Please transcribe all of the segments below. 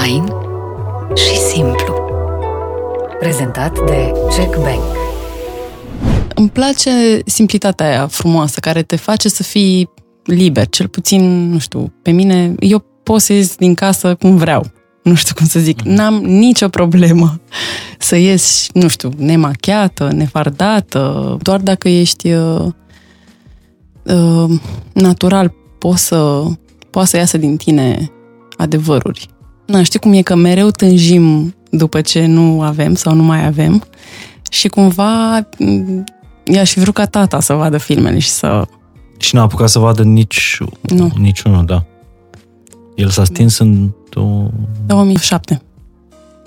Fain și simplu. Prezentat de Check Bank. Îmi place simplitatea aia frumoasă care te face să fii liber, cel puțin, nu știu, pe mine, eu pot să ies din casă cum vreau. Nu știu cum să zic, n-am nicio problemă să ies, nu știu, nemachiată, nefardată, doar dacă ești uh, uh, natural, poți să, poți să iasă din tine adevăruri. Na, știi cum e că mereu tânjim după ce nu avem sau nu mai avem și cumva i-aș fi vrut ca tata să vadă filmele și să... Și n-a apucat să vadă nici, Nu. niciunul, da. El s-a stins în... două- 2007.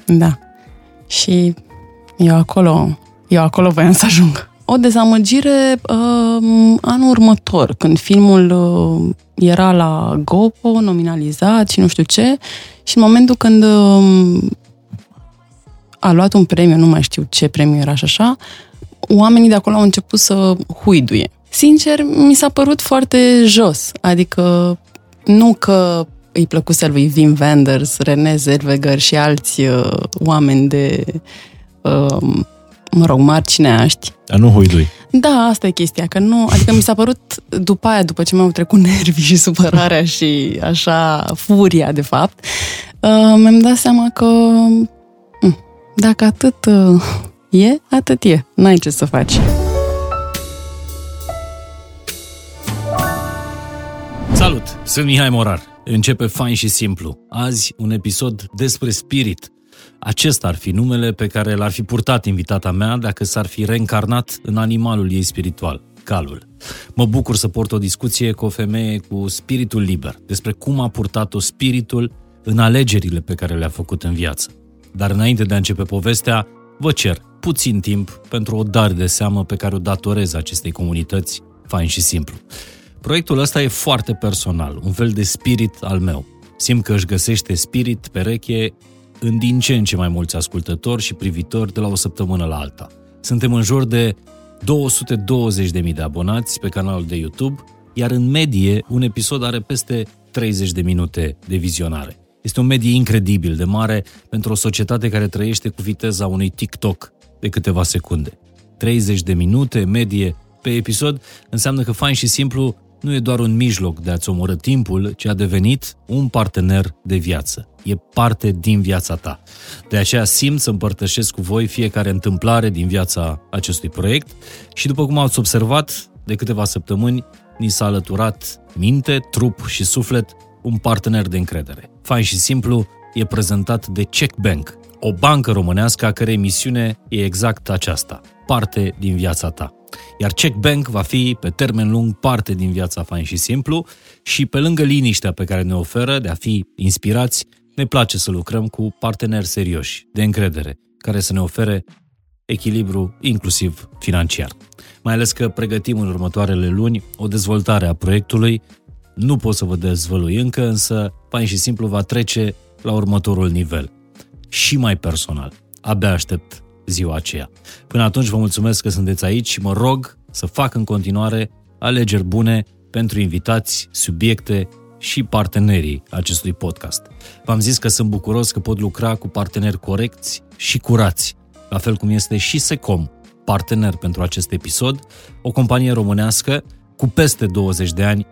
Da. Și eu acolo, eu acolo voiam să ajung. O dezamăgire uh, anul următor, când filmul uh, era la GoPro, nominalizat și nu știu ce, și în momentul când uh, a luat un premiu, nu mai știu ce premiu era și așa, oamenii de acolo au început să huiduie. Sincer, mi s-a părut foarte jos. Adică nu că îi plăcuse lui Wim Wenders, René Zellweger și alți uh, oameni de, uh, mă rog, mari cineaști. Dar nu huidui. Da, asta e chestia, că nu, adică mi s-a părut după aia, după ce mi-au trecut nervii și supărarea și așa furia, de fapt, uh, mi-am dat seama că mm, dacă atât uh, e, atât e. N-ai ce să faci. Salut! Sunt Mihai Morar. Începe fain și simplu. Azi un episod despre spirit. Acesta ar fi numele pe care l-ar fi purtat invitata mea dacă s-ar fi reîncarnat în animalul ei spiritual, calul. Mă bucur să port o discuție cu o femeie cu spiritul liber, despre cum a purtat-o spiritul în alegerile pe care le-a făcut în viață. Dar înainte de a începe povestea, vă cer puțin timp pentru o dare de seamă pe care o datorez acestei comunități, fain și simplu. Proiectul ăsta e foarte personal, un fel de spirit al meu. Simt că își găsește spirit pereche în din ce în ce mai mulți ascultători și privitori de la o săptămână la alta. Suntem în jur de 220.000 de abonați pe canalul de YouTube, iar în medie un episod are peste 30 de minute de vizionare. Este o medie incredibil de mare pentru o societate care trăiește cu viteza unui TikTok de câteva secunde. 30 de minute medie pe episod înseamnă că fain și simplu nu e doar un mijloc de a-ți omorâ timpul, ci a devenit un partener de viață. E parte din viața ta. De aceea simt să împărtășesc cu voi fiecare întâmplare din viața acestui proiect și după cum ați observat, de câteva săptămâni ni s-a alăturat minte, trup și suflet un partener de încredere. Fain și simplu e prezentat de Check Bank, o bancă românească a cărei misiune e exact aceasta, parte din viața ta. Iar Check Bank va fi, pe termen lung, parte din viața fain și simplu și pe lângă liniștea pe care ne oferă de a fi inspirați, ne place să lucrăm cu parteneri serioși, de încredere, care să ne ofere echilibru inclusiv financiar. Mai ales că pregătim în următoarele luni o dezvoltare a proiectului. Nu pot să vă dezvălui încă, însă fain și simplu va trece la următorul nivel. Și mai personal. Abia aștept ziua aceea. Până atunci vă mulțumesc că sunteți aici și mă rog să fac în continuare alegeri bune pentru invitați, subiecte și partenerii acestui podcast. V-am zis că sunt bucuros că pot lucra cu parteneri corecți și curați, la fel cum este și Secom, partener pentru acest episod, o companie românească cu peste 20 de ani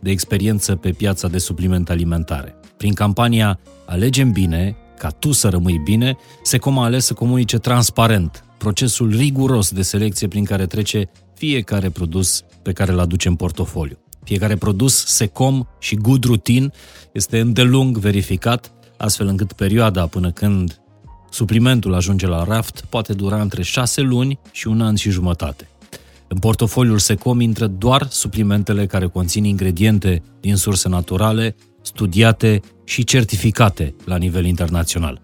de experiență pe piața de suplimente alimentare. Prin campania Alegem bine, ca tu să rămâi bine, Secom a ales să comunice transparent procesul riguros de selecție prin care trece fiecare produs pe care îl aduce în portofoliu. Fiecare produs Secom și Good Routine este îndelung verificat, astfel încât perioada până când suplimentul ajunge la raft poate dura între 6 luni și un an și jumătate. În portofoliul Secom intră doar suplimentele care conțin ingrediente din surse naturale, studiate și certificate la nivel internațional.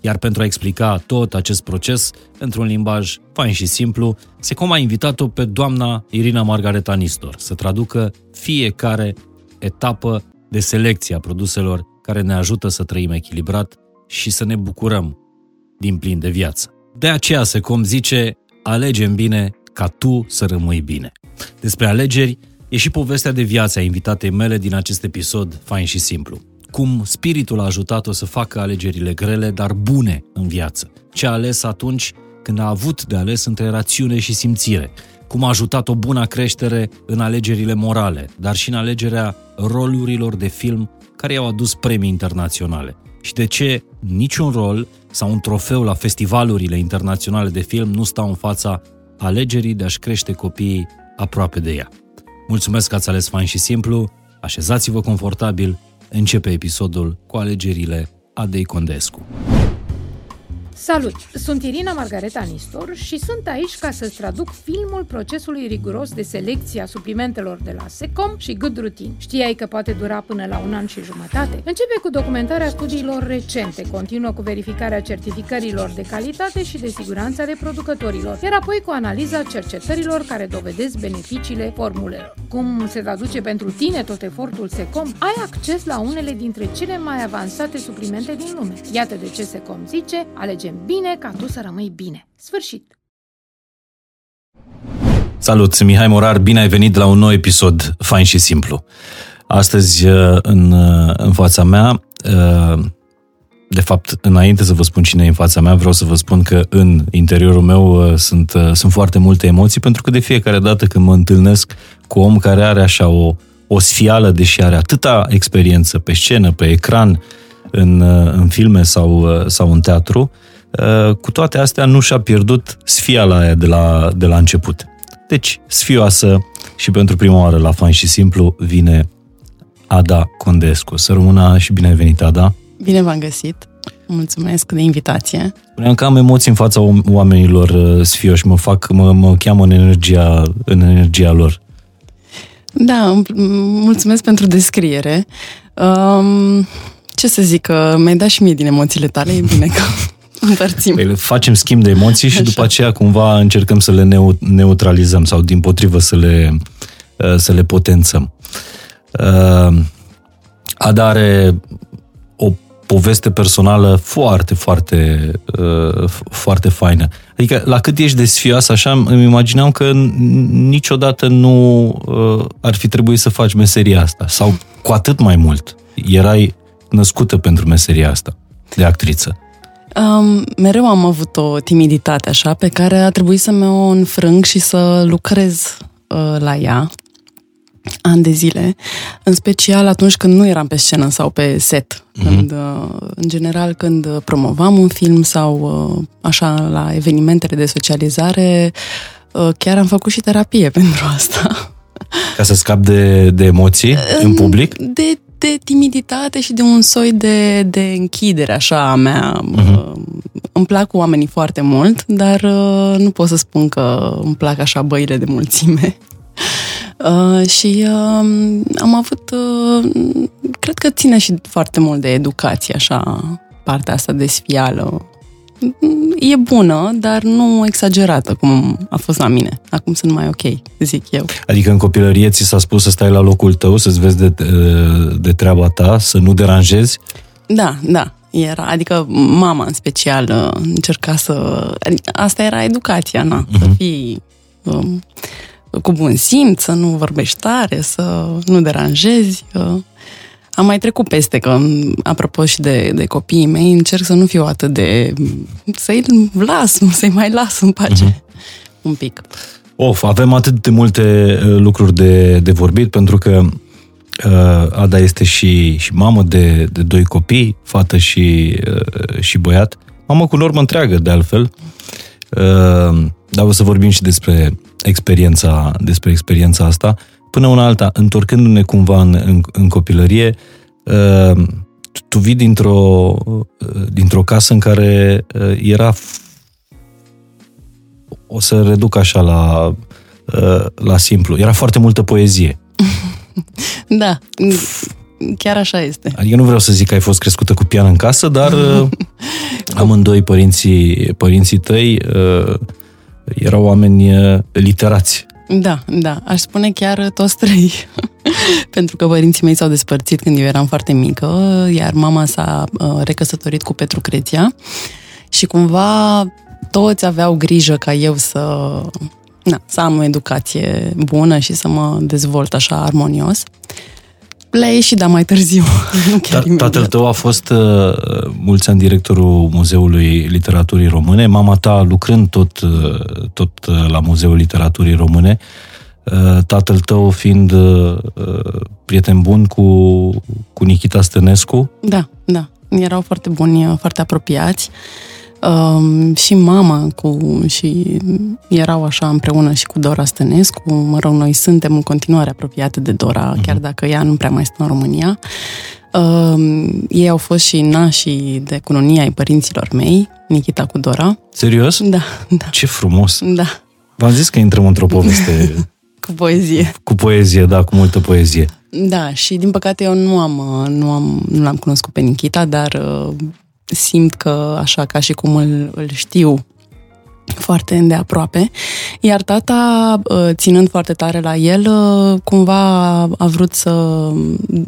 Iar pentru a explica tot acest proces într-un limbaj fain și simplu, Secom a invitat-o pe doamna Irina Margareta Nistor să traducă fiecare etapă de selecție a produselor care ne ajută să trăim echilibrat și să ne bucurăm din plin de viață. De aceea Secom zice, alegem bine ca tu să rămâi bine. Despre alegeri e și povestea de viață a invitatei mele din acest episod fain și simplu. cum spiritul a ajutat-o să facă alegerile grele, dar bune în viață. Ce a ales atunci când a avut de ales între rațiune și simțire. Cum a ajutat o bună creștere în alegerile morale, dar și în alegerea rolurilor de film care i-au adus premii internaționale. Și de ce niciun rol sau un trofeu la festivalurile internaționale de film nu stau în fața alegerii de a-și crește copiii aproape de ea. Mulțumesc că ați ales fain și simplu, așezați-vă confortabil, începe episodul cu alegerile Adei Condescu. Salut! Sunt Irina Margareta Nistor și sunt aici ca să-ți traduc filmul procesului riguros de selecție a suplimentelor de la SECOM și Good Routine. Știai că poate dura până la un an și jumătate? Începe cu documentarea studiilor recente, continuă cu verificarea certificărilor de calitate și de siguranță ale producătorilor, iar apoi cu analiza cercetărilor care dovedesc beneficiile formulelor. Cum se traduce pentru tine tot efortul SECOM? Ai acces la unele dintre cele mai avansate suplimente din lume. Iată de ce SECOM zice, alege facem bine ca tu să rămâi bine. Sfârșit! Salut, sunt Mihai Morar, bine ai venit la un nou episod fain și simplu. Astăzi, uh, în, uh, în fața mea, uh, de fapt, înainte să vă spun cine e în fața mea, vreau să vă spun că în interiorul meu sunt, sunt foarte multe emoții, pentru că de fiecare dată când mă întâlnesc cu om care are așa o, o sfială, deși are atâta experiență pe scenă, pe ecran, în, în filme sau, sau în teatru, Uh, cu toate astea nu și-a pierdut sfiala aia de la, de la început. Deci, sfioasă și pentru prima oară la Fain și Simplu vine Ada Condescu. Să rămână și bine ai venit, Ada! Bine v-am găsit! Mulțumesc de invitație! Spuneam că am emoții în fața oamenilor uh, sfioși, mă fac, mă, mă cheamă în energia, în energia lor. Da, mulțumesc pentru descriere. Um, ce să zic, că mi-ai dat și mie din emoțiile tale, e bine că împărțim. Păi facem schimb de emoții și Așa. după aceea cumva încercăm să le neutralizăm sau din potrivă să le, uh, să le potențăm. Uh, Ada are o poveste personală foarte, foarte, uh, foarte faină. Adică, la cât ești de sfioasă, așa, îmi imaginam că niciodată nu ar fi trebuit să faci meseria asta. Sau cu atât mai mult. Erai născută pentru meseria asta de actriță. Um, mereu am avut o timiditate așa pe care a trebuit să mă înfrâng și să lucrez uh, la ea ani de zile, în special atunci când nu eram pe scenă sau pe set. Mm-hmm. Când, uh, în general, când promovam un film sau uh, așa la evenimentele de socializare, uh, chiar am făcut și terapie pentru asta. Ca să scap de, de emoții în, în public? De de timiditate și de un soi de, de închidere așa a mea. Uh-huh. Îmi plac oamenii foarte mult, dar uh, nu pot să spun că îmi plac așa băile de mulțime. Uh, și uh, am avut, uh, cred că ține și foarte mult de educație, așa, partea asta de sfială e bună, dar nu exagerată, cum a fost la mine. Acum sunt mai ok, zic eu. Adică în copilărie ți s-a spus să stai la locul tău, să-ți vezi de, de treaba ta, să nu deranjezi? Da, da. Era, adică mama în special încerca să... Adică asta era educația, na, uh-huh. să mhm. fii um, cu bun simț, să nu vorbești tare, să nu deranjezi. Uh, am mai trecut peste, că apropo și de, de copiii mei, încerc să nu fiu atât de... să-i las, să-i mai las în pace uh-huh. un pic. Of, avem atât de multe uh, lucruri de, de vorbit, pentru că uh, Ada este și, și mamă de, de doi copii, fată și, uh, și băiat. Mamă cu normă întreagă, de altfel. Uh, dar o să vorbim și despre experiența, despre experiența asta până una alta, întorcându-ne cumva în, în, în copilărie, uh, tu vii dintr-o, uh, dintr-o casă în care uh, era o să reduc așa la, la simplu, era foarte multă poezie. Da, chiar așa este. Adică nu vreau să zic că ai fost crescută cu pian în casă, dar amândoi părinții, părinții tăi erau oameni literați. Da, da, aș spune chiar toți trei. Pentru că părinții mei s-au despărțit când eu eram foarte mică, iar mama s-a uh, recăsătorit cu Petru Creția și cumva toți aveau grijă ca eu să, na, să am o educație bună și să mă dezvolt așa armonios. Le-a ieșit, dar mai târziu. Nu chiar Dar imediat. tatăl tău a fost uh, mulți ani directorul Muzeului Literaturii Române, mama ta lucrând tot, uh, tot uh, la Muzeul Literaturii Române, uh, tatăl tău fiind uh, uh, prieten bun cu, cu Nikita Stănescu. Da, da. Erau foarte buni, foarte apropiați. Um, și mama cu, și erau așa împreună și cu Dora Stănescu. Mă rog, noi suntem în continuare apropiate de Dora, chiar dacă ea nu prea mai stă în România. Um, ei au fost și nașii de cununie ai părinților mei, Nikita cu Dora. Serios? Da, da, Ce frumos! da, V-am zis că intrăm într-o poveste cu poezie. cu poezie, da, cu multă poezie. Da, și din păcate eu nu am, uh, nu am, nu l-am cunoscut pe Nikita, dar uh, simt că așa ca și cum îl, îl știu foarte îndeaproape. Iar tata, uh, ținând foarte tare la el, uh, cumva a vrut să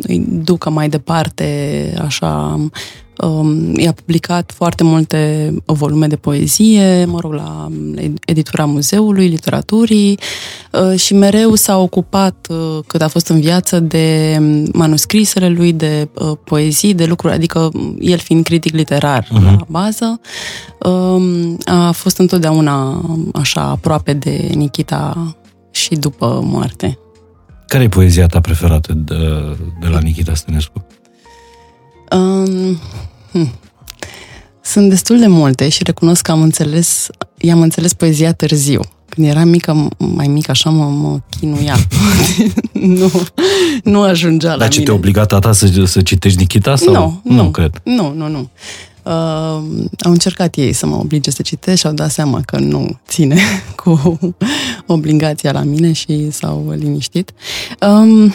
îi ducă mai departe, așa, um, i-a publicat foarte multe volume de poezie, mă rog, la editura Muzeului Literaturii uh, și mereu s-a ocupat, uh, cât a fost în viață, de manuscrisele lui, de uh, poezii, de lucruri, adică el fiind critic literar uh-huh. la bază, um, a fost întotdeauna așa aproape de Nikita și după moarte. Care e poezia ta preferată de, de la Nikita Stănescu? Um, hm. Sunt destul de multe și recunosc că am înțeles, i-am înțeles poezia târziu. Când eram mică, mai mică, așa mă, mă chinuia. nu, nu ajungea la Dar ce mine. te-a obligat tata să, să citești Nikita? Sau? Nu, nu nu. cred. Nu, nu, nu. Uh, au încercat ei să mă oblige să citesc și au dat seama că nu ține cu obligația la mine și s-au liniștit. Um,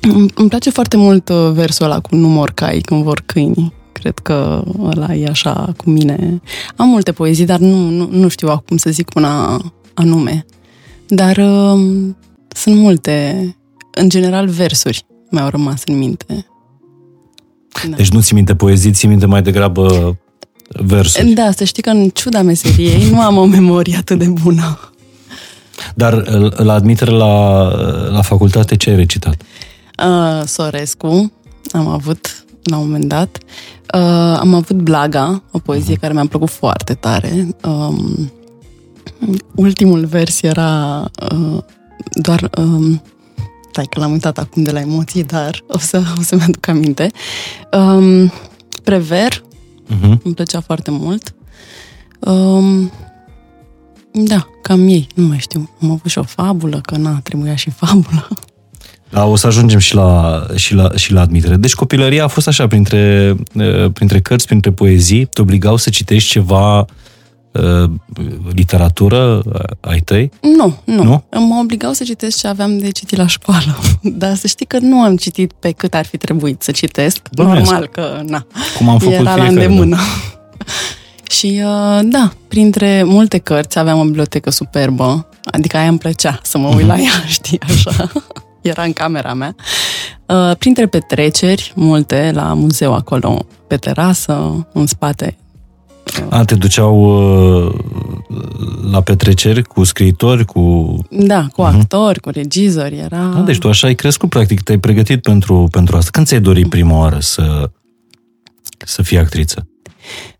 îmi îmi place foarte mult uh, versul ăla cu nu mor cai când vor câini. Cred că ăla e așa cu mine. Am multe poezii, dar nu, nu, nu știu acum să zic una anume. Dar uh, sunt multe, în general, versuri mi-au rămas în minte. Da. Deci nu ți minte poezii, ți minte mai degrabă versuri. Da, să știi că în ciuda meseriei nu am o memorie atât de bună. Dar la admitere la, la facultate ce ai recitat? Uh, Sorescu am avut la un moment dat. Uh, am avut Blaga, o poezie uh-huh. care mi-a plăcut foarte tare. Um, ultimul vers era uh, doar... Um, stai că l-am uitat acum de la emoții, dar o, să, o să-mi aduc aminte. Um, Prever, Uh-huh. îmi plăcea foarte mult. Um, da, cam ei, nu mai știu. Am avut și o fabulă, că na, trebuia și fabulă. Da, o să ajungem și la, și, la, și la admitere. Deci copilăria a fost așa, printre, uh, printre cărți, printre poezii, te obligau să citești ceva uh, literatură uh, ai tăi? Nu, nu. Nu? Mă obligau să citesc ce aveam de citit la școală. Dar să știi că nu am citit pe cât ar fi trebuit să citesc. Bănuiesc. Normal că, na, Cum am făcut era la fiecare, da. îndemână. Și uh, da, printre multe cărți aveam o bibliotecă superbă, adică aia îmi plăcea să mă uit la ea, știi, așa. Era în camera mea. Uh, printre petreceri, multe, la muzeu acolo, pe terasă, în spate. A, te duceau uh, la petreceri cu scriitori, cu... Da, cu actori, cu regizori, era... A, deci tu așa ai crescut, practic, te-ai pregătit pentru, pentru asta. Când ți-ai dorit prima oară să, să fii actriță?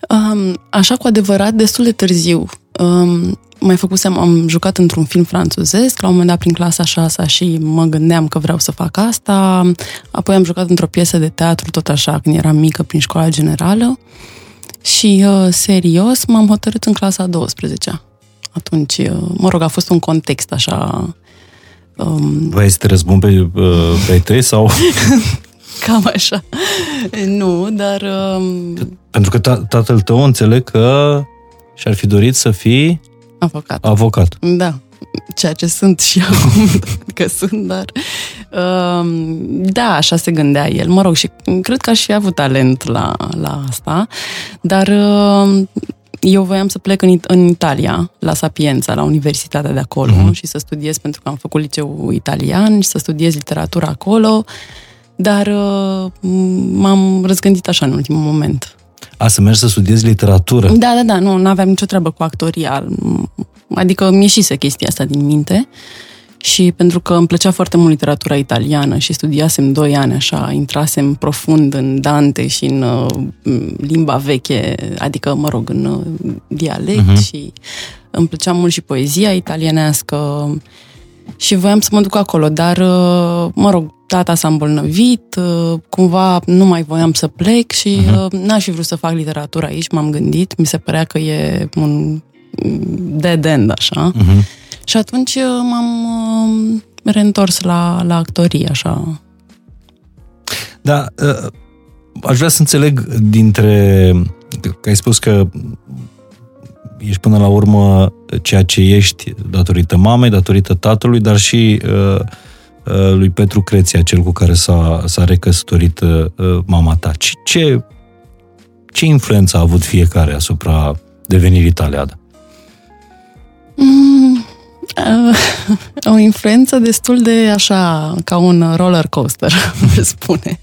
Um, așa cu adevărat, destul de târziu. Um, mai făcusem, am jucat într-un film franțuzesc, la un moment dat prin clasa 6 și mă gândeam că vreau să fac asta. Apoi am jucat într-o piesă de teatru, tot așa, când eram mică, prin școala generală. Și, uh, serios, m-am hotărât în clasa a 12 Atunci, uh, mă rog, a fost un context așa... Um, Vrei să te răzbun pe, uh, pe ai tăi sau... cam așa. nu, dar... Um, Pentru că ta- tatăl tău înțeleg că și-ar fi dorit să fii avocat. avocat. Da, ceea ce sunt și acum, că sunt, dar um, da, așa se gândea el. Mă rog, și cred că aș fi avut talent la, la asta, dar um, eu voiam să plec în, It- în Italia, la Sapienza, la universitatea de acolo Mhm. și să studiez, pentru că am făcut liceu italian și să studiez literatura acolo, dar uh, m-am răzgândit așa în ultimul moment. A, să mergi să studiezi literatură. Da, da, da, nu, nu aveam nicio treabă cu actoria. Adică mi ieșise chestia asta din minte Și pentru că îmi plăcea foarte mult literatura italiană și studiasem doi ani așa, intrasem profund în Dante și în uh, limba veche, adică, mă rog, în uh, dialect uh-huh. și îmi plăcea mult și poezia italienească și voiam să mă duc acolo, dar, uh, mă rog, tata s-a îmbolnăvit, uh, cumva nu mai voiam să plec și uh-huh. n-aș fi vrut să fac literatură aici, m-am gândit, mi se părea că e un dead end, așa. Uh-huh. Și atunci uh, m-am uh, reîntors la, la actorie, așa. Da, uh, aș vrea să înțeleg dintre... Că ai spus că ești până la urmă ceea ce ești datorită mamei, datorită tatălui, dar și uh, uh, lui Petru Creția, cel cu care s-a, s-a recăsătorit uh, mama ta. Ce, ce, ce influență a avut fiecare asupra devenirii tale, Ada? Mm, uh, o influență destul de așa, ca un roller coaster, se spune.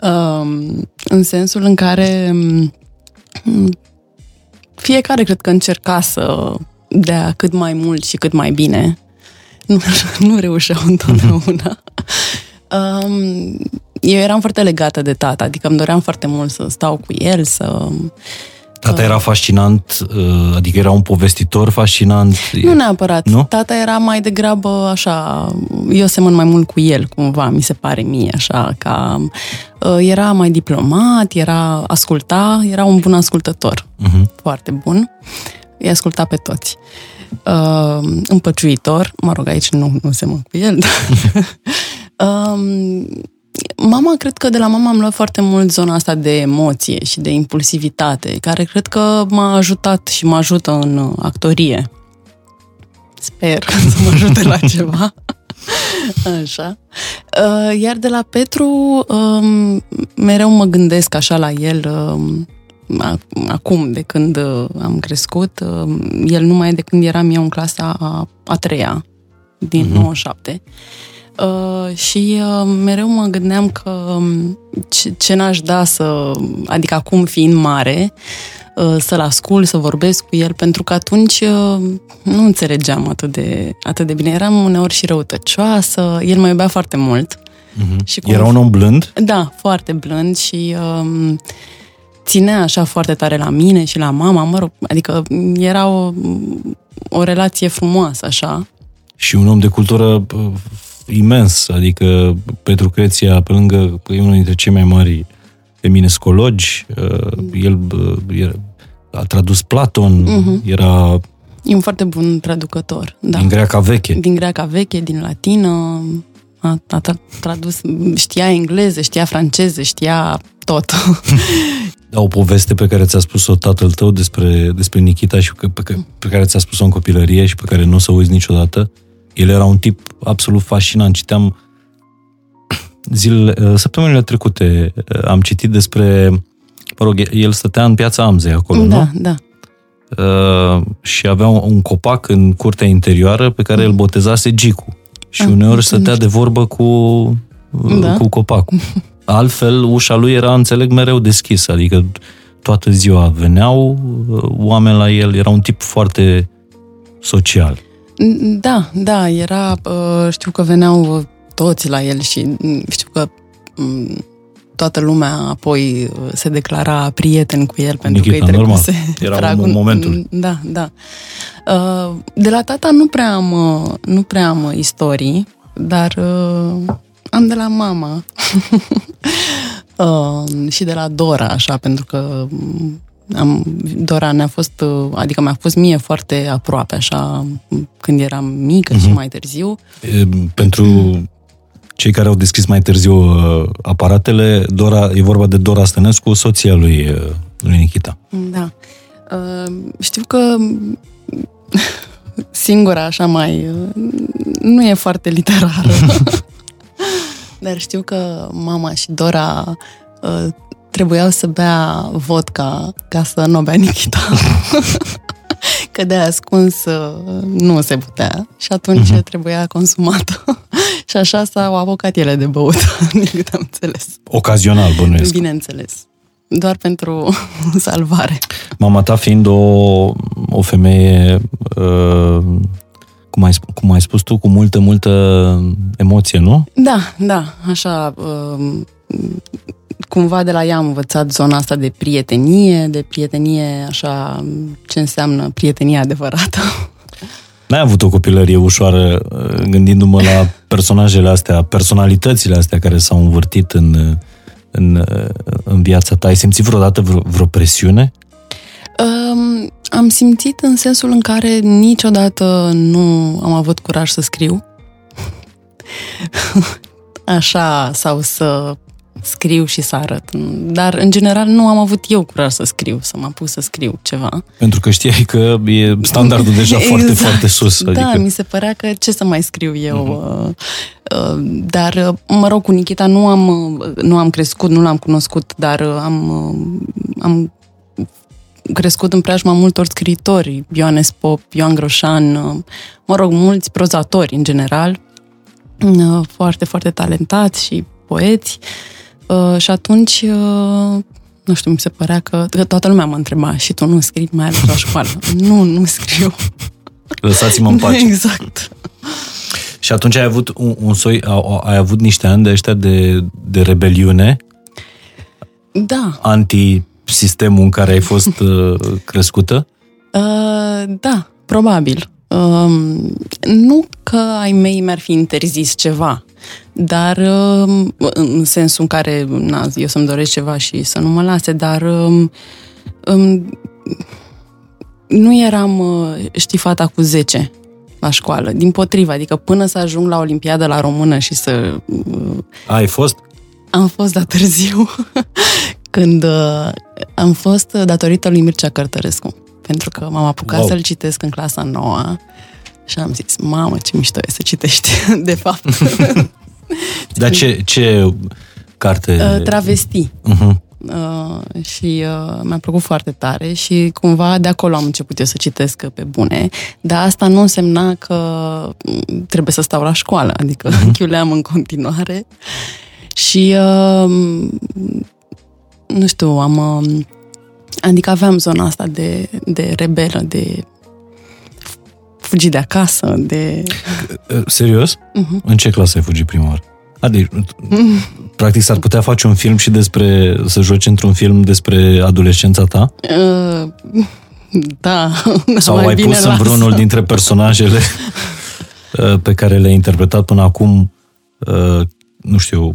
Uh, în sensul în care um, fiecare cred că încerca să dea cât mai mult și cât mai bine. Nu, nu reușeau întotdeauna. Um, eu eram foarte legată de tata, adică îmi doream foarte mult să stau cu el, să Tata era fascinant, uh, adică era un povestitor fascinant? Nu neapărat. Nu? Tata era mai degrabă așa, eu semăn mai mult cu el, cumva, mi se pare mie, așa, ca... Uh, era mai diplomat, era asculta, era un bun ascultător. Uh-huh. Foarte bun. Îi asculta pe toți. Uh, împăciuitor, mă rog, aici nu, nu semăn cu el, dar... uh, Mama, cred că de la mama am luat foarte mult zona asta de emoție și de impulsivitate, care cred că m-a ajutat și mă ajută în actorie. Sper să mă ajute la ceva. Așa. Uh, iar de la Petru, um, mereu mă gândesc așa la el um, acum, de când uh, am crescut. Um, el numai de când eram eu în clasa a, a treia, din uh-huh. 97. Uh, și uh, mereu mă gândeam că um, ce, ce n-aș da să, adică acum fiind mare, uh, să-l ascult, să vorbesc cu el, pentru că atunci uh, nu înțelegeam atât de, atât de bine. Eram uneori și răutăcioasă, el mă iubea foarte mult. Uh-huh. Și cum... Era un om blând? Da, foarte blând și um, ținea așa foarte tare la mine și la mama, mă rog, adică era o, o relație frumoasă, așa. Și un om de cultură imens, adică Petru Creția, pe lângă că e unul dintre cei mai mari feminescologi, uh, el uh, a tradus Platon, uh-huh. era... E un foarte bun traducător, da. Din greaca veche. Din greaca veche, din latină, a, a tradus, știa engleză, știa franceză, știa tot. Da, o poveste pe care ți-a spus-o tatăl tău despre, despre Nikita și pe, pe, pe care ți-a spus-o în copilărie și pe care nu o să uiți niciodată. El era un tip absolut fascinant. Citeam zilele, uh, săptămânile trecute, uh, am citit despre, mă rog, el stătea în piața Amzei acolo, da, nu? Da, uh, și avea un, un copac în curtea interioară pe care mm. îl botezase Gicu. Și ah, uneori stătea de vorbă cu, uh, da. cu copacul. Altfel, ușa lui era, înțeleg, mereu deschisă, adică toată ziua veneau oameni la el, era un tip foarte social. Da, da, era, uh, știu că veneau toți la el și mm, știu că mm, toată lumea apoi uh, se declara prieten cu el pentru Nikita, că îi trecuse Era un, momentul. Da, da. Uh, de la tata nu prea am, nu prea am istorii, dar am de la mama și de la Dora, așa, pentru că mm, am, Dora ne-a fost, adică mi-a fost mie foarte aproape, așa, când eram mică uh-huh. și mhm. mai târziu. E, pentru cei care au deschis mai târziu uh, aparatele, Dora, e vorba de Dora Stănescu, soția lui, uh, lui Nikita. Da. Uh, știu că singura, așa mai... nu e foarte literară. Dar știu că mama și Dora trebuiau să bea vodka ca să nu bea Nikita. că de ascuns uh, nu se putea și atunci uh-huh. trebuia consumată. și așa s-au apucat ele de băut, din cât am înțeles. Ocazional, bănuiesc. Bineînțeles. Doar pentru salvare. Mama ta fiind o, o femeie uh, cum ai, sp- cum ai spus tu, cu multă, multă emoție, nu? Da, da, așa, um, cumva de la ea am învățat zona asta de prietenie, de prietenie, așa, ce înseamnă prietenie adevărată. N-ai avut o copilărie ușoară uh, gândindu-mă la personajele astea, personalitățile astea care s-au învârtit în, în, uh, în viața ta. Ai simțit vreodată vreo, vreo presiune? Um, am simțit în sensul în care niciodată nu am avut curaj să scriu. Așa, sau să scriu și să arăt. Dar, în general, nu am avut eu curaj să scriu, să mă pus să scriu ceva. Pentru că știai că e standardul deja exact. foarte, foarte sus. Da, adică... mi se părea că ce să mai scriu eu. Uh-huh. Dar, mă rog, cu Nikita nu am, nu am crescut, nu l-am cunoscut, dar am, am crescut în preajma multor scriitori, Ioanes Pop, Ioan Groșan, mă rog, mulți prozatori în general, foarte, foarte talentați și poeți. Uh, și atunci, uh, nu știu, mi se părea că, că toată lumea mă întreba și tu nu scrii mai ales la școală. nu, nu scriu. Lăsați-mă în pace. Exact. Și atunci ai avut un, un soi, ai avut niște ani de ăștia de, de rebeliune? Da. Anti-sistemul în care ai fost uh, crescută? Uh, da, probabil. Uh, nu că ai mei mi-ar fi interzis ceva, dar um, în sensul în care na, eu să-mi doresc ceva și să nu mă lase, dar um, um, nu eram, uh, știi, fata cu 10 la școală. Din potriva, adică până să ajung la Olimpiada la română și să... Uh, ai fost? Am fost, dar târziu, când uh, am fost datorită lui Mircea Cărtărescu. Pentru că m-am apucat wow. să-l citesc în clasa nouă și am zis, mamă, ce mișto e să citești, de fapt. Dar ce, ce carte? Uh, travesti. Uh-huh. Uh, și uh, mi-a plăcut foarte tare și cumva de acolo am început eu să citesc pe bune, dar asta nu însemna că mm, trebuie să stau la școală, adică uh-huh. chiuleam în continuare și uh, nu știu, am uh, adică aveam zona asta de, de rebelă, de fugit de acasă, de... Serios? Uh-huh. În ce clasă ai fugit prima oară? Adică, practic s-ar putea face un film și despre, să joci într-un film despre adolescența ta? Uh, da. Sau ai pus lasă. în vreunul dintre personajele uh, pe care le-ai interpretat până acum, uh, nu știu,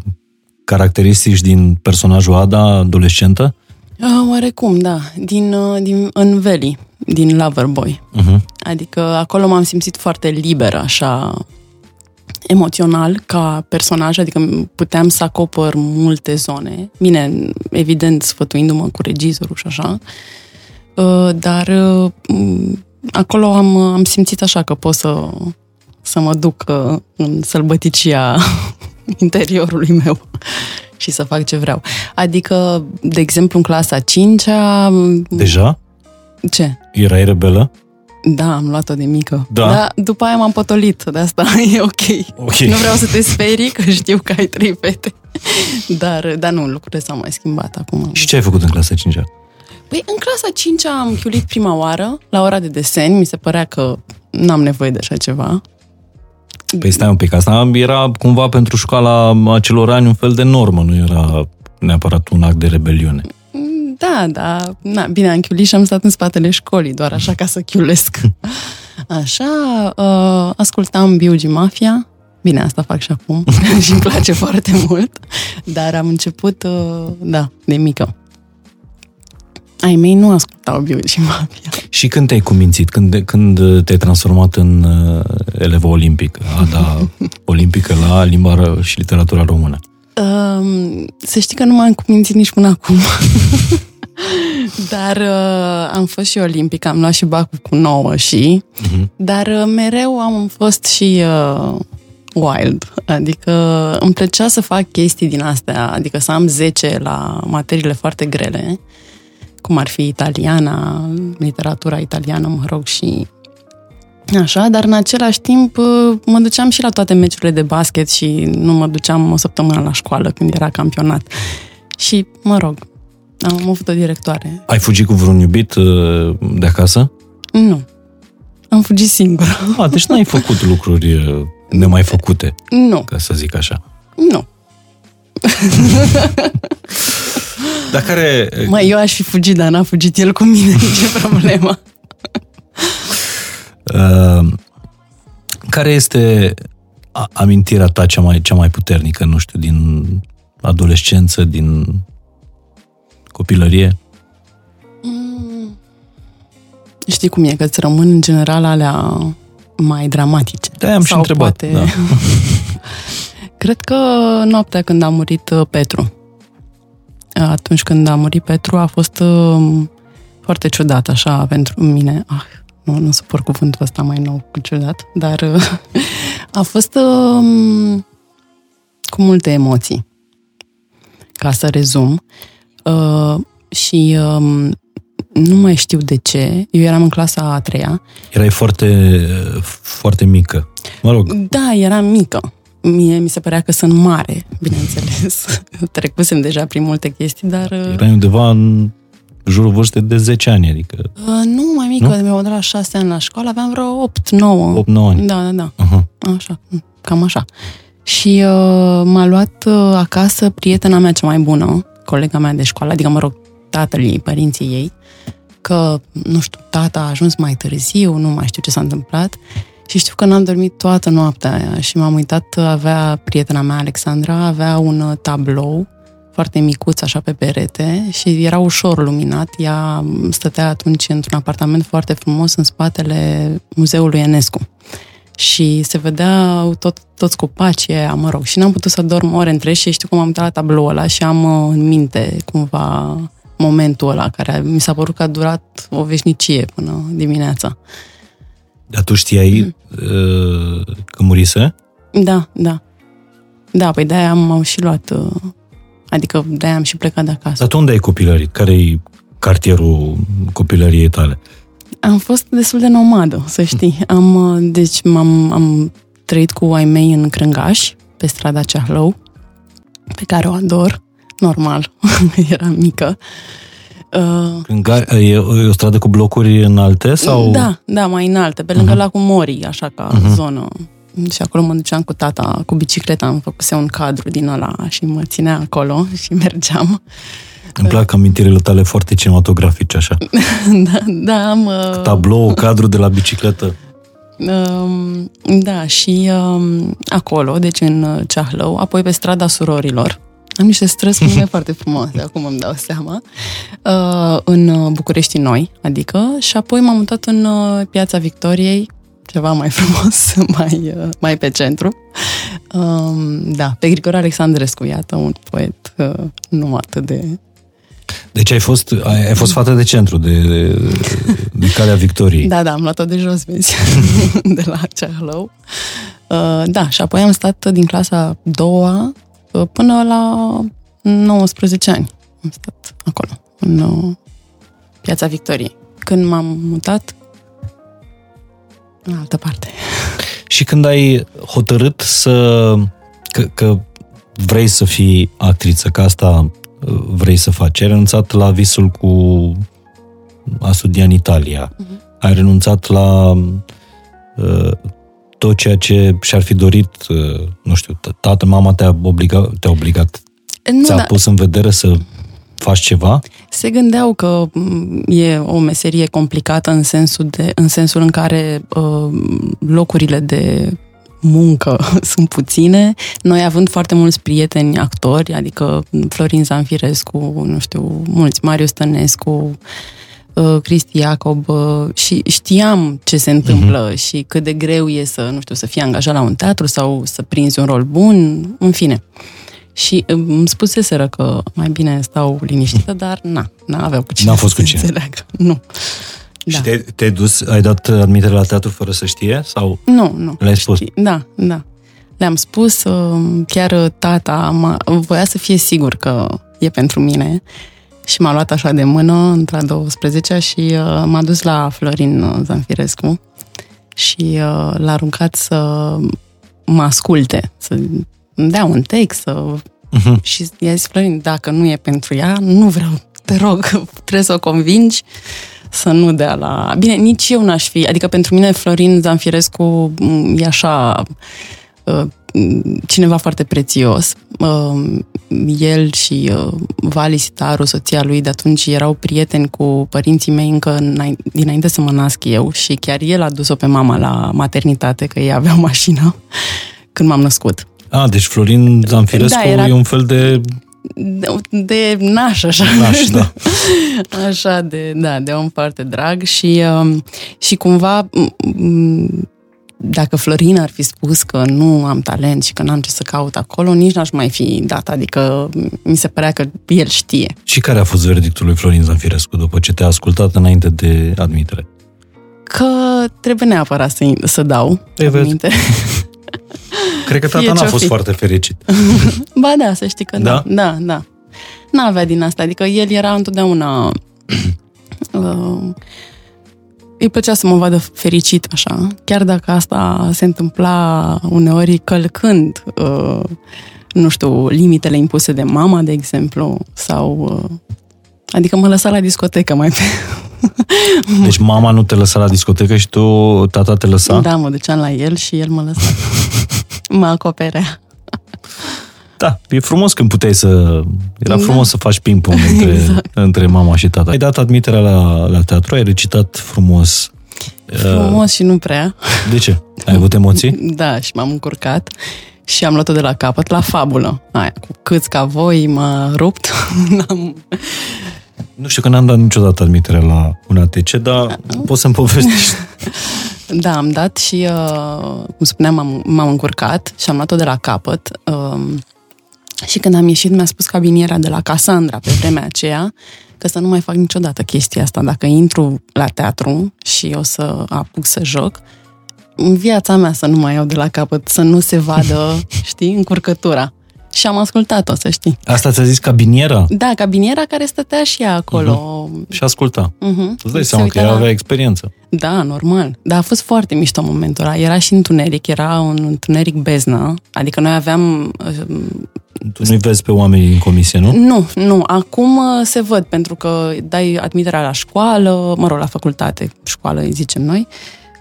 caracteristici din personajul Ada, adolescentă? Uh, oarecum, da. Din, uh, din în Veli, din Loverboy. Uh-huh. Adică acolo m-am simțit foarte liberă, așa, emoțional ca personaj, adică puteam să acopăr multe zone. Bine, evident, sfătuindu-mă cu regizorul și așa. Uh, dar uh, acolo am, am simțit așa că pot să, să mă duc uh, în sălbăticia interiorului meu și să fac ce vreau. Adică, de exemplu, în clasa 5 Deja? Ce? Erai rebelă? Da, am luat-o de mică. Da. Dar după aia m-am potolit, de asta e ok. okay. Nu vreau să te sperii, că știu că ai trei fete. Dar, dar nu, lucrurile s-au mai schimbat acum. Și ce ai făcut în clasa 5 Păi în clasa 5 am chiulit prima oară, la ora de desen, mi se părea că n-am nevoie de așa ceva. Păi stai un pic, asta era cumva pentru școala acelor ani un fel de normă, nu era neapărat un act de rebeliune. Da, da, na, bine, am chiulit și am stat în spatele școlii, doar așa ca să chiulesc. Așa, uh, ascultam Biugi Mafia, bine, asta fac și acum și îmi place foarte mult, dar am început, uh, da, de mică. Ai mei nu ascultau Biugi Mafia. Și când te-ai cumințit? Când, când te-ai transformat în uh, elevă olimpică, da, olimpică la limba și literatura română? Um, să știi că nu m-am cumințit nici până acum. dar uh, am fost și olimpic, am luat și bacul cu 9 și, uh-huh. dar uh, mereu am fost și uh, wild. Adică îmi plăcea să fac chestii din astea, adică să am 10 la materiile foarte grele, cum ar fi italiana, literatura italiană, mă rog, și Așa, dar în același timp uh, mă duceam și la toate meciurile de basket și nu mă duceam o săptămână la școală când era campionat. Și, mă rog, am avut o directoare. Ai fugit cu vreun iubit uh, de acasă? Nu. Am fugit singură. A, deci n-ai făcut lucruri uh, nemai făcute, Nu, ca să zic așa. nu. Dar care... Mă, eu aș fi fugit, dar n-a fugit el cu mine, ce problemă. Uh, care este a- amintirea ta cea mai, cea mai puternică, nu știu, din adolescență, din copilărie? Știi cum e, că îți rămân în general alea mai dramatice. Da, am și Sau întrebat. Poate... Da. Cred că noaptea când a murit uh, Petru. Atunci când a murit Petru a fost uh, foarte ciudat așa pentru mine. Ah, nu, nu suport cuvântul ăsta mai nou cu ciudat, dar uh, a fost uh, cu multe emoții. Ca să rezum. Uh, și uh, nu mai știu de ce. Eu eram în clasa a treia Erai foarte, foarte mică. Mă rog, Da, eram mică. Mie mi se părea că sunt mare, bineînțeles. Trecusem deja prin multe chestii, dar... Uh, erai undeva în jurul vârstei de 10 ani, adică uh, nu mai mică, Nu? mi-au dat la șase ani la școală, aveam vreo 8-9. 8-9 ani. Da, da, da. Aha. Așa, cam așa. Și uh, m-a luat uh, acasă prietena mea cea mai bună, colega mea de școală, adică, mă rog, tatăl ei, părinții ei, că, nu știu, tata a ajuns mai târziu, nu mai știu ce s-a întâmplat. Și știu că n-am dormit toată noaptea aia și m-am uitat, avea prietena mea, Alexandra, avea un uh, tablou foarte micuț așa pe perete și era ușor luminat. Ea stătea atunci într-un apartament foarte frumos în spatele muzeului Enescu și se vedeau tot, toți copacii aia, mă rog, și n-am putut să dorm ore între și știu că m-am uitat la tabloul ăla și am uh, în minte cumva momentul ăla care mi s-a părut că a durat o veșnicie până dimineața. Dar tu știai uh, că murise? Da, da. Da, păi de-aia am și luat, uh, adică de-aia am și plecat de acasă. Dar tu unde ai copilărit? Care-i cartierul copilăriei tale? Am fost destul de nomadă, să știi. Am, uh, deci m-am, am trăit cu ai mei în Crângaș, pe strada Ceahlău, pe care o ador, normal, era mică. Uh, Crânga- E, e o stradă cu blocuri înalte? Sau? Da, da, mai înalte, pe lângă Mhm. lacul Morii, așa ca Mhm. zonă. Și acolo mă duceam cu tata, cu bicicleta, am făcut un cadru din ăla și mă ținea acolo și mergeam. Îmi plac amintirile tale foarte cinematografice, așa. da, da, am... uh, Tablou, cadru de la bicicletă. Um, da, și um, acolo, deci în uh, Ceahlău, apoi pe strada surorilor. Am niște străzi cu nume foarte frumoase, acum îmi dau seama. Uh, în uh, București Noi, adică, și apoi m-am mutat în uh, Piața Victoriei, ceva mai frumos, mai, uh, mai pe centru. Um, da, pe Grigore Alexandrescu, iată, un poet uh, nu atât de... Deci ai fost, ai, ai fost fată de centru, de, de, de Calea Victoriei. Da, da, am luat-o de jos, vezi, de la Ceahlău. Uh, da, și apoi am stat din clasa a doua uh, până la 19 ani. Am stat acolo, în uh, Piața Victoriei. Când m-am mutat în altă parte. Și când ai hotărât să că, că vrei să fii actriță, că asta uh, vrei să faci, ai renunțat la visul cu a studia în Italia, Mhm. ai renunțat la uh, tot ceea ce și-ar fi dorit, uh, nu știu, t- tată, mama te-a obligat, te-a obligat, Nu, ți-a da, pus în vedere să faci ceva? se gândeau că m, e o meserie complicată în sensul, de, în, sensul în care uh, locurile de muncă sunt puține. Noi având foarte mulți prieteni actori, adică Florin Zanfirescu, nu știu, mulți, Marius Tănescu, uh, Cristi Iacob uh, și știam ce se întâmplă uh-huh. și cât de greu e să, nu știu, să fii angajat la un teatru sau să prinzi un rol bun, în fine. Și uh, îmi spuseseră că mai bine stau liniștită, dar na, n-aveau cu cine N-a fost să cu cine. înțeleagă. Nu. Și te, te-ai dus, ai dat admitere la teatru fără să știe? Sau Nu, nu. le-ai spus? Știi, Da, da. Le-am spus, uh, chiar tata m-a, voia să fie sigur că e pentru mine și m-a luat așa de mână între a 12 și uh, m-a dus la Florin Zanfirescu și uh, l-a aruncat să mă asculte, să îmi dea un text, să... Mhm. și i-a zis Florin, dacă nu e pentru ea, nu vreau, te rog, trebuie să o convingi să nu dea la... Bine, nici eu n-aș fi, adică pentru mine Florin Zanfirescu m, e așa uh, cineva foarte prețios. Uh, El și uh, Vali Sitaru, soția lui, de atunci erau prieteni cu părinții mei încă înainte- dinainte să mă nasc eu și chiar el a dus-o pe mama la maternitate, că ei aveau mașină când m-am născut. A, deci Florin Zanfirescu Da, era- e un fel de De, de naș, așa. naș, da. Așa, de, da, de om foarte drag și, um, și cumva m- m- dacă Florin ar fi spus că nu am talent și că n-am ce să caut acolo, nici n-aș mai fi dat. Adică mi se părea că el știe. Și care a fost verdictul lui Florin Zanfirescu după ce te-a ascultat înainte de admitere? Că trebuie neapărat să, să dau. Ei, vezi. aminte. Cred că tata Fie n-a ce-o fost fi. foarte fericit. Ba da, să știi că da. Da? Da, da. N-avea din asta, adică el era întotdeauna... Uh, îi plăcea să mă vadă fericit așa, chiar dacă asta se întâmpla uneori călcând, uh, nu știu, limitele impuse de mama, de exemplu, sau... Uh, adică mă lăsa la discotecă mai pe... Deci mama nu te lăsa la discotecă și tu, tata te lăsa? Da, mă duceam la el și el mă lăsa. mă acoperea. Da, e frumos când puteai să... Era Da. frumos să faci ping-pong între, Exact. între mama și tata. Ai dat admiterea la, la teatru, ai recitat frumos. Uh, Frumos și nu prea. De ce? Ai avut emoții? Da, și m-am încurcat și am luat-o de la capăt la fabulă. Aia, cu câți ca voi m-a rupt. N-am... Nu știu că n-am dat niciodată admiterea la un ATC, dar poți să-mi povestești. Da, am dat și, uh, cum spuneam, m-am, m-am încurcat și am luat-o de la capăt. Um, și când am ieșit, mi-a spus cabiniera de la Cassandra pe vremea aceea că să nu mai fac niciodată chestia asta. Dacă intru la teatru și o să apuc să joc, în viața mea să nu mai iau de la capăt, să nu se vadă, știi, încurcătura. Și am ascultat-o, să știi. Asta ți-a zis cabiniera? Da, cabiniera care stătea și ea acolo. Și asculta. Uh-huh. Îți dai seama că ea avea experiență. Da, normal. Dar a fost foarte mișto momentul ăla. Era și întuneric, era un întuneric beznă. Adică noi aveam... uh, Tu nu-i vezi pe oamenii din comisie, nu? Nu, nu. Acum uh, se văd, pentru că dai admiterea la școală, mă rog, la facultate, școală îi zicem noi,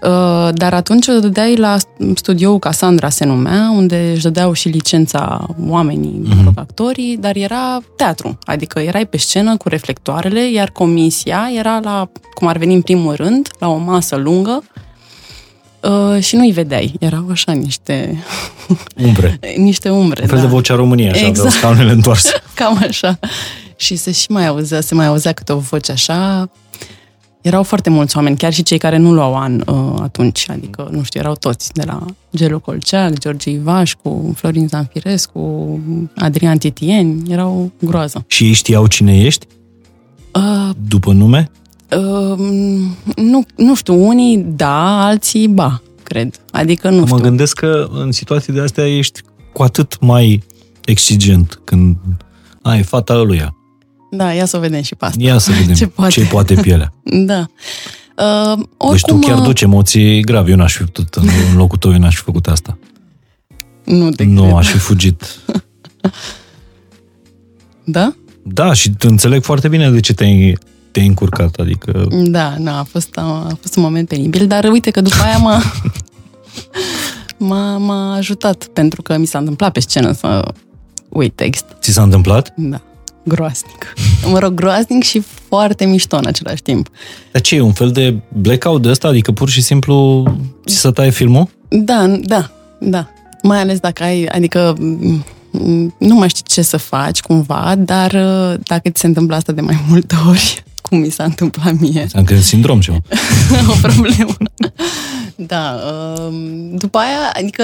Uh, dar atunci o dădeai la studioul Cassandra se numea, unde își dădeau și licența oamenii, mă rog, actorii, dar era teatru, adică erai pe scenă cu reflectoarele, iar comisia era la, cum ar veni în primul rând, la o masă lungă uh, și nu-i vedeai. Erau așa niște, Umbre. niște umbre. Un fel da. de vocea României, așa, Exact. exact. scaunele întoarse. Cam așa. Și se și mai auzea, se mai auzea câte o voce așa. Erau foarte mulți oameni, chiar și cei care nu luau an uh, atunci, adică, nu știu, erau toți, de la Gelu Colceac, George Ivașcu, Florin Zanfirescu, Adrian Titieni, erau groază. Și ei știau cine ești? Uh, După nume? Uh, nu, nu știu, unii da, alții ba, cred. Adică nu mă știu. gândesc că în situații de astea ești cu atât mai exigent când ai fata ăluia. Da, ia să o vedem și pe asta. Ia să vedem Ce poate. ce poate pielea. Da. Uh, Deci oricum, tu chiar uh, duci emoții grave. Eu n-aș fi putut, în în locul tău, eu n-aș fi făcut asta. Nu te Nu, cred. aș fi fugit. Da? Da, și te înțeleg foarte bine de ce te-ai, te-ai încurcat. Adică Da, da, a fost, a, a fost un moment penibil, dar uite că după aia m-a, m-a, m-a ajutat, pentru că mi s-a întâmplat pe scenă să uit text. ți s-a întâmplat? Da, groaznic. Mă rog, groaznic și foarte mișto în același timp. Dar ce e, un fel de blackout de ăsta? Adică pur și simplu ți se taie filmul? Da, da, da. Mai ales dacă ai, adică m, nu mai știi ce să faci cumva, dar uh, dacă ți se întâmplă asta de mai multe ori, cum mi s-a întâmplat mie, Am crezut sindrom ceva. o problemă. Da, um, după aia, adică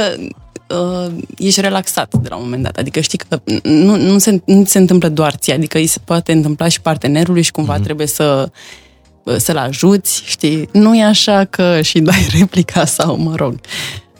uh, ești relaxat de la un moment dat, adică știi că nu, nu, se, nu se întâmplă doar ție, adică îi se poate întâmpla și partenerului și cumva mm-hmm. trebuie să să-l ajuți, știi? Nu e așa că și dai replica sau, mă rog.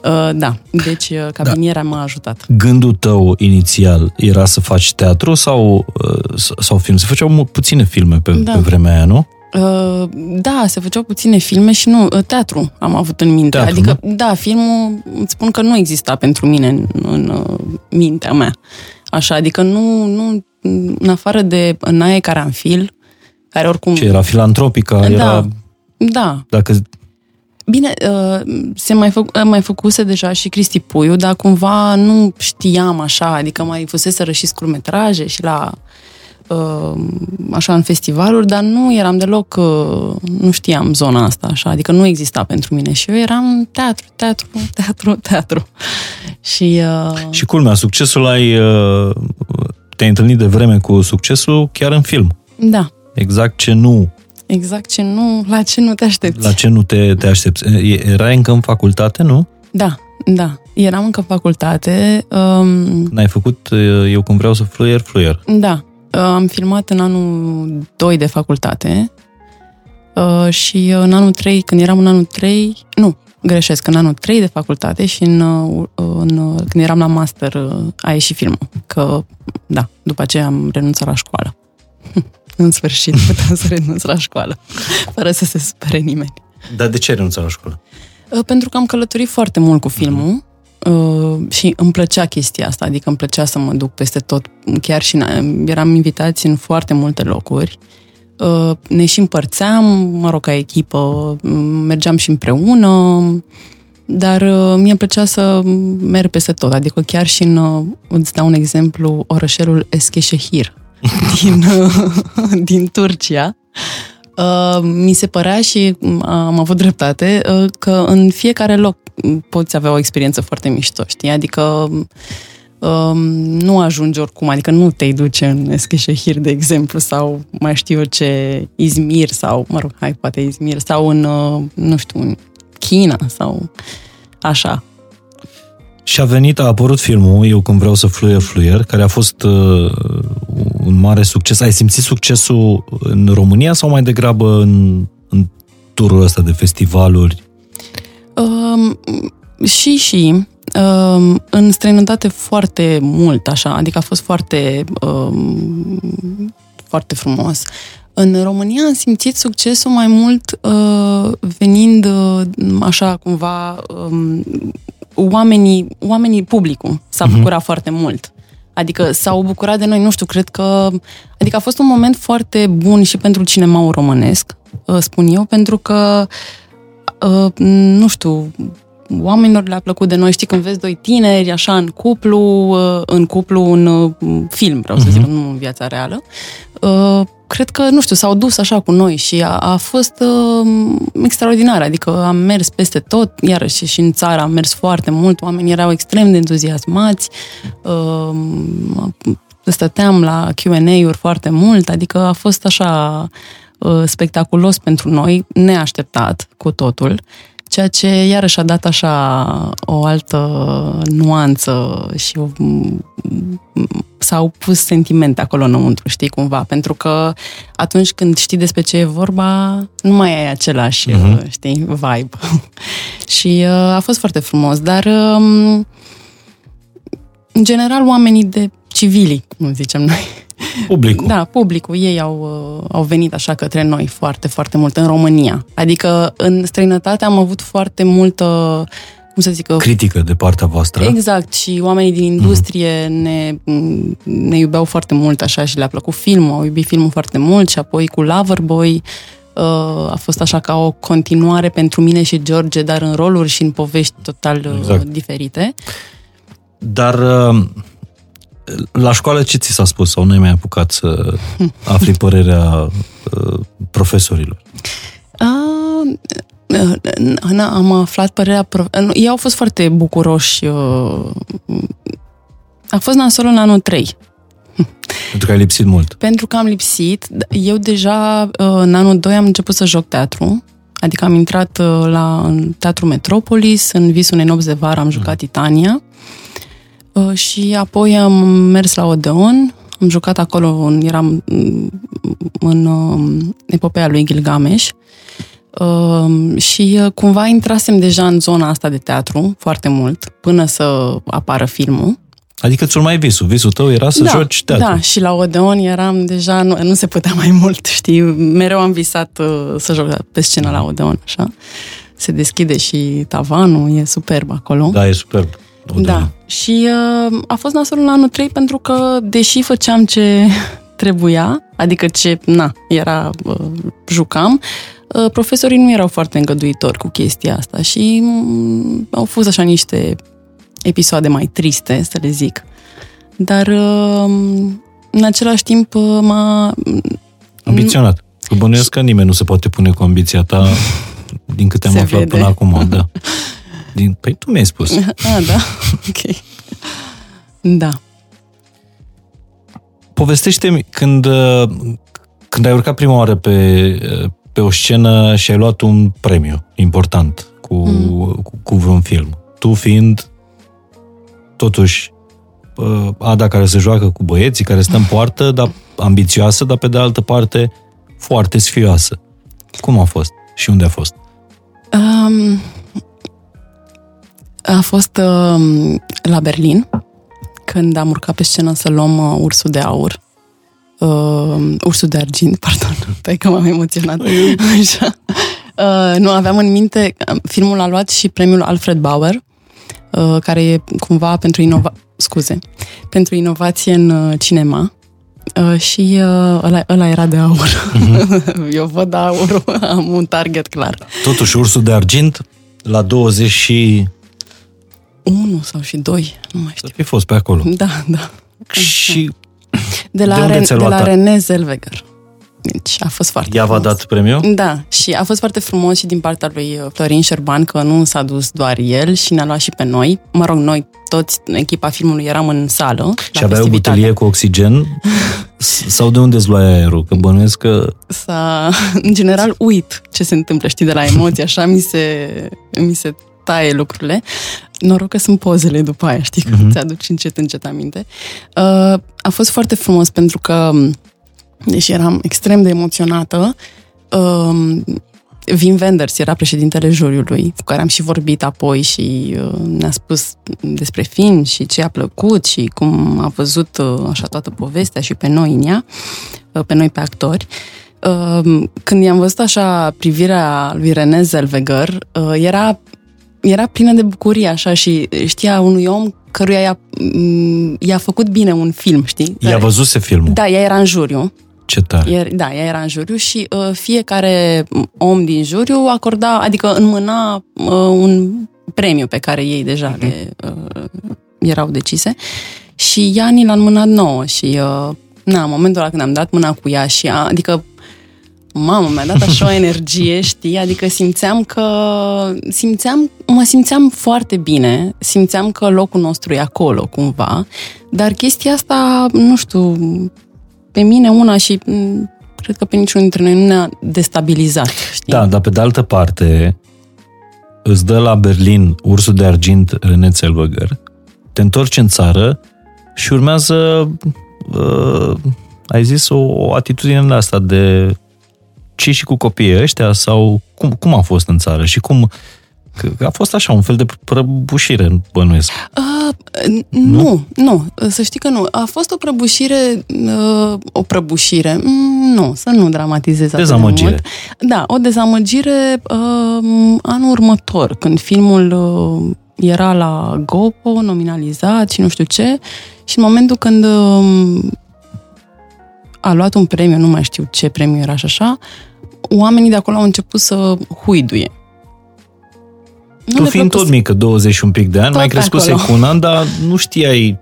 Uh, da, deci uh, cabinierea m-a ajutat. Gândul tău inițial era să faci teatru sau, uh, sau film? Se făceau mu- puține filme pe, Da. pe vremea aia, nu? Uh, da, se făceau puține filme și nu, uh, teatru am avut în minte. Teatru, adică, da, filmul, îți spun că nu exista pentru mine în, în uh, mintea mea. Așa, adică nu, nu în afară de Nae Caranfil, care oricum... Ce era filantropica, Da. era Da. Dacă Bine, uh, se mai, fă, mai făcuse deja și Cristi Puiu, dar cumva nu știam așa, adică mai fuseseră și scurmetraje și la uh, așa în festivaluri, dar nu eram deloc, uh, nu știam zona asta așa, adică nu exista pentru mine și eu eram teatru, teatru, teatru, teatru. Și, uh, și culmea, succesul ai, uh, te-ai întâlnit de vreme cu succesul chiar în film. da, Exact ce nu, exact ce nu, la ce nu te aștepți. la ce nu te, te aștepți. E- Erai încă în facultate, nu? Da, da, eram încă în facultate, um, Când ai făcut uh, Eu cum vreau să fluier, fluier. Da, uh, am filmat în anul 2 de facultate uh, și în anul 3, când eram în anul 3, nu, greșesc, în anul 3 de facultate și în, uh, în, uh, când eram la master uh, a ieșit filmul, că da, după aceea am renunțat la școală. în sfârșit puteam să renunț la școală, fără să se spere nimeni. Dar de ce ai renunțat la școală? Uh, Pentru că am călătorit foarte mult cu filmul uh, și îmi plăcea chestia asta, adică îmi plăcea să mă duc peste tot, chiar și în- eram invitați în foarte multe locuri. Uh, Ne și împărțeam, mă rog, ca echipă, m- mergeam și împreună, dar uh, mie îmi plăcea să merg peste tot, adică chiar și în, uh, îți dau un exemplu, orășelul Eskişehir din, uh, din Turcia. Uh, mi se părea și mm, am avut dreptate uh, că în fiecare loc poți avea o experiență foarte mișto, știi? Adică um, nu ajungi oricum, adică nu te duce în Eskişehir, de exemplu, sau mai știu eu ce, Izmir sau, mă rog, hai, poate Izmir, sau în, uh, nu știu, în China sau așa. Și a venit, a apărut filmul Eu când vreau să fluier, fluier, care a fost uh, un mare succes. Ai simțit succesul în România sau mai degrabă în, în turul ăsta de festivaluri? Um, și și um, în străinătate foarte mult, așa, adică a fost foarte um, foarte frumos. În România am simțit succesul mai mult uh, venind uh, așa cumva um, oamenii, oamenii publicul s-a bucurat foarte mult. Adică s-au bucurat de noi, nu știu, cred că... Adică a fost un moment foarte bun și pentru cinemaul românesc, uh, spun eu, pentru că uh, nu știu, oamenilor le-a plăcut de noi. Știi, când vezi doi tineri, așa, în cuplu, uh, în cuplu, în uh, film, vreau să zic, nu în viața reală, uh, cred că, nu știu, s-au dus așa cu noi și a, a fost uh, extraordinar. Adică am mers peste tot, iarăși și în țară am mers foarte mult, oamenii erau extrem de entuziasmați, uh, stăteam la Q&A-uri foarte mult, adică a fost așa uh, spectaculos pentru noi, neașteptat cu totul, ceea ce iarăși a dat așa o altă nuanță și o, s-au pus sentimente acolo înăuntru, știi, cumva, pentru că atunci când știi despre ce e vorba, nu mai ai același, uh-huh. știi, vibe. și uh, a fost foarte frumos, dar um, în general oamenii de civili, cum zicem noi, Publicul. da, publicul, ei au, uh, au venit așa către noi foarte, foarte mult în România. Adică în străinătate am avut foarte multă, cum să zic, Critică de partea voastră. Exact, și oamenii din industrie mm. ne, ne iubeau foarte mult așa și le-a plăcut filmul, au iubit filmul foarte mult și apoi cu Loverboy uh, a fost așa ca o continuare pentru mine și George, dar în roluri și în povești total uh, Exact. diferite. Dar uh, la școală ce ți s-a spus sau nu ai mai apucat să afli părerea uh, profesorilor? Uh, Ana, am aflat părerea... Prof... nu, Ei au fost foarte bucuroși. uh, A fost nasolul în anul 3. Pentru că ai lipsit mult. Pentru că am lipsit, eu deja uh, în anul 2 am început să joc teatru, adică am intrat uh, la în Teatru Metropolis, în Visul unei nopți de vară am jucat Titania uh, și apoi am mers la Odeon, am jucat acolo, în- eram mm, în uh, epopeea lui Gilgamesh uh, și uh, cumva intrasem deja în zona asta de teatru foarte mult, până să apară filmul. Adică ți mai visul. Visul tău era să da, joci teatru. Da, și la Odeon eram deja, nu, nu se putea mai mult, știi? Mereu am visat uh, să joc pe scenă la Odeon, așa. Se deschide și tavanul, e superb acolo. Da, e superb. Da. Și uh, a fost nasolul în anul 3 pentru că, deși făceam ce trebuia, adică ce, na, era, uh, jucam, uh, profesorii nu erau foarte îngăduitori cu chestia asta și mm, au fost așa niște episoade mai triste, să le zic. Dar uh, în același timp uh, m-a... Ambiționat. Că bănuiesc că nimeni nu se poate pune cu ambiția ta din câte am Se aflat vede. până acum, da. Din, păi tu mi-ai spus. Ah, da? Ok. Da. Povestește-mi când, uh, când ai urcat prima oară pe, uh, pe o scenă și ai luat un premiu important cu, mm. cu, cu vreun film. Tu fiind totuși uh, Ada care se joacă cu băieții, care stă în poartă, dar ambițioasă, dar pe de altă parte foarte sfioasă. Cum a fost? Și unde a fost? Um, a fost um, la Berlin, când am urcat pe scenă să luăm uh, ursul de aur. Uh, ursul de argint, pardon, pe că m-am emoționat. Așa. Uh, nu, aveam în minte, filmul a luat și premiul Alfred Bauer, uh, care e cumva pentru inova... scuze, pentru inovație în uh, cinema. Uh, și uh, ăla, ăla era de aur. Eu văd aurul, am un target clar. Totuși, ursul de argint, la 20 și... Unu sau și doi, nu mai Să știu. fi fost pe acolo. Da, da. Și De la, De unde Ren- ți-a de luat la a- René Zellweger. Deci a fost foarte ea v-a frumos. dat premiu? Da, și a fost foarte frumos și din partea lui uh, Florin Șerban, că nu s-a dus doar el și ne-a luat și pe noi. Mă rog, noi toți, echipa filmului, eram în sală. Și la aveai o festivitate. butelie cu oxigen? S- Sau de unde îți luai aerul? Că bănuiesc că... S-a, în general, uit ce se întâmplă, știi, de la emoții, așa mi se, mi se taie lucrurile. Noroc că sunt pozele după aia, știi, că Mhm. ți-aduci încet, încet aminte. Uh, a fost foarte frumos pentru că, deși eram extrem de emoționată, uh, Wim Wenders era președintele juriului, cu care am și vorbit apoi și uh, ne-a spus despre film și ce a plăcut și cum a văzut uh, așa toată povestea și pe noi în ea, uh, pe noi pe actori. Uh, când i-am văzut așa privirea lui René Zellweger, uh, era, era plină de bucurie așa și știa unui om căruia i-a, m, i-a făcut bine un film, știi? Ea văzuse filmul. Da, ea era în juriu. Ce tare. Iar, da, ea era în juriu și uh, fiecare om din juriu acorda, adică înmâna uh, un premiu pe care ei deja le uh, erau decise și ea ni l-a înmânat nouă și uh, na, în momentul ăla când am dat mâna cu ea și a, adică Mamă, mi-a dat așa o energie, știi? Adică simțeam că... Simțeam, mă simțeam foarte bine, simțeam că locul nostru e acolo, cumva, dar chestia asta, nu știu, pe mine una și m, cred că pe niciunul dintre noi nu ne-a destabilizat, știi? Da, dar pe de altă parte, îți dă la Berlin ursul de argint René Zellweger, te întorci în țară și urmează, uh, ai zis, o, o atitudine de asta de ce și cu copiii ăștia sau cum, cum a fost în țară și cum că că a fost așa, un fel de prăbușire, bănuiesc. Uh, nu, nu, să știi că nu. A fost o prăbușire, uh, o prăbușire, mm, nu, să nu dramatizez atât de Dezamăgire. mult. Da, o dezamăgire uh, anul următor, când filmul uh, era la GoPro, nominalizat și nu știu ce, și în momentul când uh, a luat un premiu, nu mai știu ce premiu era și așa, oamenii de acolo au început să huiduie. Nu tu le fiind plăcut tot mică, 20 și un pic de ani, Tot mai crescuse acolo. cu un an, dar nu știai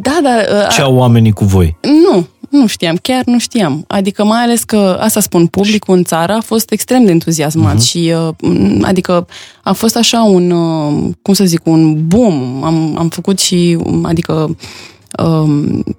Da, dar... uh, ce au oamenii cu voi. Nu, nu știam, chiar nu știam. Adică mai ales că, asta spun, publicul în țară a fost extrem de entuziasmat uh-huh. și, uh, adică, a fost așa un, uh, cum să zic, un boom. Am, am făcut și, um, adică, um,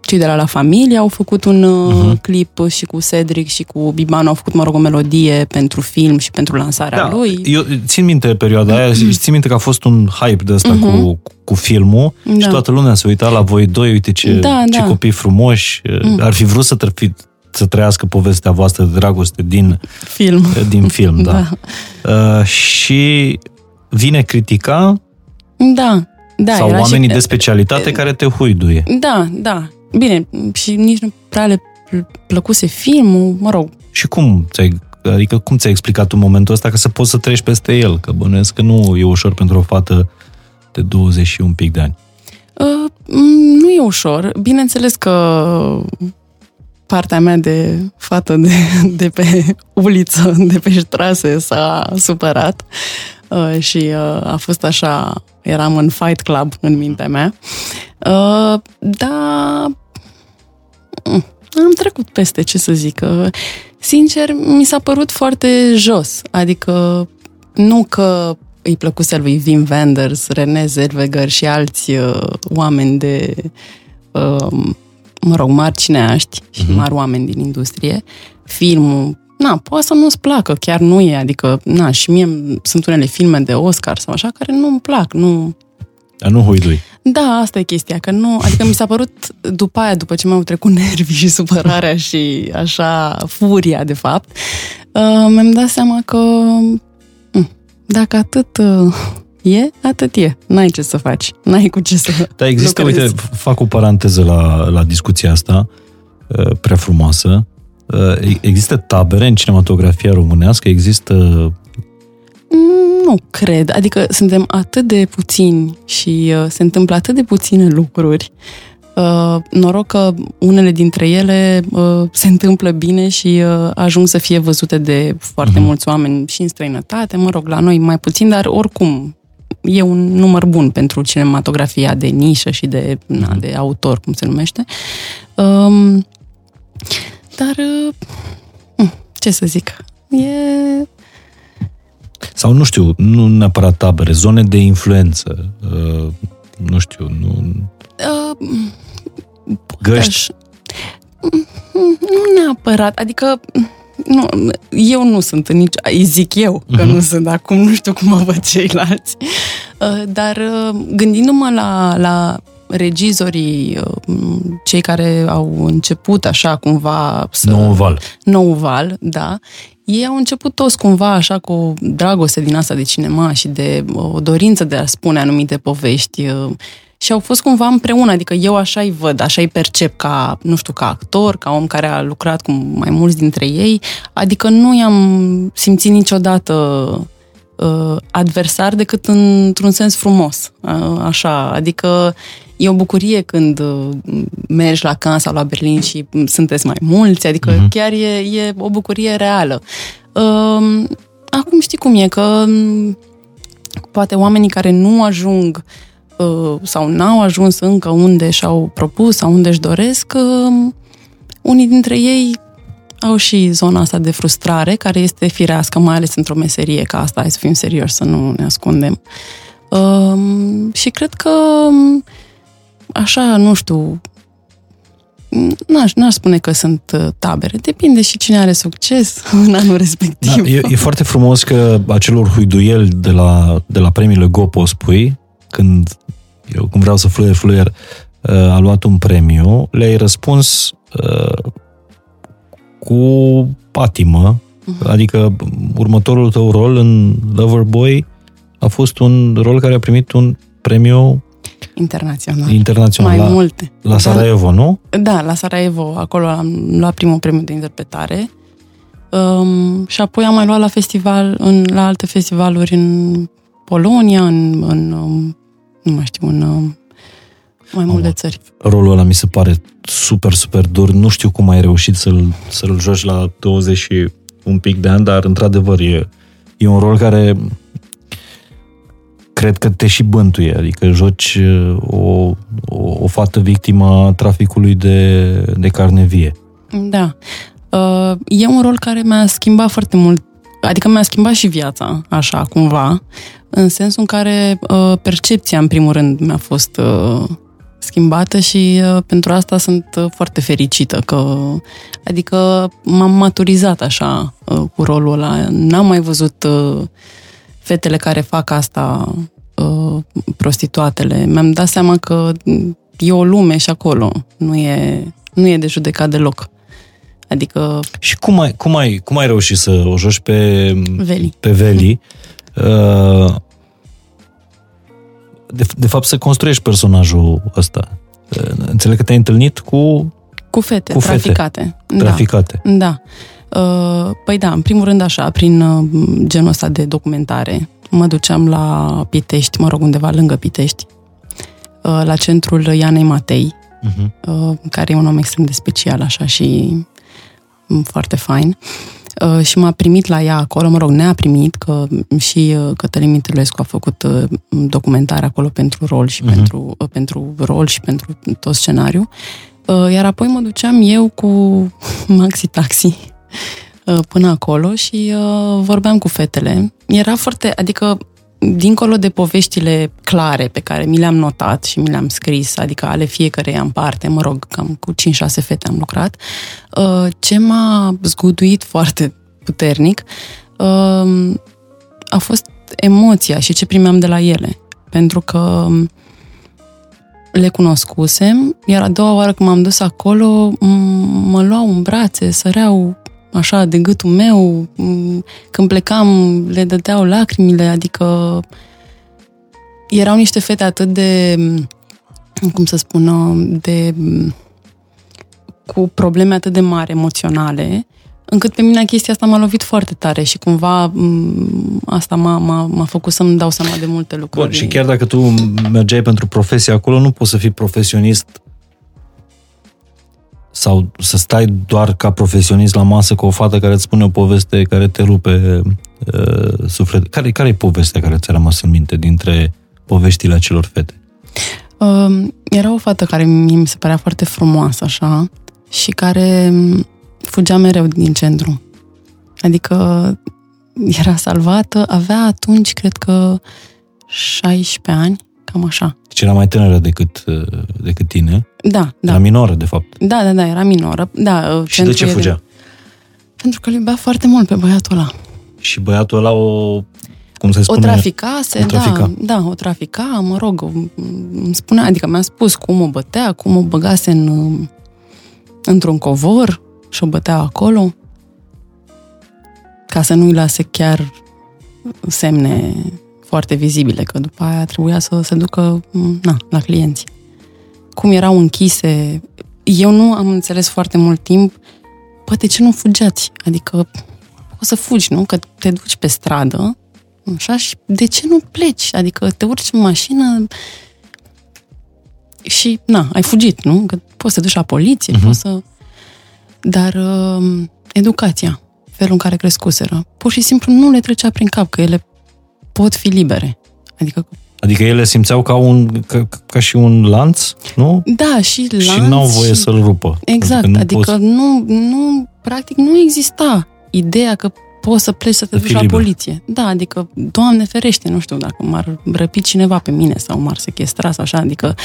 cei de la La Familie au făcut un uh, clip și cu Cedric și cu Bibanu au făcut, mă rog, o melodie pentru film și pentru lansarea lui. Eu țin minte perioada aia și țin minte că a fost un hype de ăsta cu, cu filmul și Da. toată lumea se uita la voi doi, uite ce, Da, ce da. copii frumoși, ar fi vrut să, trăfi, să trăiască povestea voastră de dragoste din, Film. din film, da. Da. Uh, și vine critica Da, da. sau era oamenii și, de specialitate care te huiduie. Da, da. Bine, și nici nu prea le pl- plăcuse filmul, mă rog, Și cum ți-ai, adică cum ți-ai explicat în momentul ăsta că să poți să treci peste el? Că bănuiesc că nu e ușor pentru o fată de 20 și un pic de ani. Uh, m, nu e ușor. Bineînțeles că partea mea de fată de, de pe uliță, de pe strase s-a supărat uh, și uh, a fost așa, eram în fight club în mintea mea. Uh, dar mm, am trecut peste, ce să zic. Uh, sincer, mi s-a părut foarte jos. Adică nu că îi plăcuse lui Wim Wenders, René Zellweger și alți uh, oameni de uh, mă rog, mari cineaști și uh-huh. mari oameni din industrie, filmul, na, poate să nu-ți placă, chiar nu e, adică, na, și mie sunt unele filme de Oscar sau așa care nu-mi plac, nu... Dar nu huidui. Da, asta e chestia, că nu, adică mi s-a părut după aia, după ce m-au trecut nervii și supărarea și așa, furia, de fapt, uh, mi-am dat seama că uh, dacă atât uh, e, atât e. N-ai ce să faci. N-ai cu ce să Dar există, lucrezi. uite, fac o paranteză la, la discuția asta, uh, prea frumoasă. Uh, Există tabere în cinematografia românească, există... Mm, Nu cred. Adică suntem atât de puțini și uh, se întâmplă atât de puține lucruri. Uh, noroc că unele dintre ele uh, se întâmplă bine și uh, ajung să fie văzute de foarte Mhm. mulți oameni și în străinătate. Mă rog, la noi mai puțin, dar oricum e un număr bun pentru cinematografia de nișă și de, na, Mhm. de autor, cum se numește. Um, dar, uh, mm, ce să zic, e Sau nu știu, nu neapărat tabere, zone de influență. uh, Nu știu, nu... Uh, Găști. Aș- Nu neapărat, adică nu, eu nu sunt în nici, îi zic eu că Mhm. nu sunt, acum nu știu cum mă văd ceilalți, Uh, dar uh, gândindu-mă la, la regizorii, uh, cei care au început așa cumva să... Nou val. nou val, da, ei au început toți cumva așa cu o dragoste din asta de cinema și de o dorință de a spune anumite povești uh, și au fost cumva împreună, adică eu așa-i văd, așa-i percep ca, nu știu, ca actor, ca om care a lucrat cu mai mulți dintre ei, adică nu i-am simțit niciodată uh, adversar decât într-un sens frumos, uh, așa, adică e o bucurie când uh, mergi la Cannes sau la Berlin și mm, sunteți mai mulți, adică Mhm. uh-huh. chiar e, e o bucurie reală. Uh, acum știi cum e, că mm, poate oamenii care nu ajung uh, sau n-au ajuns încă unde și-au propus sau unde își doresc, uh, unii dintre ei au și zona asta de frustrare, care este firească, mai ales într-o meserie ca asta, hai să fim serioși, să nu ne ascundem. Um, și cred că, um, așa, nu știu, n-aș, n-aș spune că sunt uh, tabere. Depinde și cine are succes în anul respectiv. Da, e, e foarte frumos că acelor huiduieli de la, de la premiile Gopo spui, când eu cum vreau să fluier, fluier, uh, a luat un premiu, le-ai răspuns uh, cu patimă, adică următorul tău rol în Loverboy a fost un rol care a primit un premiu Internațional. internațional Mai la, multe. la Sarajevo, nu? Da, la Sarajevo, acolo am luat primul premiu de interpretare. Um, și apoi am mai luat la festival, în, la alte festivaluri în Polonia, în, în um, nu mai știu, în um, mai multe țări. rolul ăla mi se pare super, super dur. Nu știu cum ai reușit să-l, să-l joci la 20 și un pic de ani, dar într-adevăr e, e un rol care cred că te și bântuie. Adică joci uh, o, o, o fată victimă a traficului de, de carne vie. Da. Uh, e un rol care mi-a schimbat foarte mult, adică mi-a schimbat și viața, așa, cumva, în sensul în care uh, percepția, în primul rând, mi-a fost uh, schimbată și uh, pentru asta sunt uh, foarte fericită, că, adică m-am maturizat așa uh, cu rolul ăla. N-am mai văzut uh, fetele care fac asta, uh, prostituatele. Mi-am dat seama că e o lume și acolo, nu e, nu e de judecat deloc. Adică Și cum ai, cum ai, cum ai reușit să o joci pe Veli. Pe Veli uh, de, de fapt să construiești personajul ăsta. Uh, Înțeleg că te-ai întâlnit cu cu fete, Cu fete. traficate. traficate. Da. da. Uh, Păi da, în primul rând așa, prin uh, genul ăsta de documentare, mă duceam la Pitești, mă rog, undeva lângă Pitești, uh, la centrul Ianei Matei, Mhm. uh, care e un om extrem de special, așa, și mm, foarte fain. Uh, și m-a primit la ea acolo, mă rog, ne-a primit, că și uh, Cătălin Mitrulescu a făcut uh, documentare acolo pentru rol și Mhm. pentru, uh, pentru rol și pentru tot scenariu. Uh, Iar apoi mă duceam eu cu Maxi Taxi uh, până acolo și uh, vorbeam cu fetele. Era foarte, adică dincolo de poveștile clare pe care mi le-am notat și mi le-am scris, adică ale fiecăreia în parte, mă rog, cam cu 5-6 fete am lucrat, uh, ce m-a zguduit foarte puternic uh, a fost emoția și ce primeam de la ele. Pentru că le cunoscusem, iar a doua oară când m-am dus acolo, m- mă luau în brațe, săreau așa de gâtul meu, m- când plecam le dădeau lacrimile, adică erau niște fete atât de, cum să spun, de cu probleme atât de mari emoționale, încât pe mine chestia asta m-a lovit foarte tare și cumva m- asta m-a, m-a, m-a făcut să-mi dau seama de multe lucruri. Bun, și chiar dacă tu mergeai pentru profesie acolo, nu poți să fii profesionist sau să stai doar ca profesionist la masă cu o fată care îți spune o poveste care te rupe uh, suflet. Care, care e povestea care ți-a rămas în minte dintre poveștile acelor fete? Uh, era o fată care mie mi se părea foarte frumoasă, așa, și care m, fugea mereu din centru. Adică era salvată, avea atunci, cred că, 16 ani, cam așa. Deci era mai tânără decât, uh, decât tine. Da, Era da. minoră, de fapt. Da, da, da, era minoră. Da, Și de ce ele- fugea? Pentru că îl iubea foarte mult pe băiatul ăla. Și băiatul ăla o... Cum se O spune? traficase, o trafica. da, da, o trafica, mă rog, îmi spunea, adică mi-a spus cum o bătea, cum o băgase în, într-un covor și o bătea acolo, ca să nu-i lase chiar semne foarte vizibile, că după aia trebuia să se ducă na, la clienți. Cum erau închise, eu nu am înțeles foarte mult timp, bă, de ce nu fugeați? Adică poți să fugi, nu? Că te duci pe stradă, Așa, și de ce nu pleci? Adică te urci în mașină și, na, ai fugit, nu? Că poți să te duci la poliție, uh-huh. poți să... Dar uh, educația, felul în care crescuseră, pur și simplu nu le trecea prin cap că ele pot fi libere. Adică, Adică ele simțeau ca, un, ca, ca și un lanț, nu? da, și lanț, și n-au voie și... să-l rupă. Exact, Pentru că adică poți- nu, nu, practic nu exista ideea că poți să pleci să te Să duci fii la liber. poliție. Da, adică, Doamne ferește, nu știu, dacă m-ar răpi cineva pe mine sau m-ar sechestra sau așa, adică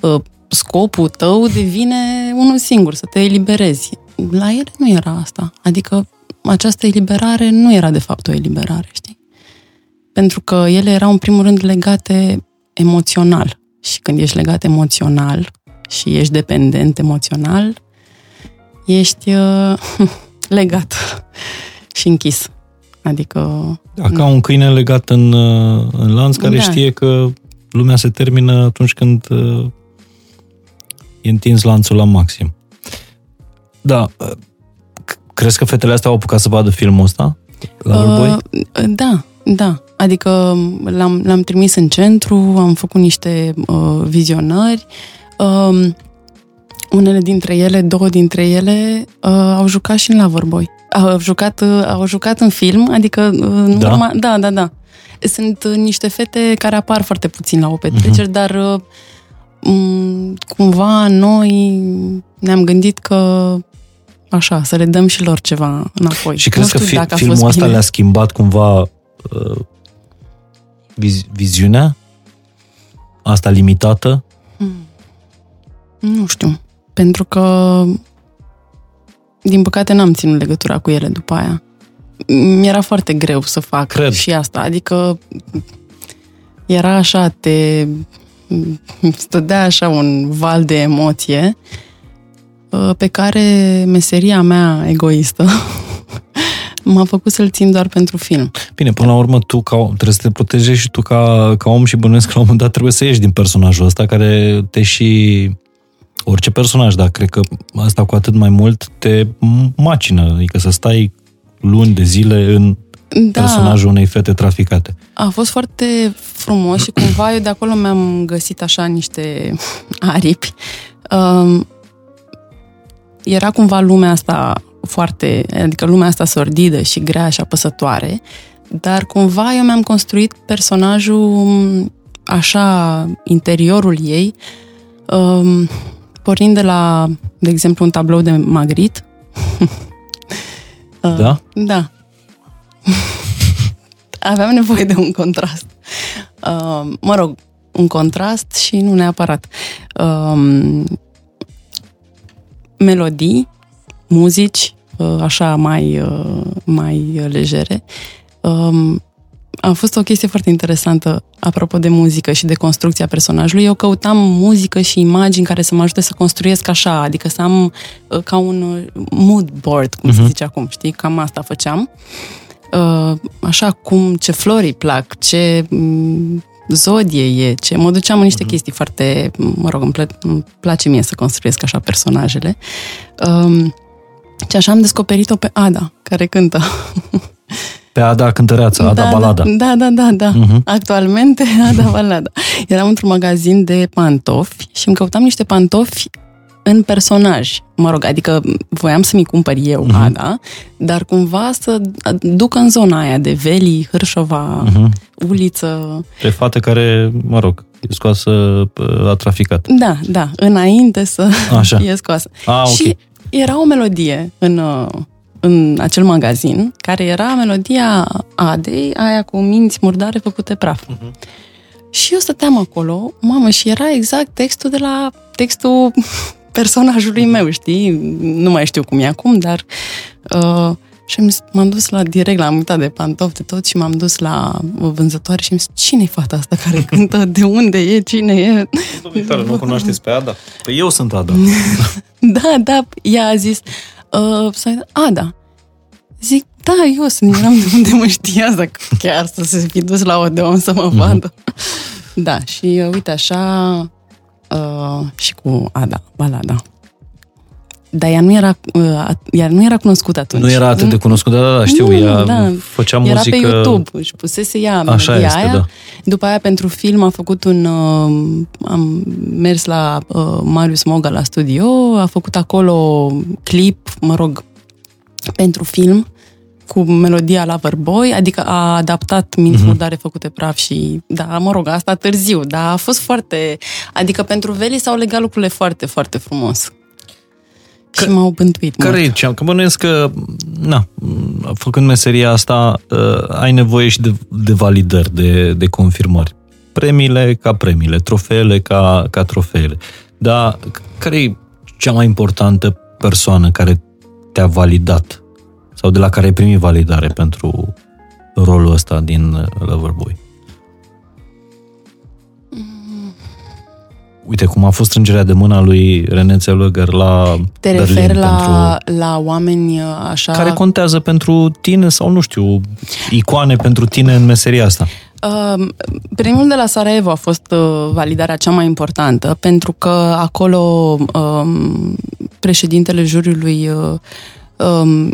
uh, scopul tău devine unul singur, să te eliberezi. La ele nu era asta. Adică această eliberare nu era de fapt o eliberare, știi? Pentru că ele erau în primul rând legate emoțional. Și când ești legat emoțional și ești dependent emoțional, ești uh, legat și închis. Adică, Da, ca un câine legat în, uh, în lanț care Da. știe că lumea se termină atunci când uh, e întins lanțul la maxim. Da, uh, c- crezi că fetele astea au apucat să vadă filmul ăsta? La Oldboy? Uh, da, da. Adică l-am, l-am trimis în centru, am făcut niște uh, vizionări. Uh, unele dintre ele, două dintre ele, uh, au jucat și în Loverboy. Au jucat, uh, au jucat în film, adică... Uh, în Da? urma, da, da, da. Sunt uh, niște fete care apar foarte puțin la o petrecere, uh-huh. dar uh, m- cumva noi ne-am gândit că așa, să le dăm și lor ceva înapoi. Și crezi Nu că știu fi, dacă a filmul fost ăsta bine. le-a schimbat cumva uh, viz, viziunea? Asta limitată? Nu știu. Pentru că, din păcate, n-am ținut legătura cu ele după aia. Mi-era foarte greu să fac Cred. și asta. Adică era așa, te stădea așa un val de emoție uh, pe care meseria mea egoistă m-a făcut să-l țin doar pentru film. Bine, până la urmă tu ca, om- trebuie să te protejezi și tu ca, ca om și bănuiesc că la un moment dat trebuie să ieși din personajul ăsta care te și... Orice personaj, dar cred că asta cu atât mai mult te macină, adică să stai luni de zile în Da, personajul unei fete traficate. A fost foarte frumos și cumva eu de acolo mi-am găsit așa niște aripi Um, era cumva lumea asta foarte, adică lumea asta sordidă și grea și apăsătoare, dar cumva eu mi-am construit personajul așa, interiorul ei, um, pornind de la, de exemplu, un tablou de Magritte. Da? Da. Aveam nevoie de un contrast. Uh, mă rog, un contrast și nu neapărat. Uh, melodii, muzici, uh, așa mai, uh, mai legere. Um, a fost o chestie foarte interesantă apropo de muzică și de construcția personajului. Eu căutam muzică și imagini care să mă ajute să construiesc așa, adică să am uh, ca un uh, mood board, cum uh-huh. se zice acum, știi? Cam asta făceam. Uh, așa cum, ce flori plac, ce mm, zodie e, ce... Mă duceam în niște uh-huh. chestii foarte... Mă rog, îmi, plă- îmi place mie să construiesc așa personajele. Um, și așa am descoperit-o pe Ada, care cântă. Pe Ada Cântăreața, Ada da, Balada. Da, da, da, da. Uh-huh. Actualmente Ada Balada. Eram într-un magazin de pantofi și îmi căutam niște pantofi în personaj. Mă rog, adică voiam să mi cumpăr eu, uh-huh. Ada, dar cumva să duc în zona aia de Veli, Hârșova, uh-huh. uliță. Pe fată care, mă rog, e scoasă la traficat. Da, da, înainte să Așa. fie scoasă. Ah, ok. Și era o melodie în, uh, în acel magazin, care era melodia Adei, aia cu minți murdare făcute praf. Uh-huh. Și eu stăteam acolo, mamă, și era exact textul de la textul personajului meu, știi? Nu mai știu cum e acum, dar... Uh, și am zis, m-am dus la direct, l-am uitat de pantofi, de tot și m-am dus la o vânzătoare și am zis, cine e fata asta care cântă? De unde e? Cine e? Domnule, nu cunoașteți pe Ada? Păi eu sunt Ada. da, da, ea a zis, uh, Ada. Zic, da, eu sunt, eram de unde mă știa, dacă chiar să se fi dus la Odeon să mă vadă. Mm-hmm. Da, și uh, uite așa uh, și cu Ada, balada. Dar ea nu era, uh, ea nu era cunoscută atunci. Nu era atât de cunoscută, da, da, știu, Nu, ea da. făcea Era muzică... pe YouTube, își pusese ea Așa melodia este, aia. da. După aia, pentru film, a făcut un... Uh, am mers la uh, Marius Moga la studio, a făcut acolo clip, mă rog, pentru film, cu melodia la Boy, adică a adaptat minți Mhm. uh-huh. murdare făcute praf și, da, mă rog, asta târziu, dar a fost foarte... Adică pentru Veli s-au legat lucrurile foarte, foarte frumos. Că- și m-au bântuit Care mult. e cea? Că bănuiesc că, na, făcând meseria asta, uh, ai nevoie și de, de validări, de, de confirmări. Premiile ca premiile, trofeele ca, ca trofeele. Dar care e cea mai importantă persoană care te-a validat sau de la care ai primit validare pentru rolul ăsta din uh, Loverboy? Uite cum a fost strângerea de mâna lui René Zellweger la Te Berlin referi la, pentru la oameni uh, așa... care contează pentru tine sau, nu știu, icoane pentru tine în meseria asta? Uh, Premiul de la Sarajevo a fost uh, validarea cea mai importantă, pentru că acolo um, președintele juriului uh, um,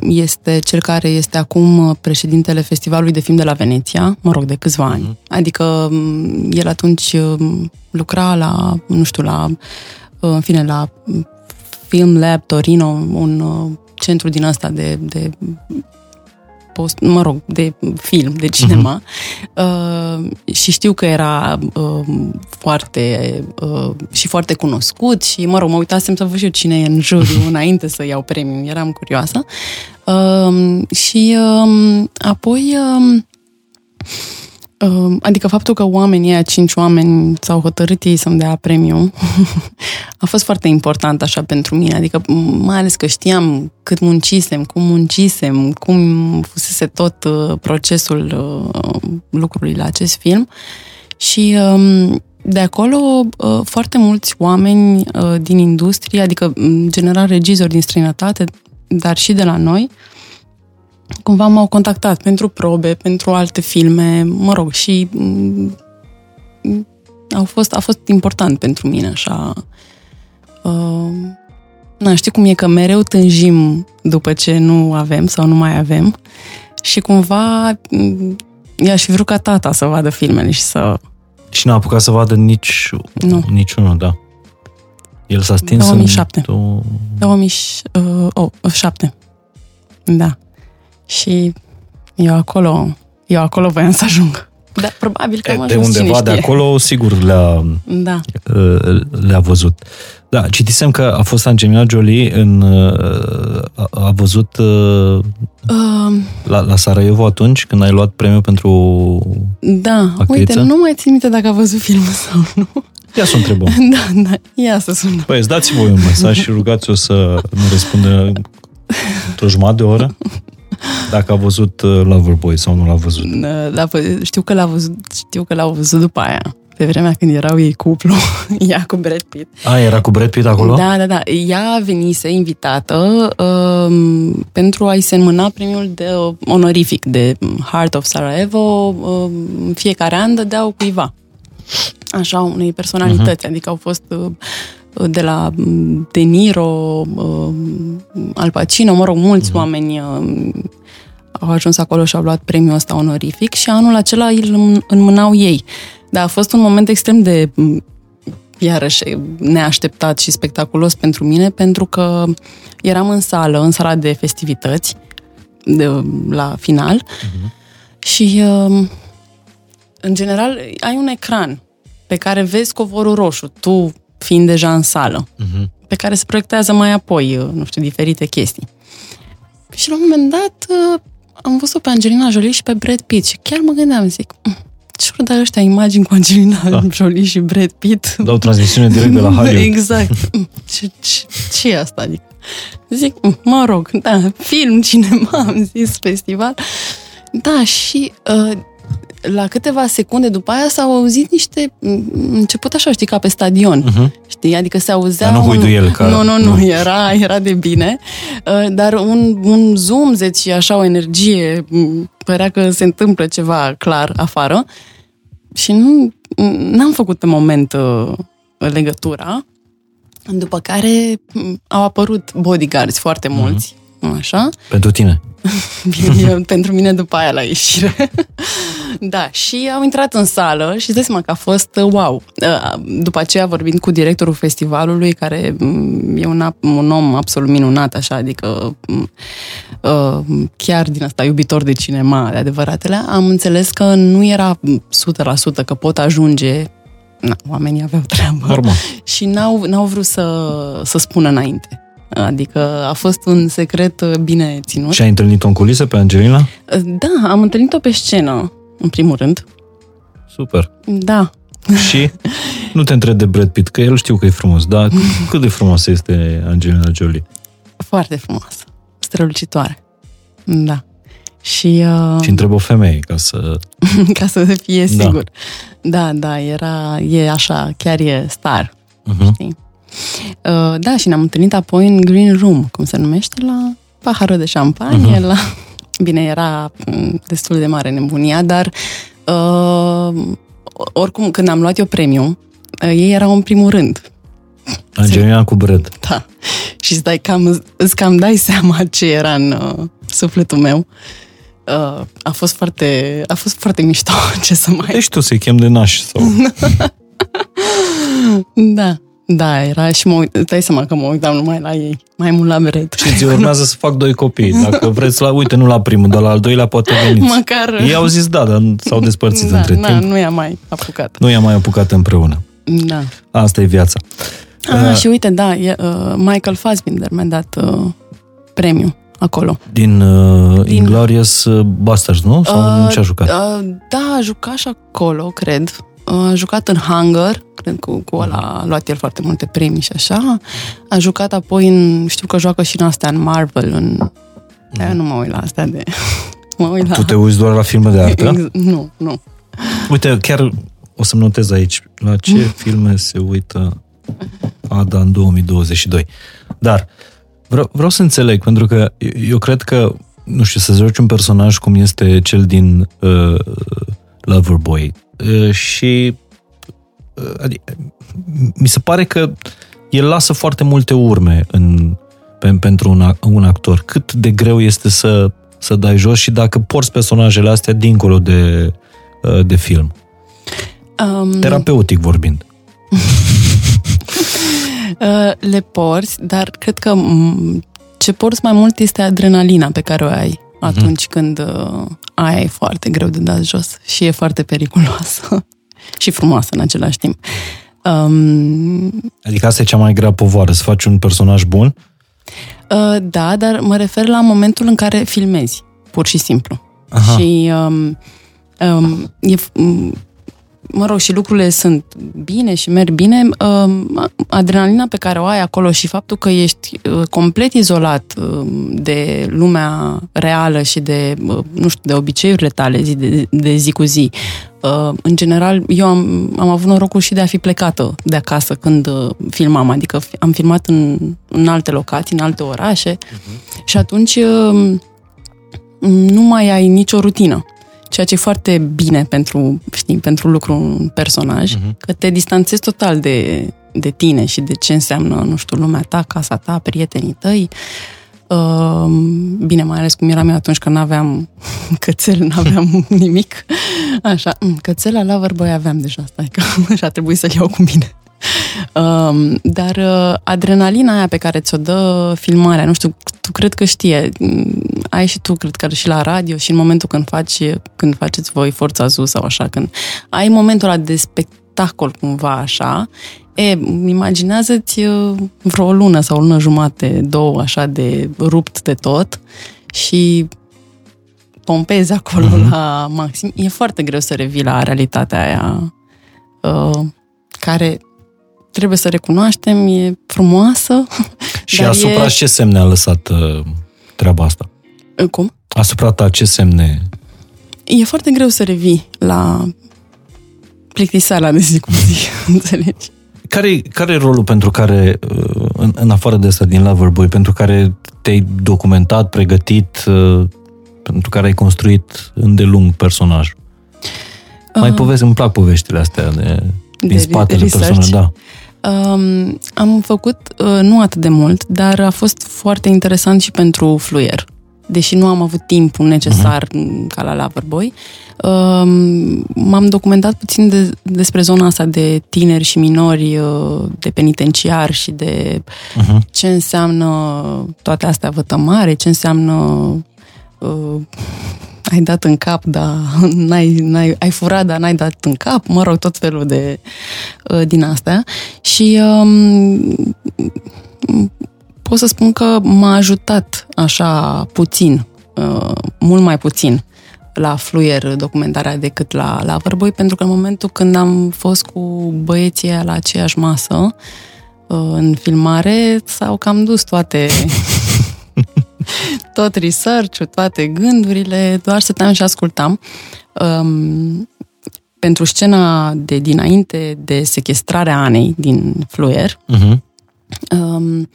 este cel care este acum uh, președintele Festivalului de Film de la Veneția, mă rog, de câțiva ani. Adică um, el atunci um, lucra la, nu știu, la, uh, în fine, la Film Lab Torino, un uh, centru din ăsta de, de post, mă rog, de film, de cinema uh-huh. uh, și știu că era uh, foarte uh, și foarte cunoscut și, mă rog, mă uitasem să văd și eu cine e în juriu înainte să iau premiul, eram curioasă. Uh, și uh, apoi uh, Uh, adică faptul că oamenii aia, cinci oameni, s-au hotărât ei să-mi dea premiu, a fost foarte important așa pentru mine. Adică mai ales că știam cât muncisem, cum muncisem, cum fusese tot uh, procesul uh, lucrului la acest film. Și um, de acolo uh, foarte mulți oameni uh, din industrie, adică în general regizori din străinătate, dar și de la noi, cumva m-au contactat pentru probe, pentru alte filme, mă rog, și mm, au fost, a fost important pentru mine, așa. Uh, na, știi cum e că mereu tânjim după ce nu avem sau nu mai avem și cumva mm, i-aș fi vrut ca tata să vadă filmele și să... Și n-a apucat să vadă nici Nu. niciunul, da. El s-a stins 2007. în... 2007. Da. Și eu acolo, eu acolo voiam să ajung. Da, probabil că am De ajuns, undeva cine de știe. acolo, sigur, le-a, Da. uh, le-a văzut. Da, citisem că a fost Angelina Jolie în... uh, A, a văzut uh, Uh, la, la Sarajevo atunci, când ai luat premiul pentru... da, Actriță? uite, nu mai țin minte dacă a văzut filmul sau nu. Ia să o întrebăm. Da, da, ia să sună. Păi, îți dați voi un mesaj și rugați-o să nu răspundă într-o jumătate de oră dacă a văzut uh, Loverboy sau nu l-a văzut. Da, știu că l-a văzut, știu că l-au văzut după aia. Pe vremea când erau ei cuplu, ea cu Brad Pitt. A, era cu Brad Pitt acolo? Da, da, da. Ea venise invitată um, pentru a-i se înmâna premiul de uh, onorific de Heart of Sarajevo. Um, în fiecare an dădeau cuiva. Așa, unei personalități. Uh-huh. Adică au fost uh, de la um, De Niro, uh, Al Pacino, mă rog, mulți uh-huh. oameni uh, au ajuns acolo și au luat premiul ăsta onorific și anul acela îl înmânau ei. Dar a fost un moment extrem de iarăși neașteptat și spectaculos pentru mine, pentru că eram în sală, în sala de festivități, de, la final, uh-huh. și în general ai un ecran pe care vezi covorul roșu, tu fiind deja în sală, uh-huh. pe care se proiectează mai apoi, nu știu, diferite chestii. Și la un moment dat am văzut pe Angelina Jolie și pe Brad Pitt și chiar mă gândeam, zic, ce vor da ăștia imagini cu Angelina da. Jolie și Brad Pitt? Dau transmisiune direct de la Hollywood. Exact. Ce, ce, ce e asta? Adică, zic, mă rog, da, film, cinema, am zis, festival. Da, și uh, la câteva secunde după aia s-au auzit niște, început așa, știi, ca pe stadion, uh-huh. știi, adică se auzea dar nu un... el, ca... Nu, nu, nu, era, era de bine, uh, dar un, un zumzet și așa o energie, părea că se întâmplă ceva clar afară și nu n-am făcut pe moment uh, legătura, după care au apărut bodyguards foarte mulți, uh-huh. așa. Pentru tine? Bine, pentru mine după aia la ieșire. Da, și au intrat în sală și îți dai seama că a fost wow. După aceea, vorbind cu directorul festivalului, care e un, un om absolut minunat, așa, adică chiar din asta iubitor de cinema, de adevăratele, am înțeles că nu era 100% că pot ajunge Na, oamenii aveau treabă. Normal. Și n-au, n-au vrut să, să spună înainte. Adică a fost un secret bine ținut. Și ai întâlnit-o în culise pe Angelina? Da, am întâlnit-o pe scenă, în primul rând. Super. Da. Și nu te întreb de Brad Pitt, că el știu că e frumos, dar cât de frumoasă este Angelina Jolie? Foarte frumoasă. Strălucitoare. Da. Și, uh... și întreb o femeie ca să... ca să fie sigur. Da. da, da, era, e așa, chiar e star. Uh-huh. Știi? Uh, da, și ne-am întâlnit apoi în Green Room, cum se numește, la paharul de șampanie, uh-huh. la... Bine, era destul de mare nebunia, dar uh, oricum, când am luat eu premiu, uh, ei erau în primul rând. Angelina cu Brad. Da. Și îți, dai cam, îți cam dai seama ce era în uh, sufletul meu. Uh, a fost foarte a fost foarte mișto, ce să mai... Deci tu să-i chem de naș sau... da. Da, era și mă uit, dai seama că mă uitam numai la ei, mai mult la Brad. Și ți urmează să fac doi copii. Dacă vreți la, uite, nu la primul, dar la al doilea poate veniți. Măcar... Ei au zis da, dar s-au despărțit da, între da, timp. nu i-a mai apucat. Nu i-a mai apucat împreună. Da. Asta e viața. Ah, uh, și uite, da, e, uh, Michael Fassbinder mi-a dat uh, premiu acolo. Din, uh, Din... Inglorious Bastards, nu? Sau uh, ce a jucat? Uh, da, a jucat și acolo, cred. A jucat în Hunger, cred că cu ăla a luat el foarte multe premii și așa. A jucat apoi în, știu că joacă și în astea, în Marvel, în... Aia nu mă uit la astea de... mă uit la... Tu te uiți doar la filme de artă? Ex- nu, nu. Uite, chiar o să-mi notez aici la ce filme se uită Ada în 2022. Dar vreau, vreau să înțeleg, pentru că eu cred că, nu știu, să joci un personaj cum este cel din uh, Loverboy, și adică, mi se pare că el lasă foarte multe urme în, pe, pentru un, un actor. Cât de greu este să, să dai jos și dacă porți personajele astea dincolo de, de film. Um, Terapeutic vorbind. Uh, le porți, dar cred că m- ce porți mai mult este adrenalina pe care o ai atunci când uh, aia e foarte greu de dat jos și e foarte periculoasă și frumoasă în același timp. Um, Adică asta e cea mai grea povoară, să faci un personaj bun? uh, da, dar mă refer la momentul în care filmezi, pur și simplu. Aha. Și um, um, e, f- m- mă rog, și lucrurile sunt bine și merg bine, um, adrenalina pe care o ai acolo și faptul că ești uh, complet izolat um, de lumea reală și de, uh, nu știu, de obiceiurile tale zi de, de zi cu zi. Uh, în general, eu am, am avut norocul și de a fi plecată de acasă când uh, filmam, adică fi- am filmat în, în alte locații, în alte orașe și atunci uh, nu mai ai nicio rutină. Ceea ce e foarte bine pentru, știi, pentru lucru un personaj, uh-huh. că te distanțezi total de, de tine și de ce înseamnă, nu știu, lumea ta, casa ta, prietenii tăi. Uh, bine, mai ales cum eram eu atunci că n-aveam cățel, n-aveam nimic. Așa, mm, cățel la Loverboy aveam deja, stai că și a trebuit să-l iau cu mine. Um, dar uh, adrenalina aia pe care ți-o dă filmarea, nu știu, tu cred că știe, mm, ai și tu, cred că și la radio și în momentul când faci, când faceți voi Forța Zu sau așa, când ai momentul ăla de spectacol cumva așa, e, imaginează-ți uh, vreo o lună sau o lună jumate, două așa de rupt de tot și pompezi acolo uh-huh. la maxim. E foarte greu să revii la realitatea aia uh, care trebuie să recunoaștem, e frumoasă. Și dar asupra e... ce semne a lăsat uh, treaba asta? Cum? Asupra ta ce semne? E foarte greu să revii la plictiseala de zi cu zi, înțelegi? Care, care e rolul pentru care, uh, în, în afară de asta din Loverboy, pentru care te-ai documentat, pregătit, uh, pentru care ai construit îndelung personajul? Mai Uh, povesti, îmi plac poveștile astea de, din de spatele research. personajului, da. Um, am făcut uh, nu atât de mult, dar a fost foarte interesant și pentru Fluier. Deși nu am avut timpul necesar uh-huh. ca la Loverboy, um, m-am documentat puțin de, despre zona asta de tineri și minori, uh, de penitenciar și de Uh-huh. ce înseamnă toate astea vătămare, ce înseamnă uh, ai dat în cap, dar n-ai, n-ai, ai furat, dar n-ai dat în cap, mă rog, tot felul de uh, din astea. Și um, pot să spun că m-a ajutat așa puțin, uh, mult mai puțin la Fluier documentarea decât la Loverboy, pentru că în momentul când am fost cu băieții aia la aceeași masă, uh, în filmare, s-au cam dus toate tot research toate gândurile, doar stăteam și ascultam. Um, pentru scena de dinainte de sequestrarea Anei din Fluier, Uh-huh. Um,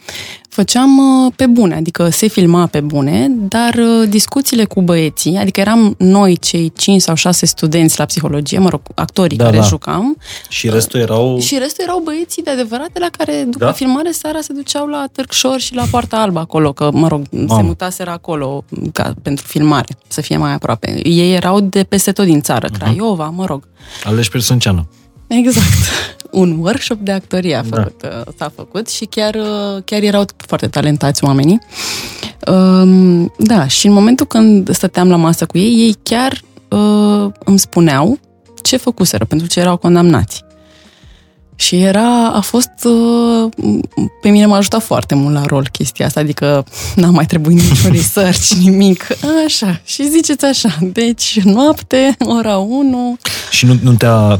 făceam uh, pe bune, adică se filma pe bune, dar uh, discuțiile cu băieții, adică eram noi cei 5 sau 6 studenți la psihologie, mă rog, actorii Da, care da. jucam, Și restul erau... și restul erau băieții de adevărate la care după Da? filmare seara se duceau la Târgșor și la Poarta Albă acolo, că, mă rog, se Mamă. mutaseră acolo ca, pentru filmare, să fie mai aproape. Ei erau de peste tot din țară, Craiova, mă rog. Aleși Persânceană. Exact. Un workshop de actorie a Da. făcut, uh, s-a făcut și chiar, uh, chiar erau foarte talentați oamenii. Um, Da, și în momentul când stăteam la masă cu ei, ei chiar uh, îmi spuneau ce făcuseră, pentru ce erau condamnați. Și era, a fost, uh, pe mine m-a ajutat foarte mult la rol chestia asta, adică n-a mai trebuit niciun research, nimic. Așa, și ziceți așa, deci noapte, ora 1, Și nu, nu te-a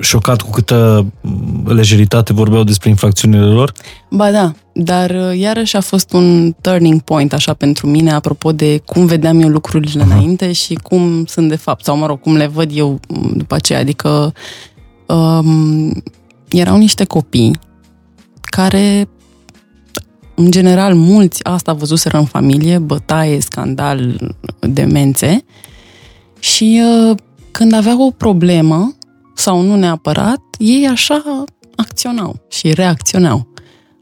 șocat cu câtă m, lejeritate vorbeau despre infracțiunile lor? Ba da, dar uh, iarăși a fost un turning point așa pentru mine, apropo de cum vedeam eu lucrurile Aha. înainte și cum sunt de fapt, sau mă rog, cum le văd eu m, după aceea. Adică um, erau niște copii care, în general, mulți asta văzuseră în familie, bătaie, scandal, demențe și uh, când aveau o problemă, sau nu neapărat, ei așa acționau și reacționau.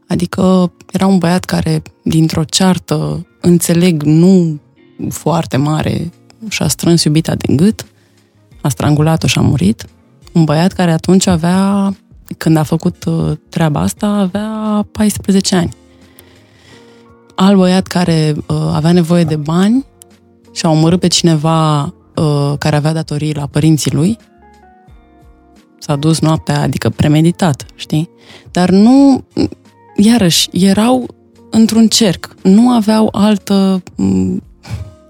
Adică era un băiat care, dintr-o ceartă, înțeleg, nu foarte mare, și-a strâns iubita de gât, a strangulat-o și a murit. Un băiat care atunci avea când a făcut uh, treaba asta, avea 14 ani. Alt băiat care uh, avea nevoie de bani și a omorât pe cineva uh, care avea datorii la părinții lui, s-a dus noaptea, adică premeditat, știi? Dar nu, iarăși, erau într-un cerc, nu aveau altă m,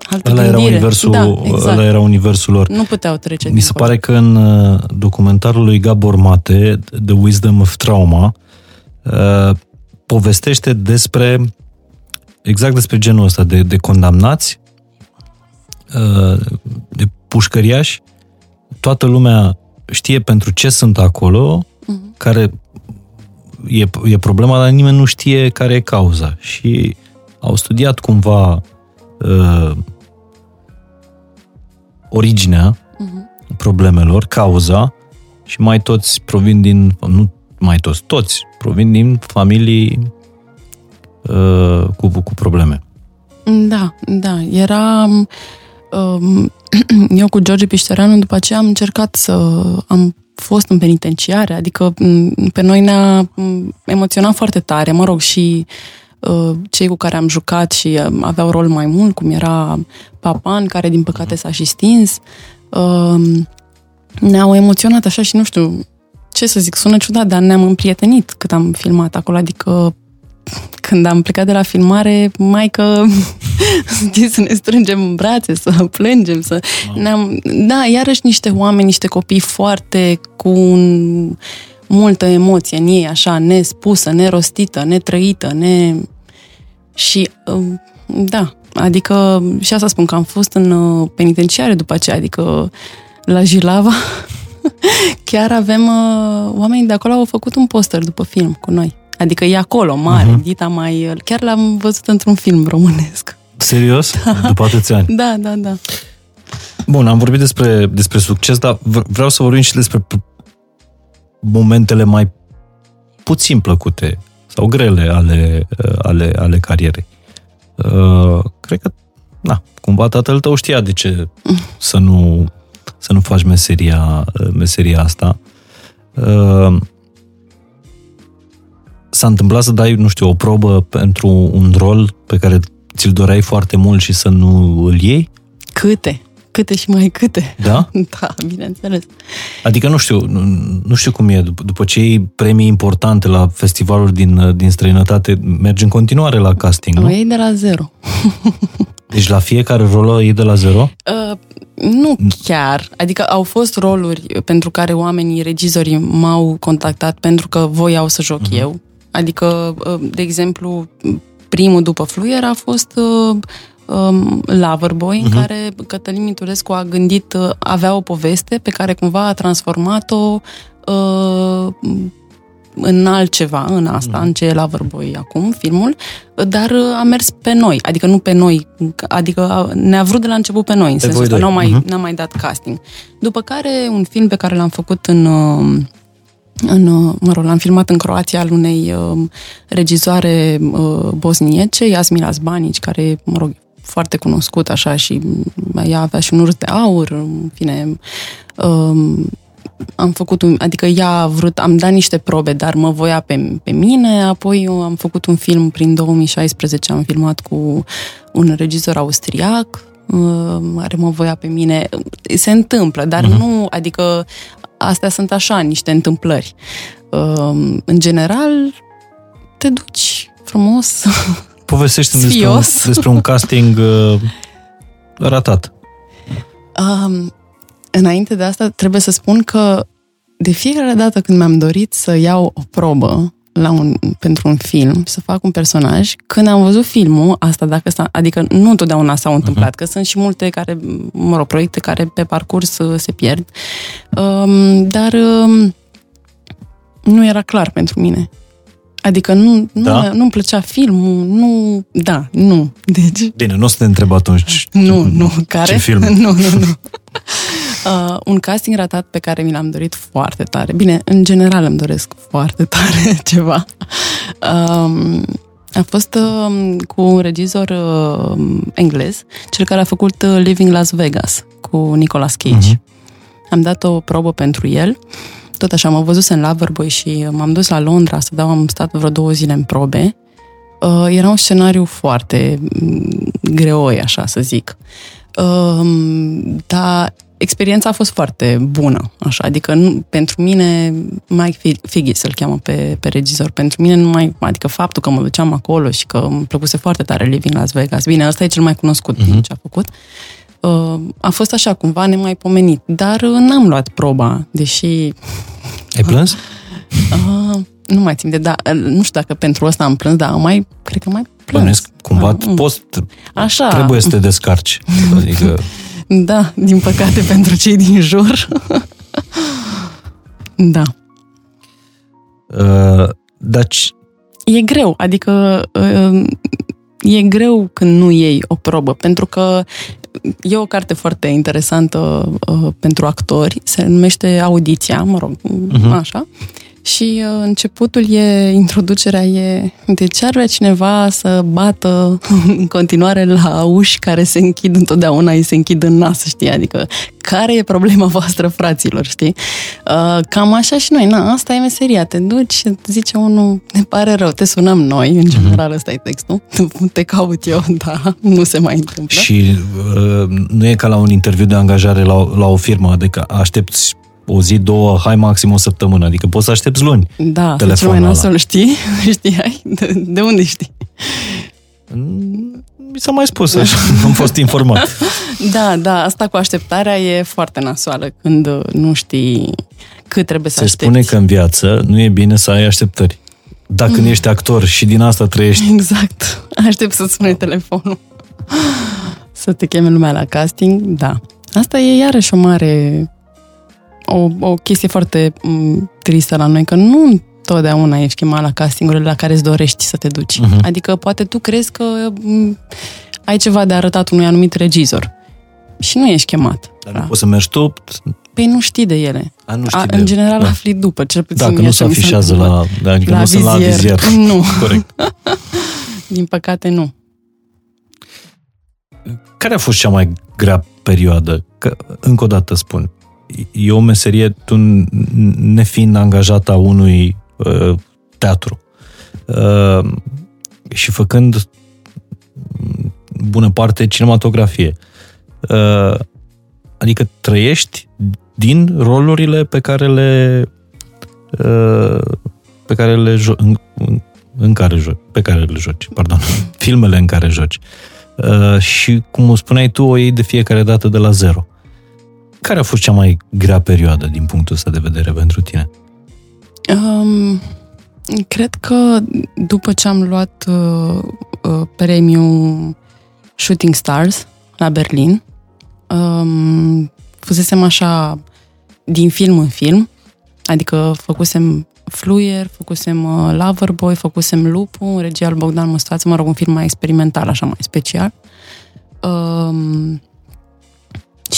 altă Ăla era, gândire. universul, da, exact. ăla era universul lor. Nu puteau trece Mi se dincolo. pare că în uh, documentarul lui Gabor Mate, The Wisdom of Trauma, uh, povestește despre exact despre genul ăsta de, de condamnați, uh, de pușcăriași. Toată lumea știe pentru ce sunt acolo, Mhm. care e, e problema, dar nimeni nu știe care e cauza. Și au studiat cumva uh, originea Mhm. problemelor, cauza și mai toți provin din, nu mai toți, toți provin din familii uh, cu, cu probleme. Da, da. Era... Um, eu cu George Piștereanu, după aceea am încercat să... Am fost în penitenciare, adică m, pe noi ne-a m, emoționat foarte tare, mă rog, și uh, cei cu care am jucat și uh, aveau rol mai mult, cum era Papan, care din păcate s-a și stins. Uh, ne-au emoționat așa și nu știu ce să zic, sună ciudat, dar ne-am împrietenit cât am filmat acolo, adică când am plecat de la filmare, mai că știi, să ne strângem în brațe, să plângem, să... Ne-am, da, iarăși niște oameni, niște copii foarte cu un, multă emoție în ei, așa, nespusă, nerostită, netrăită, ne... Și, um, da, adică, și asta spun că am fost în uh, penitenciare după aceea, adică la Jilava, chiar avem, uh, oamenii de acolo au făcut un poster după film cu noi. Adică e acolo, mare, uh-huh. Dita mai... Chiar l-am văzut într-un film românesc. Serios? După atâția ani. Da, da, da. Bun, am vorbit despre, despre succes, dar v- vreau să vorbim și despre p- momentele mai puțin plăcute sau grele ale, uh, ale, ale carierei. Uh, cred că, na, cumva tatăl tău știa de ce să nu, să nu faci meseria, uh, meseria asta. Uh, s-a întâmplat să dai, nu știu, o probă pentru un rol pe care ți-l doreai foarte mult și să nu îl iei? Câte? Câte și mai câte? Da? Da, bineînțeles. Adică nu știu, nu, nu știu cum e, după, după ce iei premii importante la festivaluri din, din străinătate, mergi în continuare la casting, O nu? iei de la zero. Deci la fiecare rol e de la zero? Uh, nu chiar. Adică au fost roluri pentru care oamenii, regizorii m-au contactat pentru că voiau să joc uh-huh. eu. Adică, uh, de exemplu, primul după Fluier a fost uh, um, Loverboy, uh-huh. în care Cătălin Miturescu a gândit, uh, avea o poveste pe care cumva a transformat-o uh, în altceva, în asta, în ce e Loverboy acum, filmul, dar uh, a mers pe noi, adică nu pe noi, adică ne-a vrut de la început pe noi, în sensul voi ăsta, doi. n-am mai, Mhm. n-am mai dat casting. După care, un film pe care l-am făcut în, uh, în uh, mă rog, l-am filmat în Croația al unei uh, regizoare uh, bosniece, Jasmila Zbanici, care, mă rog, foarte cunoscut așa și ea avea și un urs de aur, în fine, um, am făcut un, adică ea a vrut, am dat niște probe, dar mă voia pe, pe mine, apoi eu am făcut un film prin 2016, am filmat cu un regizor austriac, uh, care mă voia pe mine. Se întâmplă, dar uh-huh. nu, adică astea sunt așa, niște întâmplări. Uh, în general, te duci frumos. Povestește despre un, Sfios. despre un casting uh, ratat. Um, înainte de asta, trebuie să spun că de fiecare dată când mi-am dorit să iau o probă la un, pentru un film, să fac un personaj, când am văzut filmul, asta dacă s-a, adică nu întotdeauna s-au întâmplat, uh-huh. că sunt și multe care, mă rog, proiecte care pe parcurs uh, se pierd, um, dar um, nu era clar pentru mine. Adică nu, nu, Da? nu-mi plăcea filmul, nu, da, nu. Deci, Bine, nu o să te întreb atunci nu, nu, care? ce film. Nu, nu, nu. Uh, un casting ratat pe care mi l-am dorit foarte tare. Bine, în general îmi doresc foarte tare ceva. Um, a fost um, cu un regizor uh, englez, cel care a făcut uh, Living Las Vegas cu Nicolas Cage. Mhm. Am dat o probă pentru el tot așa, mă văzusem la Loverboy și m-am dus la Londra să dau, am stat vreo două zile în probe. Uh, era un scenariu foarte mm, greoi, așa să zic. Uh, dar experiența a fost foarte bună, așa, adică nu, pentru mine, Mike Figgy să-l cheamă pe, pe regizor, pentru mine nu mai, adică faptul că mă duceam acolo și că îmi plăcuse foarte tare Living Las Vegas, bine, ăsta e cel mai cunoscut uh-huh. din ce a făcut, uh, a fost așa, cumva nemaipomenit, dar uh, n-am luat proba, deși... Ai plâns? Uh, nu mai țin de, da, uh, nu știu dacă pentru asta am plâns, dar mai, cred că mai plâns. Bănesc, cumva uh, post, așa. trebuie să te descarci, adică... Da, din păcate pentru cei din jur. da. Uh, dar E greu, adică uh, e greu când nu iei o probă, pentru că e o carte foarte interesantă uh, pentru actori, se numește Audiția, mă rog, uh-huh. așa. Și uh, începutul e, introducerea e, de ce ar vrea cineva să bată în continuare la uși care se închid întotdeauna, îi se închid în nas, știi? Adică, care e problema voastră, fraților, știi? Uh, cam așa și noi, na, asta e meseria, te duci, zice unul, ne pare rău, te sunăm noi, în general ăsta e textul, te caut eu, da, nu se mai întâmplă. Și uh, nu e ca la un interviu de angajare la, la o firmă, adică aștepți o zi, două, hai maxim o săptămână. Adică poți să aștepți luni. Da, cel mai nasol, știi? Știai? De, de unde știi? Mi s-a mai spus așa, am fost informat. Da, da, asta cu așteptarea e foarte nasoală când nu știi cât trebuie să Se aștepți. spune că în viață nu e bine să ai așteptări. Dacă mm. nu ești actor și din asta trăiești... Exact. Aștept să-ți spune telefonul. Să te cheme lumea la casting, da. Asta e iarăși o mare o, o chestie foarte m- mm, tristă la noi, că nu totdeauna ești chemat la castingurile la care îți dorești să te duci. Uh-huh. Adică poate tu crezi că m- mm, ai ceva de arătat unui anumit regizor și nu ești chemat. Dar nu da. poți să mergi tu? Păi nu știi de ele. A, nu știi A, de în general da. afli după, cel puțin. Dacă nu se afișează la, da, adică la, nu vizier. la vizier. Nu. Corect. Din păcate, nu. Care a fost cea mai grea perioadă? Că, încă o dată spun, e o meserie, tu nefiind angajat a unui uh, teatru uh, și făcând bună parte cinematografie. Uh, adică trăiești din rolurile pe care le uh, pe care le jo- în, în care joci, pe care le joci, pardon, filmele în care joci. Uh, și, cum spuneai tu, o iei de fiecare dată de la zero. Care a fost cea mai grea perioadă din punctul ăsta de vedere pentru tine? Um, cred că după ce am luat uh, uh, premiul Shooting Stars la Berlin, um, fusesem așa din film în film, adică făcusem Fluier, făcusem uh, Loverboy, făcusem Lupu, regia al Bogdan Mustață, mă rog, un film mai experimental, așa mai special. Um,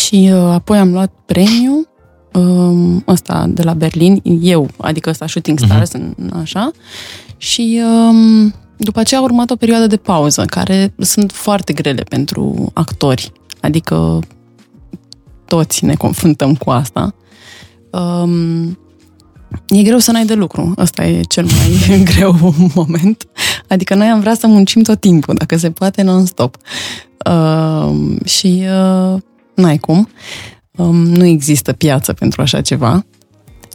și uh, apoi am luat premiu um, ăsta de la Berlin, eu, adică ăsta Shooting mhm. Stars, uh-huh. așa. Și um, după aceea a urmat o perioadă de pauză, care sunt foarte grele pentru actori. Adică toți ne confruntăm cu asta. Um, e greu să n-ai de lucru. Asta e cel mai greu moment. Adică noi am vrea să muncim tot timpul, dacă se poate non-stop. Uh, și uh, n-ai cum. Um, nu există piață pentru așa ceva,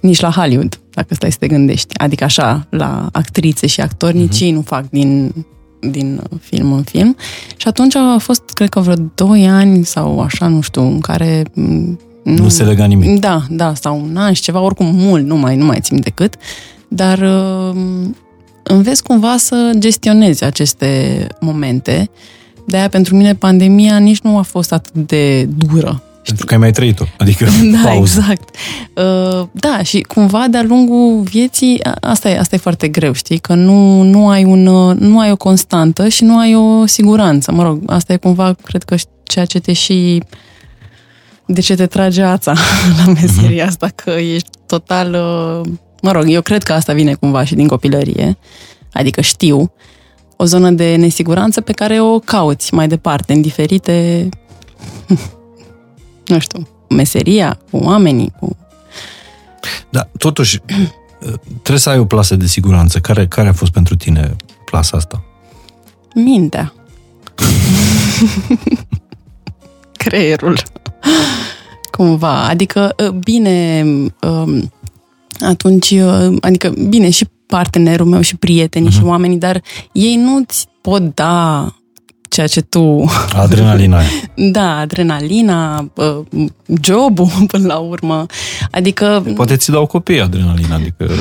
nici la Hollywood, dacă stai să te gândești. Adică așa, la actrițe și actori, uh-huh. nici ei nu fac din, din film în film. Și atunci a fost, cred că vreo 2 ani sau așa, nu știu, în care mm, nu, nu se lega nimic. Da, da, sau un an și ceva, oricum mult, nu mai, nu mai țin decât. Dar uh, înveți cumva să gestionezi aceste momente de-aia pentru mine pandemia nici nu a fost atât de dură. Pentru că ai mai trăit-o, adică Da, pauză. exact. Uh, da, și cumva de-a lungul vieții, asta e, asta e foarte greu, știi, că nu, nu, ai un, nu ai o constantă și nu ai o siguranță. Mă rog, asta e cumva, cred că ceea ce te și de ce te trage ața la meseria uh-huh. asta, că ești total... Uh, mă rog, eu cred că asta vine cumva și din copilărie, adică știu, o zonă de nesiguranță pe care o cauți mai departe, în diferite, nu știu, meseria, cu oamenii, cu... Da, totuși, trebuie să ai o plasă de siguranță. Care, care a fost pentru tine plasa asta? Mintea. Creierul. Cumva. Adică, uh, bine, um, atunci, uh, adică, bine, și partenerul meu și prietenii uh-huh. și oamenii, dar ei nu-ți pot da ceea ce tu... Adrenalina. da, adrenalina, uh, jobul până la urmă. Adică... Poate ți dau copii adrenalina, adică...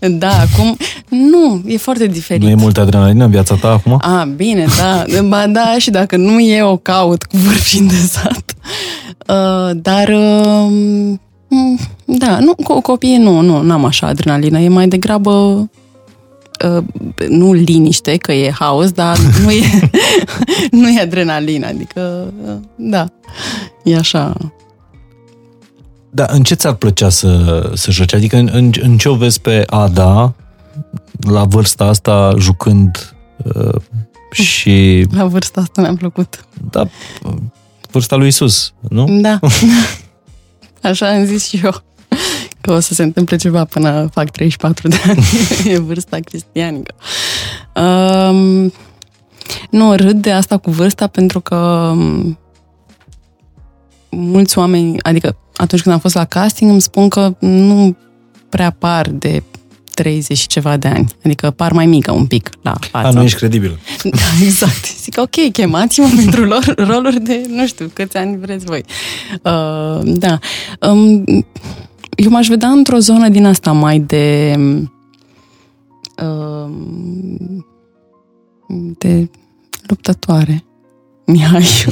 Da, acum nu, e foarte diferit. Nu e multă adrenalină în viața ta acum? A, bine, da. Ba da, și dacă nu e, o caut cu vârfin de sat. Uh, dar, uh, da, nu, cu copiii nu, nu, n-am așa adrenalină. E mai degrabă uh, nu liniște, că e haos, dar nu e, nu e adrenalină. Adică, uh, da, e așa da, în ce ți-ar plăcea să, să joci? Adică în, în, în ce o vezi pe Ada la vârsta asta jucând uh, și... La vârsta asta mi-a plăcut. Da, vârsta lui Isus, nu? Da. Așa am zis și eu. Că o să se întâmple ceva până fac 34 de ani. e vârsta cristianică. Um, nu, râd de asta cu vârsta pentru că um, mulți oameni, adică atunci când am fost la casting, îmi spun că nu prea par de 30 și ceva de ani. Adică par mai mică un pic la față. A, nu ești credibil. Da, exact. Zic, ok, chemați-mă pentru lor, roluri de, nu știu, câți ani vreți voi. Uh, da. Um, eu m-aș vedea într-o zonă din asta mai de... Uh, de luptătoare. Mihai.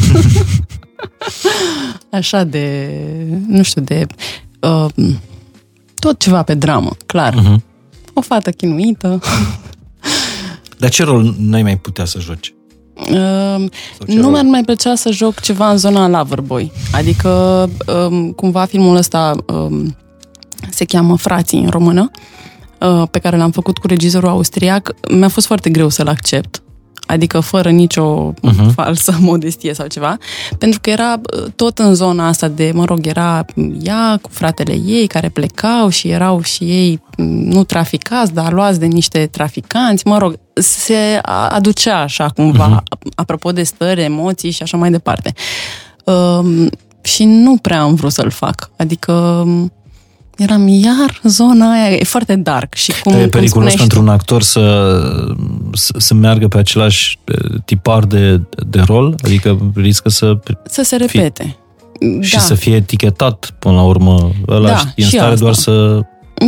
Așa de, nu știu, de uh, tot ceva pe dramă, clar. Uh-huh. O fată chinuită. Dar ce rol n-ai mai putea să joci? Uh, nu mi-ar mai plăcea să joc ceva în zona Loverboy. Adică, um, cumva, filmul ăsta um, se cheamă Frații în română, uh, pe care l-am făcut cu regizorul austriac. Mi-a fost foarte greu să-l accept adică fără nicio uh-huh. falsă modestie sau ceva, pentru că era tot în zona asta de, mă rog, era ea cu fratele ei care plecau și erau și ei nu traficați, dar luați de niște traficanți, mă rog, se aducea așa cumva, uh-huh. apropo de stări, emoții și așa mai departe. Um, și nu prea am vrut să-l fac, adică eram iar zona aia, e foarte dark. Și cum, e periculos cum pentru un actor să, să, să meargă pe același tipar de, de rol? Adică riscă să... Să se repete. Fie, și da. să fie etichetat până la urmă. Ăla da, e în stare asta. doar să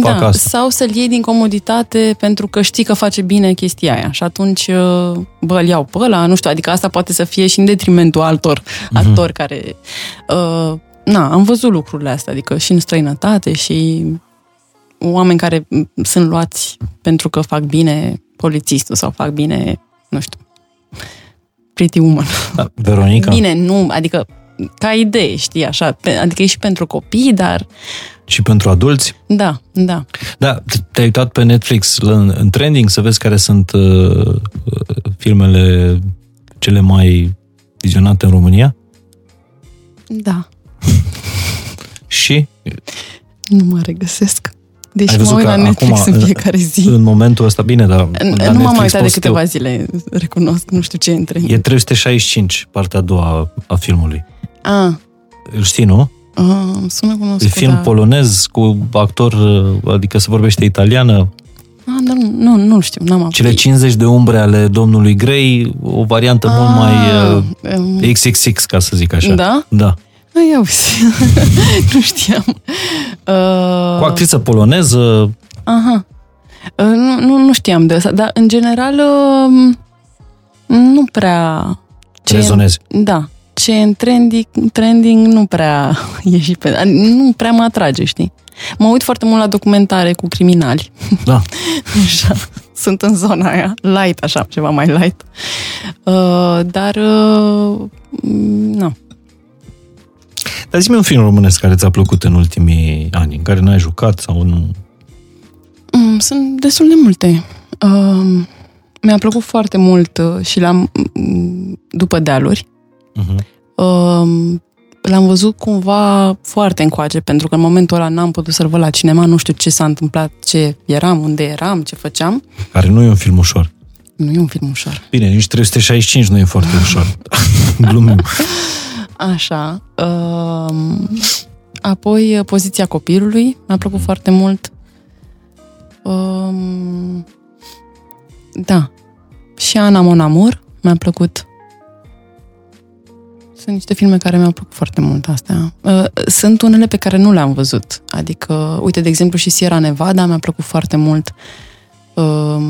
facă da, asta. Sau să-l iei din comoditate pentru că știi că face bine chestia aia. Și atunci, uh, bă, îl iau pe ăla, nu știu, adică asta poate să fie și în detrimentul altor uh-huh. actori care... Uh, na, am văzut lucrurile astea, adică și în străinătate și oameni care sunt luați pentru că fac bine polițistul sau fac bine, nu știu, pretty woman. Da, Veronica? Bine, nu, adică ca idee, știi, așa, adică e și pentru copii, dar... Și pentru adulți? Da, da. Da, te-ai uitat pe Netflix în, în trending să vezi care sunt uh, uh filmele cele mai vizionate în România? Da. și? Nu mă regăsesc. Deci mă uit la Netflix acum, în fiecare zi. În momentul ăsta, bine, dar... Nu m-am uitat de câteva eu. zile, recunosc, nu știu ce între. E 365, partea a doua a filmului. A. Îl știi, nu? A, sună cunoscut, E film da. polonez cu actor, adică se vorbește italiană. A, da, nu, nu, nu știu, n-am apoi. Cele 50 de umbre ale domnului Grey, o variantă A, mult mai uh, XXX, ca să zic așa. Da? Da. Ai auzi, nu știam. Uh... Cu actriță poloneză. Aha. Uh, nu, nu, nu știam de asta, dar în general uh, nu prea... Ce Rezonezi. E, da. Ce e în trending, trending nu prea e și pe... Nu prea mă atrage, știi? Mă uit foarte mult la documentare cu criminali. Da. așa. Sunt în zona aia. Light, așa, ceva mai light. Uh, dar... Uh, nu. Dar zi-mi un film românesc care ți-a plăcut în ultimii ani, în care n-ai jucat sau nu... Mm, sunt destul de multe. Uh, mi-a plăcut foarte mult uh, și l-am mm, după dealuri. Uh-huh. Uh, l-am văzut cumva foarte încoace, pentru că în momentul ăla n-am putut să-l văd la cinema, nu știu ce s-a întâmplat, ce eram, unde eram, ce făceam. Care nu e un film ușor. Nu e un film ușor. Bine, nici 365 nu e foarte ușor. Glumim. Așa. Uh, apoi, poziția copilului mi-a plăcut foarte mult. Uh, da. Și Ana Mon Amour mi-a plăcut. Sunt niște filme care mi-au plăcut foarte mult astea. Uh, sunt unele pe care nu le-am văzut. Adică, uite, de exemplu, și Sierra Nevada mi-a plăcut foarte mult. Uh,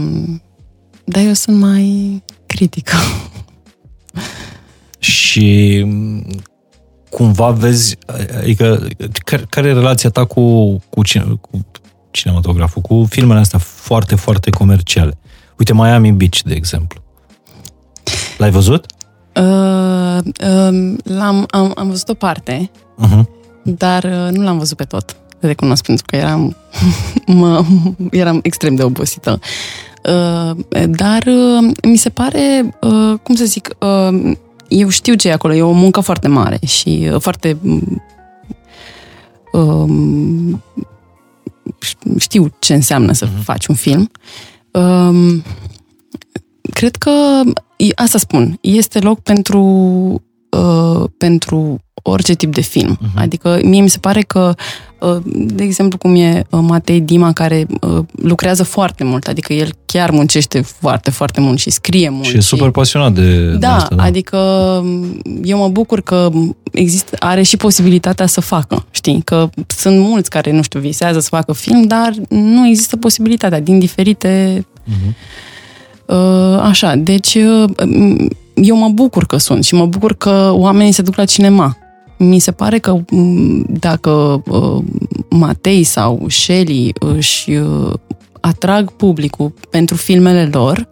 dar eu sunt mai critică. Și cumva vezi, adică, care, care e relația ta cu, cu, cine, cu cinematograful, cu filmele astea foarte, foarte comerciale? Uite, Miami Beach, de exemplu. L-ai văzut? Uh, uh, l-am, am, am văzut o parte, uh-huh. dar uh, nu l-am văzut pe tot. Recunosc pentru că eram, mă, eram extrem de obosită. Uh, dar uh, mi se pare, uh, cum să zic, uh, eu știu ce e acolo, e o muncă foarte mare și uh, foarte uh, știu ce înseamnă să uh-huh. faci un film. Uh, cred că, asta spun, este loc pentru, uh, pentru orice tip de film. Uh-huh. Adică mie mi se pare că, uh, de exemplu, cum e uh, Matei Dima, care uh, lucrează foarte mult, adică el chiar muncește foarte, foarte mult și scrie mult. Și e super pasionat de, da, de asta. Da, adică um, eu mă bucur că există, are și posibilitatea să facă, știi? Că sunt mulți care, nu știu, visează să facă film, dar nu există posibilitatea din diferite... Uh-huh. Așa, deci eu mă bucur că sunt și mă bucur că oamenii se duc la cinema mi se pare că dacă uh, Matei sau Shelly își uh, atrag publicul pentru filmele lor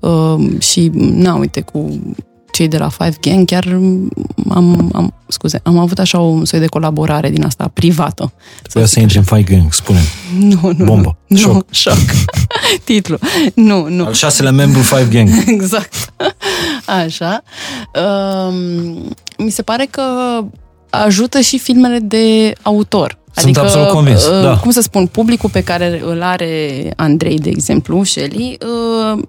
uh, și, na, uite, cu cei de la Five Gang, chiar am, am, scuze, am avut așa un soi de colaborare din asta privată. Să, să intri în Five Gang, spune Nu, nu. Bombă. Nu, șoc. șoc. Titlu. Nu, nu. Al șaselea membru Five Gang. exact. Așa. Um, mi se pare că ajută și filmele de autor. Sunt adică, absolut convins, uh, da. Cum să spun, publicul pe care îl are Andrei, de exemplu, Shelley, uh,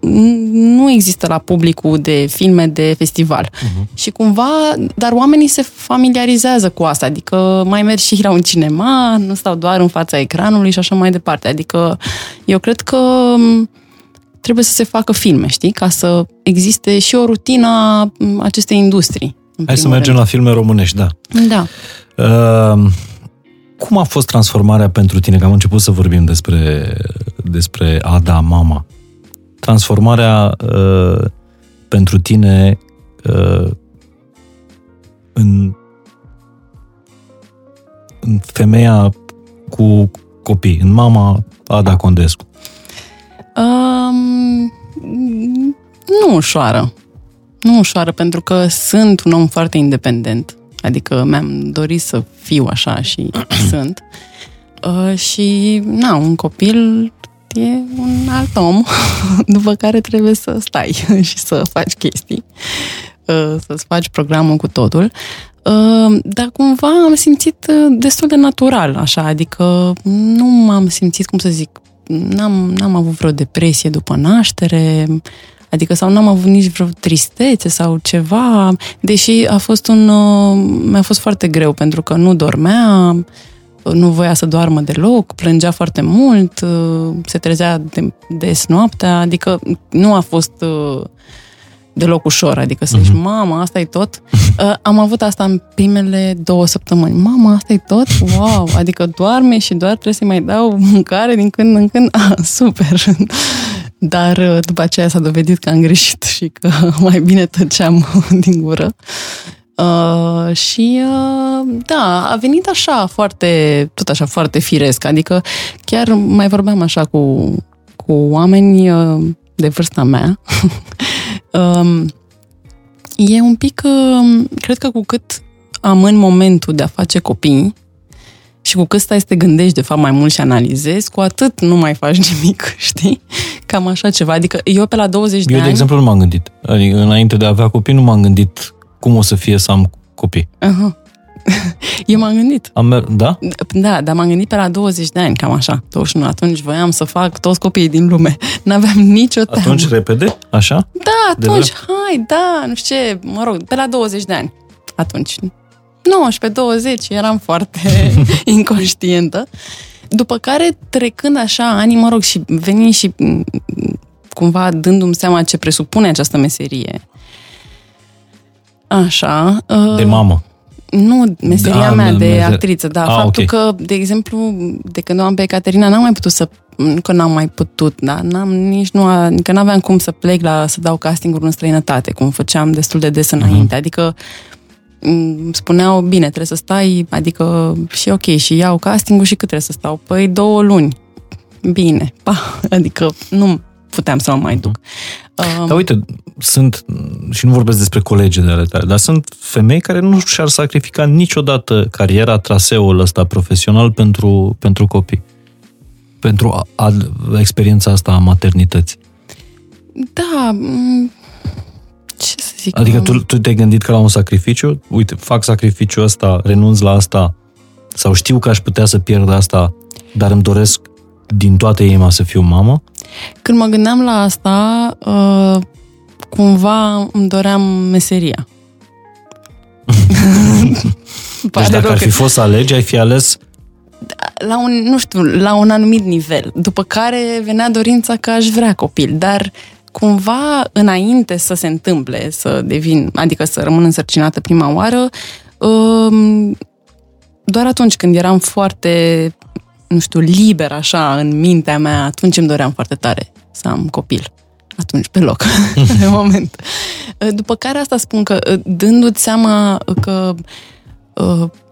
nu există la publicul de filme de festival. Uh-huh. Și cumva, dar oamenii se familiarizează cu asta, adică mai merg și la un cinema, nu stau doar în fața ecranului și așa mai departe. Adică eu cred că um, trebuie să se facă filme, știi, ca să existe și o rutină a acestei industrii. Hai să mergem rând. la filme românești, da. Da. Uh, cum a fost transformarea pentru tine? Că am început să vorbim despre, despre Ada, mama. Transformarea uh, pentru tine uh, în, în femeia cu copii, în mama Ada Condescu. Um, nu ușoară. Nu ușoară, pentru că sunt un om foarte independent. Adică mi-am dorit să fiu așa și sunt. Uh, și, na, un copil e un alt om, după care trebuie să stai și să faci chestii, uh, să-ți faci programul cu totul. Uh, dar cumva am simțit uh, destul de natural, așa, adică nu m-am simțit, cum să zic, n-am, n-am avut vreo depresie după naștere, Adică sau n-am avut nici vreo tristețe sau ceva, deși a fost un... Uh, mi-a fost foarte greu pentru că nu dormea, nu voia să doarmă deloc, plângea foarte mult, uh, se trezea de, des noaptea, adică nu a fost uh, deloc ușor, adică să zici, uh-huh. mama, asta e tot. Am avut asta în primele două săptămâni. Mama, asta e tot? Wow! Adică doarme și doar trebuie să-i mai dau mâncare din când în când. Ah, super! Dar uh, după aceea s-a dovedit că am greșit și că mai bine tăceam din gură. Uh, și uh, da, a venit așa foarte, tot așa foarte firesc, adică chiar mai vorbeam așa cu, cu oameni uh, de vârsta mea. uh, e un pic, uh, cred că cu cât am în momentul de a face copii, și cu cât stai să te gândești, de fapt, mai mult și analizezi, cu atât nu mai faci nimic, știi? Cam așa ceva. Adică eu pe la 20 de eu, ani... Eu, de exemplu, nu m-am gândit. Adică, înainte de a avea copii, nu m-am gândit cum o să fie să am copii. Uh-huh. Eu m-am gândit. Am mer- da? Da, dar m-am gândit pe la 20 de ani, cam așa. 21. Atunci voiam să fac toți copiii din lume. N-aveam nicio teamă. Atunci repede? Așa? Da, De atunci, hai, da, nu știu ce, mă rog, pe la 20 de ani. Atunci, 19, 20, eram foarte inconștientă. După care, trecând așa ani, mă rog, și venind și m, cumva dându-mi seama ce presupune această meserie. Așa. De uh, mamă. Nu, meseria Da, mea de meser- actriță, da. Ah, faptul ok. că, de exemplu, de când o am pe Caterina, n-am mai putut să nu că n-am mai putut, da, n-am nici nu, a, că n-aveam cum să plec la, să dau castinguri în străinătate, cum făceam destul de des înainte, adică m, spuneau, bine, trebuie să stai, adică și ok, și iau castingul și cât trebuie să stau? Păi două luni. Bine, pa, adică nu puteam să mă mai duc. Um, Dar uite, sunt, și nu vorbesc despre colegi de ale tale, dar sunt femei care nu și-ar sacrifica niciodată cariera, traseul ăsta profesional pentru, pentru copii. Pentru a, a, experiența asta a maternității. da, m, ce să zic? Adică um, tu, tu te-ai gândit că la un sacrificiu, uite, fac sacrificiul ăsta, renunț la asta, sau știu că aș putea să pierd asta, dar îmi doresc din toată inima să fiu mamă? Când mă gândeam la asta, uh, cumva îmi doream meseria. Deci Pare dacă rău ar că- fi fost să alegi, ai fi ales la un, nu știu, la un anumit nivel, după care venea dorința că aș vrea copil, dar cumva înainte să se întâmple, să devin, adică să rămân însărcinată prima oară, um, doar atunci când eram foarte, nu știu, liber așa în mintea mea, atunci îmi doream foarte tare să am copil. Atunci, pe loc, în moment. După care asta spun că, dându-ți seama că uh,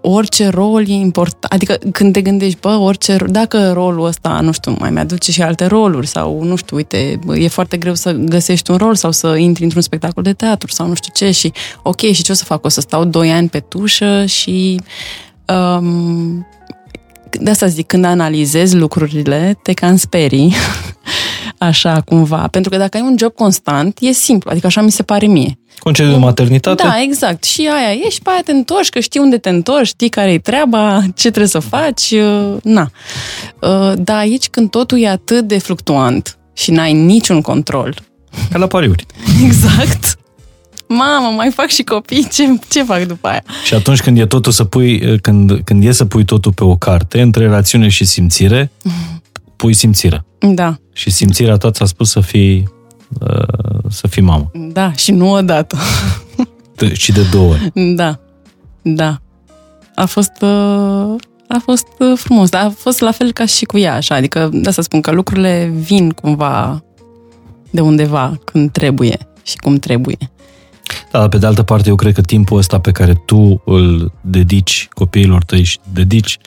orice rol e important, adică când te gândești, bă, orice, ro- dacă rolul ăsta, nu știu, mai mi-aduce și alte roluri sau, nu știu, uite, bă, e foarte greu să găsești un rol sau să intri într-un spectacol de teatru sau nu știu ce și, ok, și ce o să fac? O să stau doi ani pe tușă și um, de asta zic, când analizezi lucrurile, te cam sperii, așa cumva, pentru că dacă ai un job constant, e simplu, adică așa mi se pare mie. Concediu de maternitate? Da, exact. Și aia e și pe aia te întorci, că știi unde te întorci, știi care e treaba, ce trebuie să faci, uh, na. Uh, Dar aici când totul e atât de fluctuant și n-ai niciun control, Ca la pariuri. exact, mamă, mai fac și copii, ce, ce fac după aia? Și atunci când e totul să pui, când, când e să pui totul pe o carte, între rațiune și simțire, pui simțirea. Da, Și simțirea ta ți-a spus să fii, uh, să fii mamă. da, și nu odată. De- Și de două ori. Da, da. A fost, uh, a fost uh, frumos, dar a fost la fel ca și cu ea, așa, adică de asta spun că lucrurile vin cumva de undeva când trebuie și cum trebuie. Da, dar pe de altă parte, eu cred că timpul ăsta pe care tu îl dedici copiilor tăi și dedici,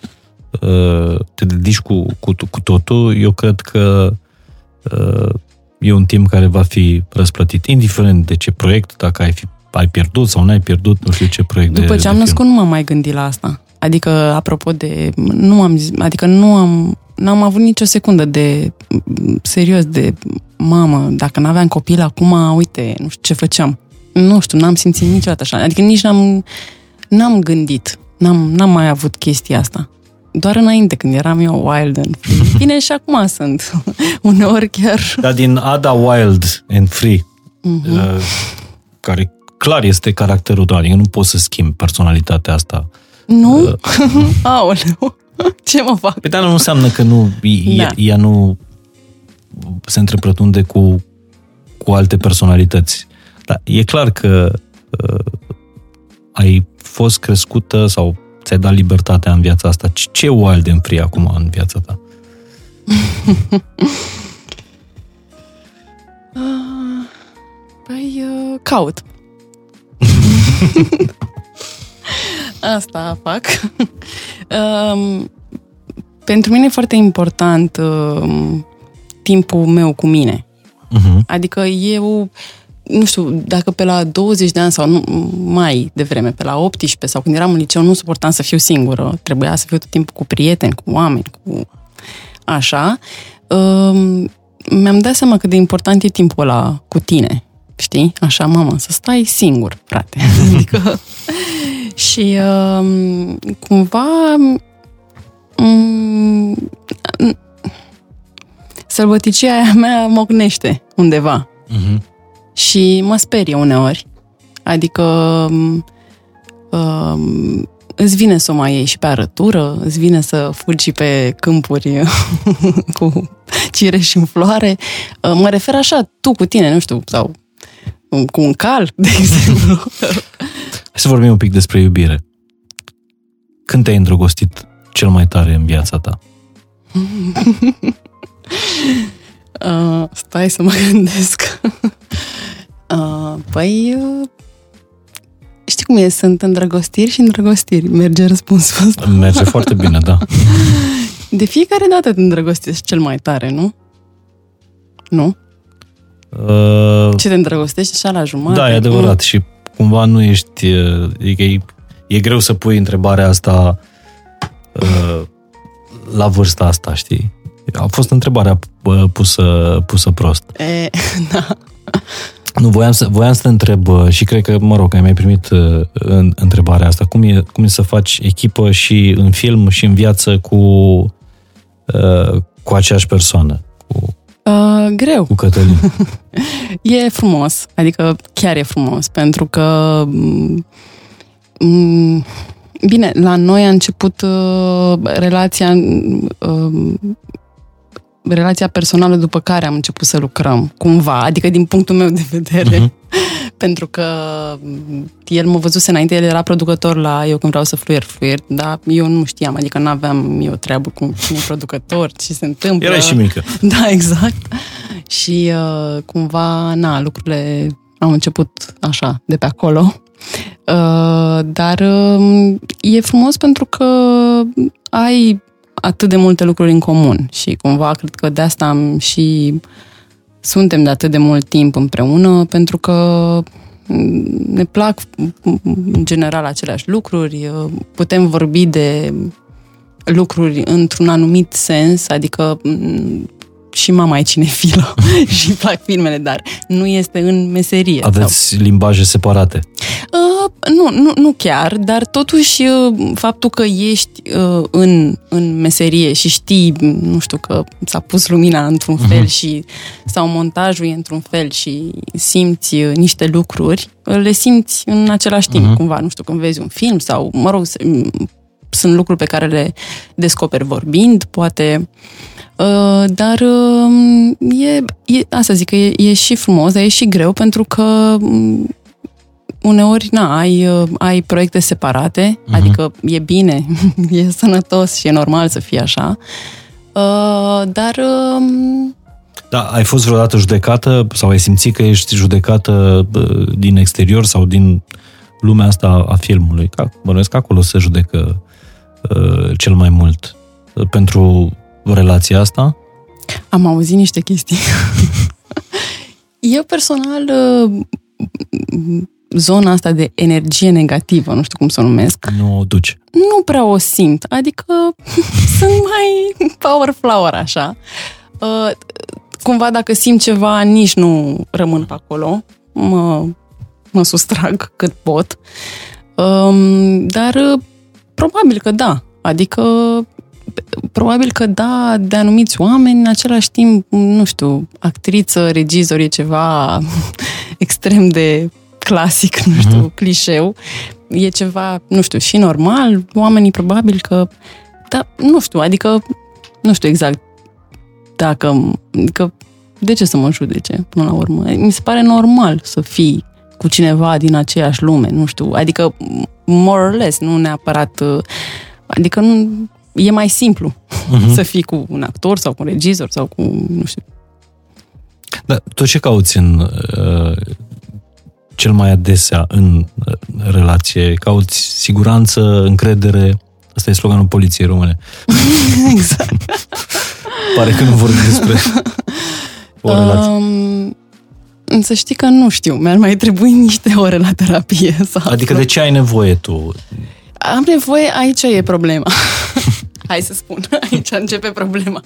uh, te dedici cu, cu, cu totul, eu cred că uh, e un timp care va fi răsplătit, indiferent de ce proiect, dacă ai, fi, ai pierdut sau n-ai pierdut, nu știu ce proiect După de, ce de am film. născut, nu m-am mai gândit la asta. Adică, apropo de... Nu am zis, adică nu am... N-am avut nicio secundă de... Serios, de... Mamă, dacă n-aveam copil acum, uite, nu știu ce făceam. Nu știu, n-am simțit niciodată așa. Adică nici n-am... N-am gândit. N-am, n-am mai avut chestia asta. Doar înainte, când eram eu wild and free. Bine, și acum sunt. Uneori chiar... Dar din Ada Wild and Free, Mhm. uh, care clar este caracterul tău, adică nu poți să schimbi personalitatea asta. Nu? Aoleu! Ce mă fac? Pe dar nu înseamnă că nu, ea, Da. ea nu se întreprătunde cu, cu alte personalități. Dar e clar că uh, ai fost crescută sau ți-ai dat libertatea în viața asta. Ce- Ce wild and free acum în viața ta? Păi, uh, caut. Asta fac. um, pentru mine e foarte important um, timpul meu cu mine. Uh-huh. Adică eu, nu știu, dacă pe la 20 de ani sau nu, mai devreme, pe la 18 sau când eram în liceu, nu suportam să fiu singură. Trebuia să fiu tot timpul cu prieteni, cu oameni, cu așa. Um, mi-am dat seama cât de important e timpul ăla cu tine. Știi? Așa, mamă, să stai singur, frate. Adică... Și uh, cumva um, sălbăticia aia mea mocnește undeva Uh-huh. Și mă sperie uneori. Adică um, um, îți vine să o mai iei și pe arătură, îți vine să fugi pe câmpuri cu cireși în floare. Uh, Mă refer așa, tu cu tine, nu știu, sau cu un cal, de exemplu. Hai să vorbim un pic despre iubire. Când te-ai îndrăgostit cel mai tare în viața ta? Uh, stai să mă gândesc. Uh, păi, uh, știi cum e? Sunt îndrăgostiri și îndrăgostiri. Merge răspunsul ăsta. Merge foarte bine, da. De fiecare dată te îndrăgostești cel mai tare, nu? Nu? Uh, Ce te îndrăgostești așa la jumătate? da, e adevărat și cumva nu ești... uh, Adică e, e greu să pui întrebarea asta uh, la vârsta asta, știi? A fost întrebarea uh, pusă, pusă prost. E, da. Nu, voiam să, voiam să te întreb uh, și cred că, mă rog, ai mai primit uh, în, întrebarea asta. Cum e, cum e să faci echipă și în film și în viață cu, uh, cu aceeași persoană, cu, Uh, greu. cu Cătălin? E frumos, adică chiar e frumos, pentru că m- bine, la noi a început uh, relația uh, relația personală după care am început să lucrăm, cumva, adică din punctul meu de vedere. Mhm. Pentru că m, el mă văzuse înainte, el era producător la Eu când vreau să fluier, fluier, dar eu nu știam, adică nu aveam eu treabă cu cine e producător, ce se întâmplă. Erai și mică. Da, exact. Și uh, cumva, na, lucrurile au început așa, de pe acolo. Uh, dar uh, e frumos pentru că ai atât de multe lucruri în comun și cumva cred că de asta am și suntem de atât de mult timp împreună pentru că mm, ne plac în general aceleași lucruri, uh, putem vorbi de lucruri într-un anumit sens, adică m, și mama e cinefilă și îi plac filmele, dar nu este în meserie. Aveți limbaje separate. Uh, nu, nu, nu chiar, dar totuși uh, faptul că ești uh, în, în meserie și știi, nu știu, că s-a pus lumina într-un fel și sau montajul e într-un fel și simți uh, niște lucruri, uh, le simți în același timp, cumva, nu știu, când vezi un film sau, mă rog, se- m, sunt lucruri pe care le descoperi vorbind, poate Uh, dar uh, e, e, asta zic că e, e și frumos, dar e și greu pentru că um, uneori, na, ai, uh, ai proiecte separate, uh-huh. adică e bine, e sănătos și e normal să fie așa, uh, dar uh, Da, ai fost vreodată judecată sau ai simțit că ești judecată bă, din exterior sau din lumea asta a filmului? Ca, bănuiesc că acolo se judecă uh, cel mai mult uh, pentru relația asta. am auzit niște chestii. Eu personal, uh, zona asta de energie negativă, nu știu cum să o numesc, Nu o duci. nu prea o simt. Adică sunt mai power flower așa. Uh, cumva dacă simt ceva, nici nu rămân pe acolo. Mă, mă sustrag cât pot. Um, dar uh, probabil că da. Adică probabil că da, de anumiți oameni, în același timp, nu știu, actriță, regizor e ceva extrem de clasic, nu știu, clișeu. E ceva, nu știu, și normal. Oamenii probabil că, da, nu știu, adică, nu știu exact dacă, adică, de ce să mă judece până la urmă? Mi se pare normal să fii cu cineva din aceeași lume, nu știu, adică more or less, nu neapărat, uh, adică nu, e mai simplu uh-huh. să fii cu un actor sau cu un regizor sau cu, nu știu, Dar tu ce cauți în uh, cel mai adesea în uh, relație? Cauți siguranță, încredere? Asta e sloganul poliției române. exact. Pare că nu vorbim despre o relație. Um, să știi că nu știu, mi-ar mai trebui niște ore la terapie. Să Adică aflu. de ce ai nevoie tu? Am nevoie, aici e problema. Hai să spun, aici începe problema.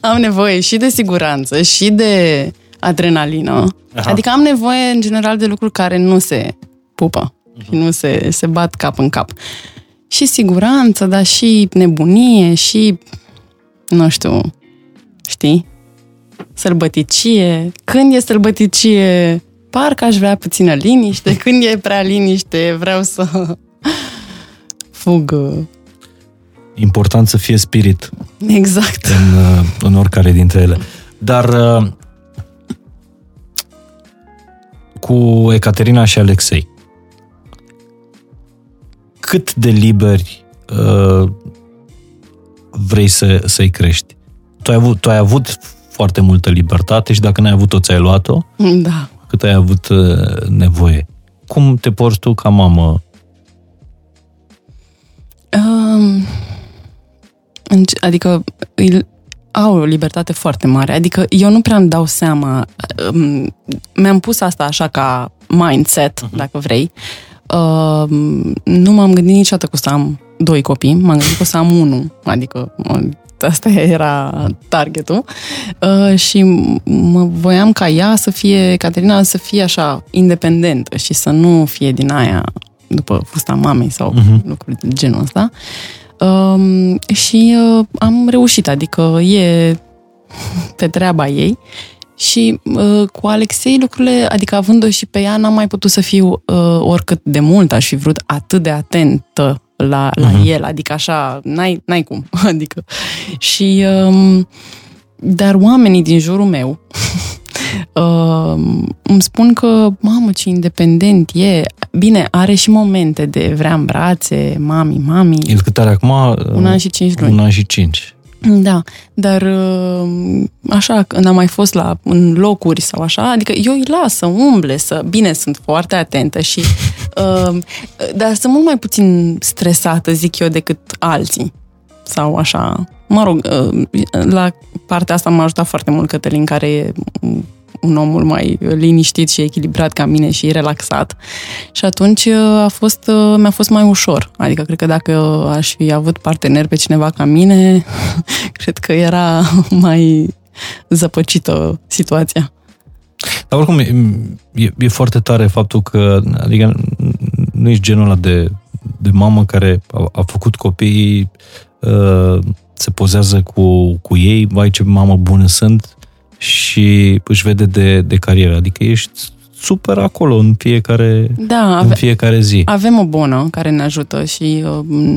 Am nevoie și de siguranță și de adrenalină. Aha. Adică am nevoie, în general, de lucruri care nu se pupă. și nu se, se bat cap în cap. Și siguranță, dar și nebunie și, nu știu, știi, sălbăticie. Când e sălbăticie, parcă aș vrea puțină liniște. Când e prea liniște, vreau să fug. Important să fie spirit Exact. în, uh, în oricare dintre ele. Dar uh, cu Ecaterina și Alexei, cât de liberi uh, vrei să, să-i crești? Tu ai, avut, tu ai avut foarte multă libertate și dacă n-ai avut-o, ți-ai luat-o, Da. cât ai avut uh, nevoie. Cum te porți tu ca mamă? Um, în- adică îi- au o libertate foarte mare. Adică eu nu prea îmi dau seama. Um, mi-am pus asta așa ca mindset, uh-huh. dacă vrei. Um, nu m-am gândit niciodată că o să am doi copii, m-am gândit că o să am unul. Adică asta era targetul. Uh, și mă voiam ca ea să fie, Caterina, să fie așa independentă și să nu fie din aia după vârsta mamei sau uh-huh. lucruri de genul ăsta. Um, și uh, am reușit, adică e pe treaba ei. Și uh, cu Alexei lucrurile, adică având-o și pe ea, n-am mai putut să fiu uh, oricât de mult aș fi vrut atât de atentă la, la uh-huh. el, adică așa, n-ai, n-ai cum, adică. Și, um, dar oamenii din jurul meu uh, îmi spun că, mamă, ce independent e. Bine, are și momente de vrea în brațe, mami, mami. El cât are acum? Un an și cinci luni. Un an și cinci. Da, dar uh, așa, când am mai fost la, în locuri sau așa, adică eu îi las să umble, să... Bine, sunt foarte atentă și... Uh, dar sunt mult mai puțin stresată, zic eu, decât alții. Sau așa... Mă rog, uh, la partea asta m-a ajutat foarte mult Cătălin, care e un om mult mai liniștit și echilibrat ca mine și relaxat. Și atunci a fost, mi-a fost mai ușor. Adică cred că dacă aș fi avut partener pe cineva ca mine, cred că era mai zăpăcită situația. Dar oricum, e, e foarte tare faptul că, adică nu ești genul ăla de, de mamă care a, a făcut copiii, uh, se pozează cu, cu ei, vai ce mamă bună sunt, și își vede de, de carieră. Adică ești super acolo în fiecare, da, ave- în fiecare zi. Avem o bună care ne ajută și uh,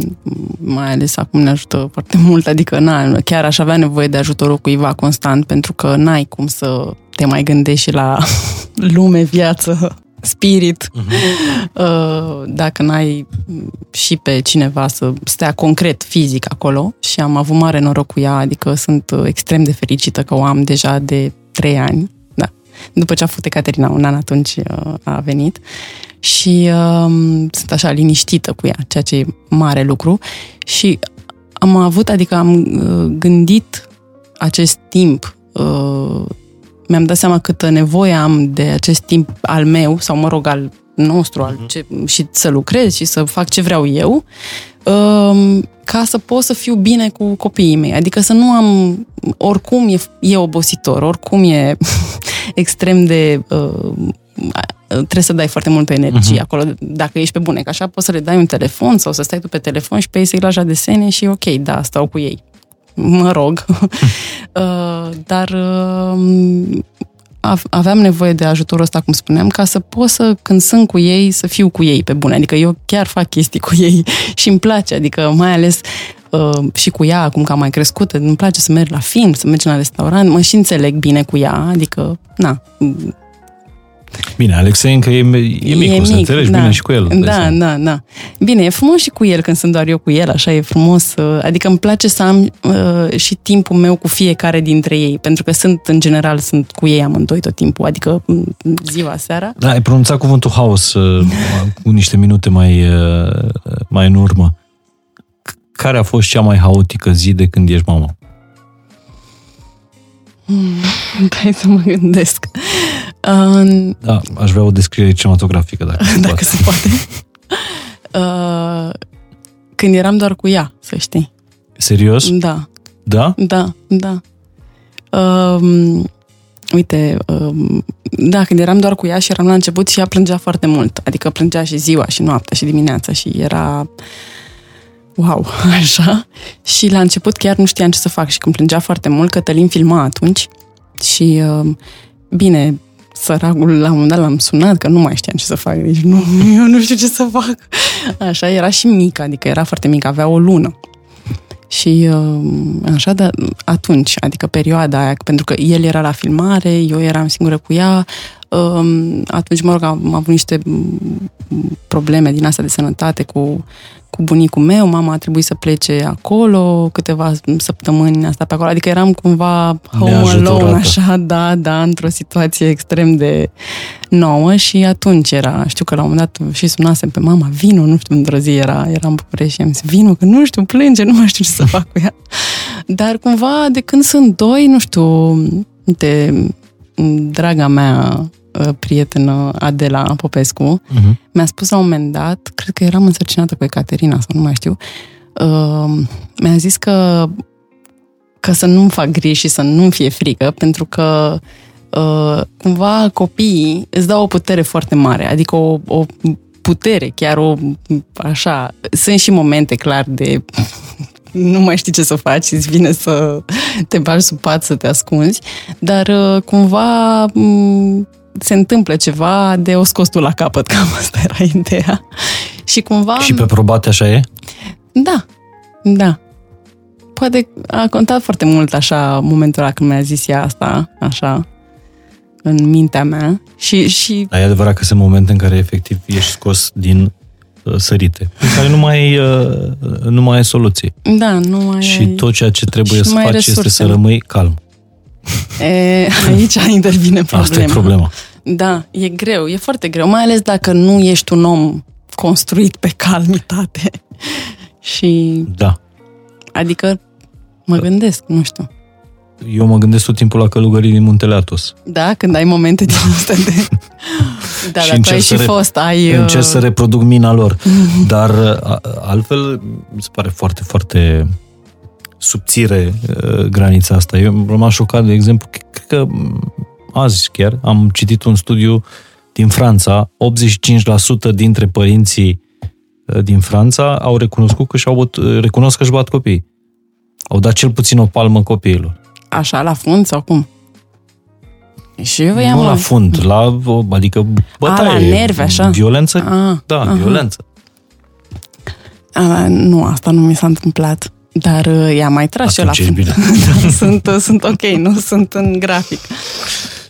mai ales acum ne ajută foarte mult. Adică na, chiar aș avea nevoie de ajutorul cuiva constant pentru că n-ai cum să te mai gândești și la lume, viață, spirit, uh-huh. uh, dacă n-ai și pe cineva să stea concret, fizic acolo și am avut mare noroc cu ea, adică sunt extrem de fericită că o am deja de trei ani, da. După ce a făcut Caterina un an atunci uh, a venit și uh, sunt așa liniștită cu ea, ceea ce e mare lucru și am avut, adică am uh, gândit acest timp uh, mi-am dat seama câtă nevoie am de acest timp al meu, sau mă rog, al nostru, al ce, și să lucrez și să fac ce vreau eu, um, ca să pot să fiu bine cu copiii mei. Adică să nu am, oricum e, e obositor, oricum e extrem de... Uh, trebuie să dai foarte mult pe energie uh-huh. acolo, dacă ești pe bune, că așa poți să le dai un telefon sau să stai tu pe telefon și pe ei să-i lași la desene și ok, da, stau cu ei mă rog, uh, dar uh, aveam nevoie de ajutorul ăsta, cum spuneam, ca să pot să, când sunt cu ei, să fiu cu ei pe bune. Adică eu chiar fac chestii cu ei și îmi place, adică mai ales uh, și cu ea, acum că am mai crescut, îmi place să merg la film, să mergem la restaurant, mă și înțeleg bine cu ea, adică, na, Bine, Alexei încă e, e mic, e o să mic, înțelegi da. bine și cu el. Da, da, da. Bine, e frumos și cu el când sunt doar eu cu el, așa e frumos. Adică îmi place să am uh, și timpul meu cu fiecare dintre ei, pentru că sunt, în general, sunt cu ei amândoi tot timpul, adică ziua, seara. Da, ai pronunțat cuvântul haos uh, cu niște minute mai, uh, mai în urmă. Care a fost cea mai haotică zi de când ești mamă? Hmm, hai să mă gândesc. Uh, da, aș vrea o descriere cinematografică, dacă, dacă se poate. Uh, când eram doar cu ea, să știi. Serios? Da. Da? Da, da. Uh, uite, um, da, când eram doar cu ea și eram la început și ea plângea foarte mult. Adică plângea și ziua, și noaptea, și dimineața și era wow, așa. Și la început chiar nu știam ce să fac și când plângea foarte mult, Cătălin filma atunci și um, bine, săracul la un moment dat l-am sunat că nu mai știam ce să fac, deci nu, eu nu știu ce să fac. Așa, era și mică, adică era foarte mică, avea o lună. Și uh, așa, dar atunci, adică perioada aia, pentru că el era la filmare, eu eram singură cu ea, um, atunci, mă rog, am avut niște probleme din asta de sănătate cu, cu bunicul meu, mama a trebuit să plece acolo câteva săptămâni asta pe acolo, adică eram cumva home alone, așa, da, da, într-o situație extrem de nouă și atunci era, știu că la un moment dat și sunasem pe mama, vino, nu știu, într-o zi era, eram în București și am zis, vino, că nu știu, plânge, nu mai știu ce să fac cu ea. Dar cumva, de când sunt doi, nu știu, de draga mea Uh, prietenă, Adela Popescu, uh-huh. mi-a spus la un moment dat, cred că eram însărcinată cu Ecaterina sau nu mai știu, uh, mi-a zis că că să nu-mi fac griji și să nu-mi fie frică, pentru că uh, cumva copiii îți dau o putere foarte mare, adică o, o putere, chiar o așa, sunt și momente clar de nu mai știi ce să faci, îți vine să te bagi sub pat, să te ascunzi, dar uh, cumva se întâmplă ceva de o scos tu la capăt, cam asta era ideea. Și cumva... Și pe probate așa e? Da, da. Poate a contat foarte mult așa momentul ăla când mi-a zis ea asta, așa, în mintea mea. Și, și... Dar e adevărat că sunt momente în care efectiv ești scos din uh, sărite, în care nu mai, uh, nu mai ai soluție. Da, nu mai Și ai... tot ceea ce trebuie să faci resurse. este să rămâi calm. E, aici intervine problema. Asta e problema. Da, e greu, e foarte greu, mai ales dacă nu ești un om construit pe calmitate. Și... Da. Adică mă gândesc, nu știu. Eu mă gândesc tot timpul la călugării din Muntele Atos. Da, când ai momente din astea de... Da, și dacă ai și re... fost, ai... Încerc uh, să reproduc mina lor. Dar altfel, mi se pare foarte, foarte subțire uh, granița asta. Eu am rămas șocat, de exemplu, cred că azi chiar am citit un studiu din Franța, 85% dintre părinții uh, din Franța au recunoscut că și-au băt, uh, recunosc că își bat copiii. Au dat cel puțin o palmă copiilor. Așa, la fund sau cum? Și eu nu la fund, la, adică bătaie. A, la nervi, așa? Violență, A, da, aha. violență. A, nu, asta nu mi s-a întâmplat. Dar uh, i-a mai tras și eu la fund. Bine. da, sunt, uh, sunt ok, nu sunt în grafic.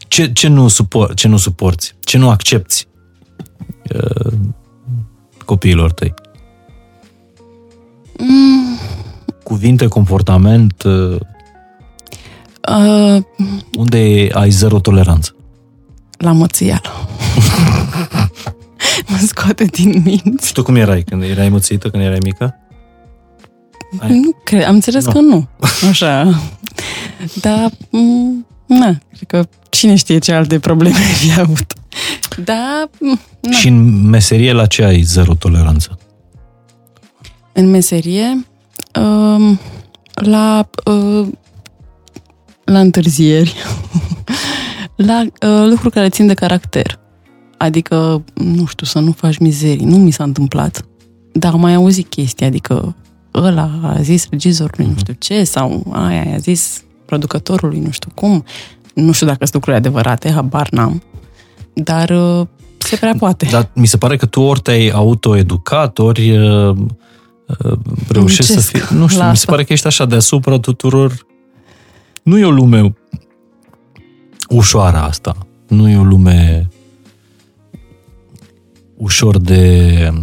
Ce, ce, nu, supor, ce nu suporți? Ce nu accepti uh, copiilor tăi? Mm. Cuvinte, comportament... Uh, uh, unde ai zero toleranță? La mățială. mă scoate din minți. Și tu cum erai când erai mățită, când erai mică? Ai... Nu cred, am înțeles no. că nu. Așa. Dar, mm, na, cred că cine știe ce alte probleme ai fi avut. Da, na. Și în meserie la ce ai zero toleranță? În meserie, um, la, uh, la întârzieri, la uh, lucruri care țin de caracter. Adică, nu știu, să nu faci mizerii. Nu mi s-a întâmplat. Dar am mai auzit chestii, adică ăla a zis regizorului nu mhm. știu ce, sau aia a zis producătorului nu știu cum. Nu știu dacă sunt lucruri adevărate, habar n-am. Dar uh, se prea poate. Dar mi se pare că tu ori te-ai autoeducat, ori uh, uh, reușești să fii... Nu știu, mi se pare că ești așa deasupra tuturor... Nu e o lume ușoară asta. Nu e o lume ușor de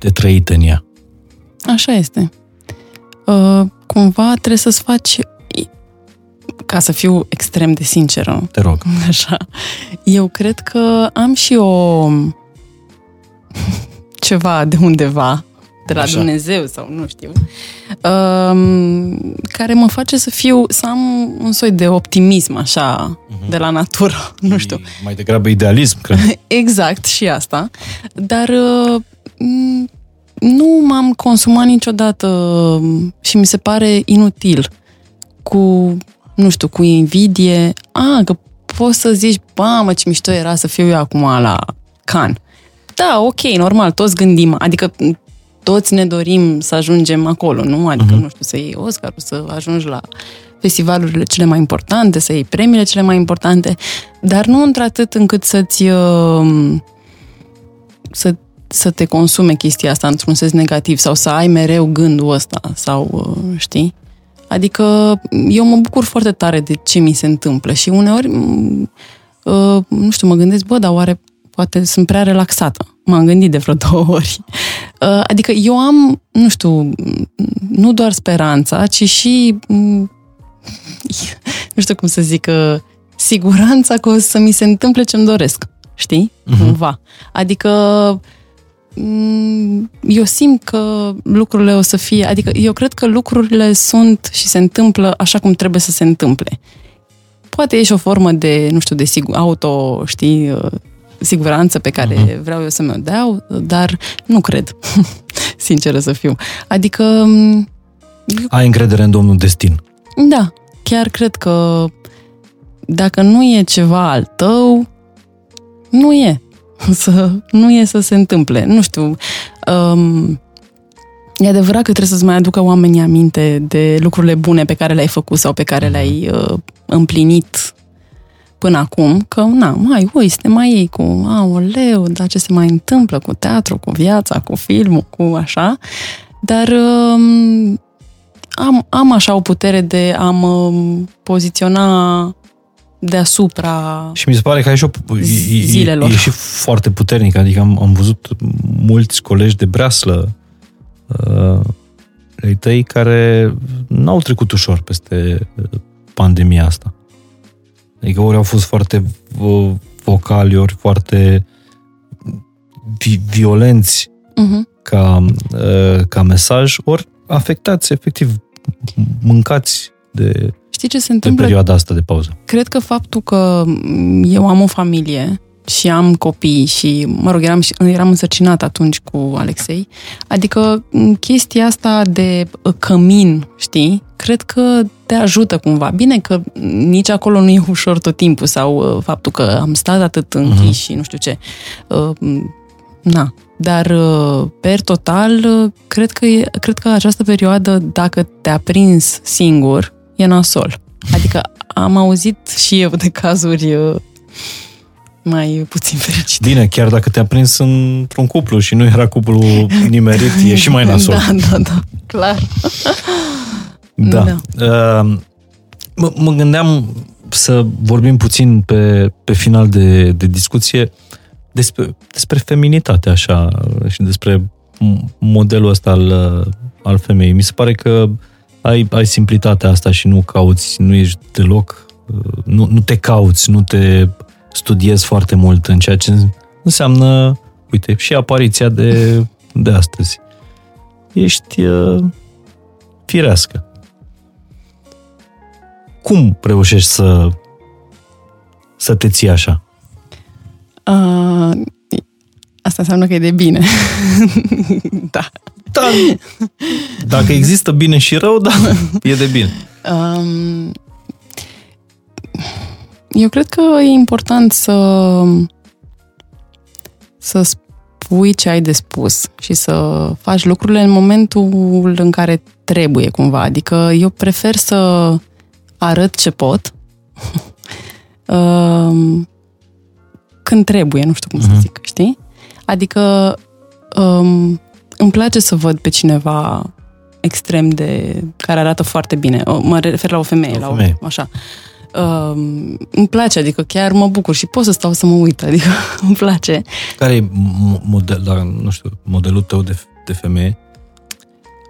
de trăit în ea. Așa este. Uh, cumva trebuie să-ți faci ca să fiu extrem de sinceră. Te rog. Așa. Eu cred că am și o ceva de undeva, de la Așa. Dumnezeu sau nu știu, um, care mă face să fiu, să am un soi de optimism, așa, uh-huh. de la natură, nu știu. Mai degrabă idealism, cred. exact, și asta. Dar uh, nu m-am consumat niciodată și mi se pare inutil cu nu știu, cu invidie, a, că poți să zici, mamă, ce mișto era să fiu eu acum la Can. Da, ok, normal, toți gândim, adică toți ne dorim să ajungem acolo, nu? Adică, uh-huh. nu știu, să iei Oscar, să ajungi la festivalurile cele mai importante, să iei premiile cele mai importante, dar nu într-atât încât să-ți uh, să, să te consume chestia asta într-un sens negativ sau să ai mereu gândul ăsta sau, uh, știi? Adică eu mă bucur foarte tare de ce mi se întâmplă și uneori, uh, nu știu, mă gândesc, bă, dar oare poate sunt prea relaxată. M-am gândit de vreo două ori. Uh, adică eu am, nu știu, nu doar speranța, ci și, nu știu cum să zic, uh, siguranța că o să mi se întâmple ce-mi doresc. Știi? Uh-huh. Cumva. Adică mm, eu simt că lucrurile o să fie, adică eu cred că lucrurile sunt și se întâmplă așa cum trebuie să se întâmple. Poate e și o formă de, nu știu, de sigur, auto, știi, uh, siguranță pe care uh-huh. vreau eu să mi-o dau, dar nu cred, sinceră să fiu. Adică... Mm, Ai încredere în domnul destin. Da, chiar cred că dacă nu e ceva al tău, nu e. Să, nu e să se întâmple. Nu știu. Um, e adevărat că trebuie să-ți mai aducă oamenii aminte de lucrurile bune pe care le-ai făcut sau pe care le-ai uh, împlinit până acum, că, na, mai uiți, te mai iei cu, aoleu, dar ce se mai întâmplă cu teatru, cu viața, cu filmul, cu așa, dar um, am, am așa o putere de a mă poziționa deasupra Și mi se pare că ai și o, zilelor. E, e, și foarte puternic, adică am, am văzut mulți colegi de breaslă uh, ai tăi care n-au trecut ușor peste pandemia asta. Adică ori au fost foarte vocali, ori foarte vi- violenți uh-huh. ca, uh, ca mesaj, ori afectați, efectiv, mâncați de, Știi ce se întâmplă? de perioada asta de pauză. Cred că faptul că eu am o familie și am copii și, mă rog, eram, eram însărcinat atunci cu Alexei, adică chestia asta de cămin, știi, cred că te ajută cumva. Bine că nici acolo nu e ușor tot timpul sau uh, faptul că am stat atât închis uh-huh. și nu știu ce. Uh, na, dar uh, per total, cred că, e, cred că această perioadă, dacă te-a prins singur, e nasol. Adică am auzit și eu de cazuri mai puțin fericit. Bine, chiar dacă te-a prins într-un cuplu și nu era cuplu nimerit, e și mai nasol. Da, da, da, clar. Da. da. Uh, mă, mă gândeam să vorbim puțin pe, pe final de, de discuție despre, despre feminitate, așa, și despre modelul ăsta al, al femeii. Mi se pare că ai, ai simplitatea asta și nu cauți, nu ești deloc, nu, nu te cauți, nu te studiezi foarte mult în ceea ce înseamnă, uite, și apariția de, de astăzi. Ești uh, firească. Cum reușești să să te ții așa? Uh, asta înseamnă că e de bine. da. Da. Dacă există bine și rău, da, e de bine. Um, eu cred că e important să să spui ce ai de spus și să faci lucrurile în momentul în care trebuie cumva. Adică eu prefer să arăt ce pot um, când trebuie, nu știu cum uh-huh. să mhm. zic, știi? Adică um, îmi place să văd pe cineva extrem de... care arată foarte bine. Mă refer la o femeie, o femeie. la o, așa. Uh, îmi place, adică chiar mă bucur și pot să stau să mă uit, adică îmi place. Care e model, dar, nu știu, modelul tău de, de femeie?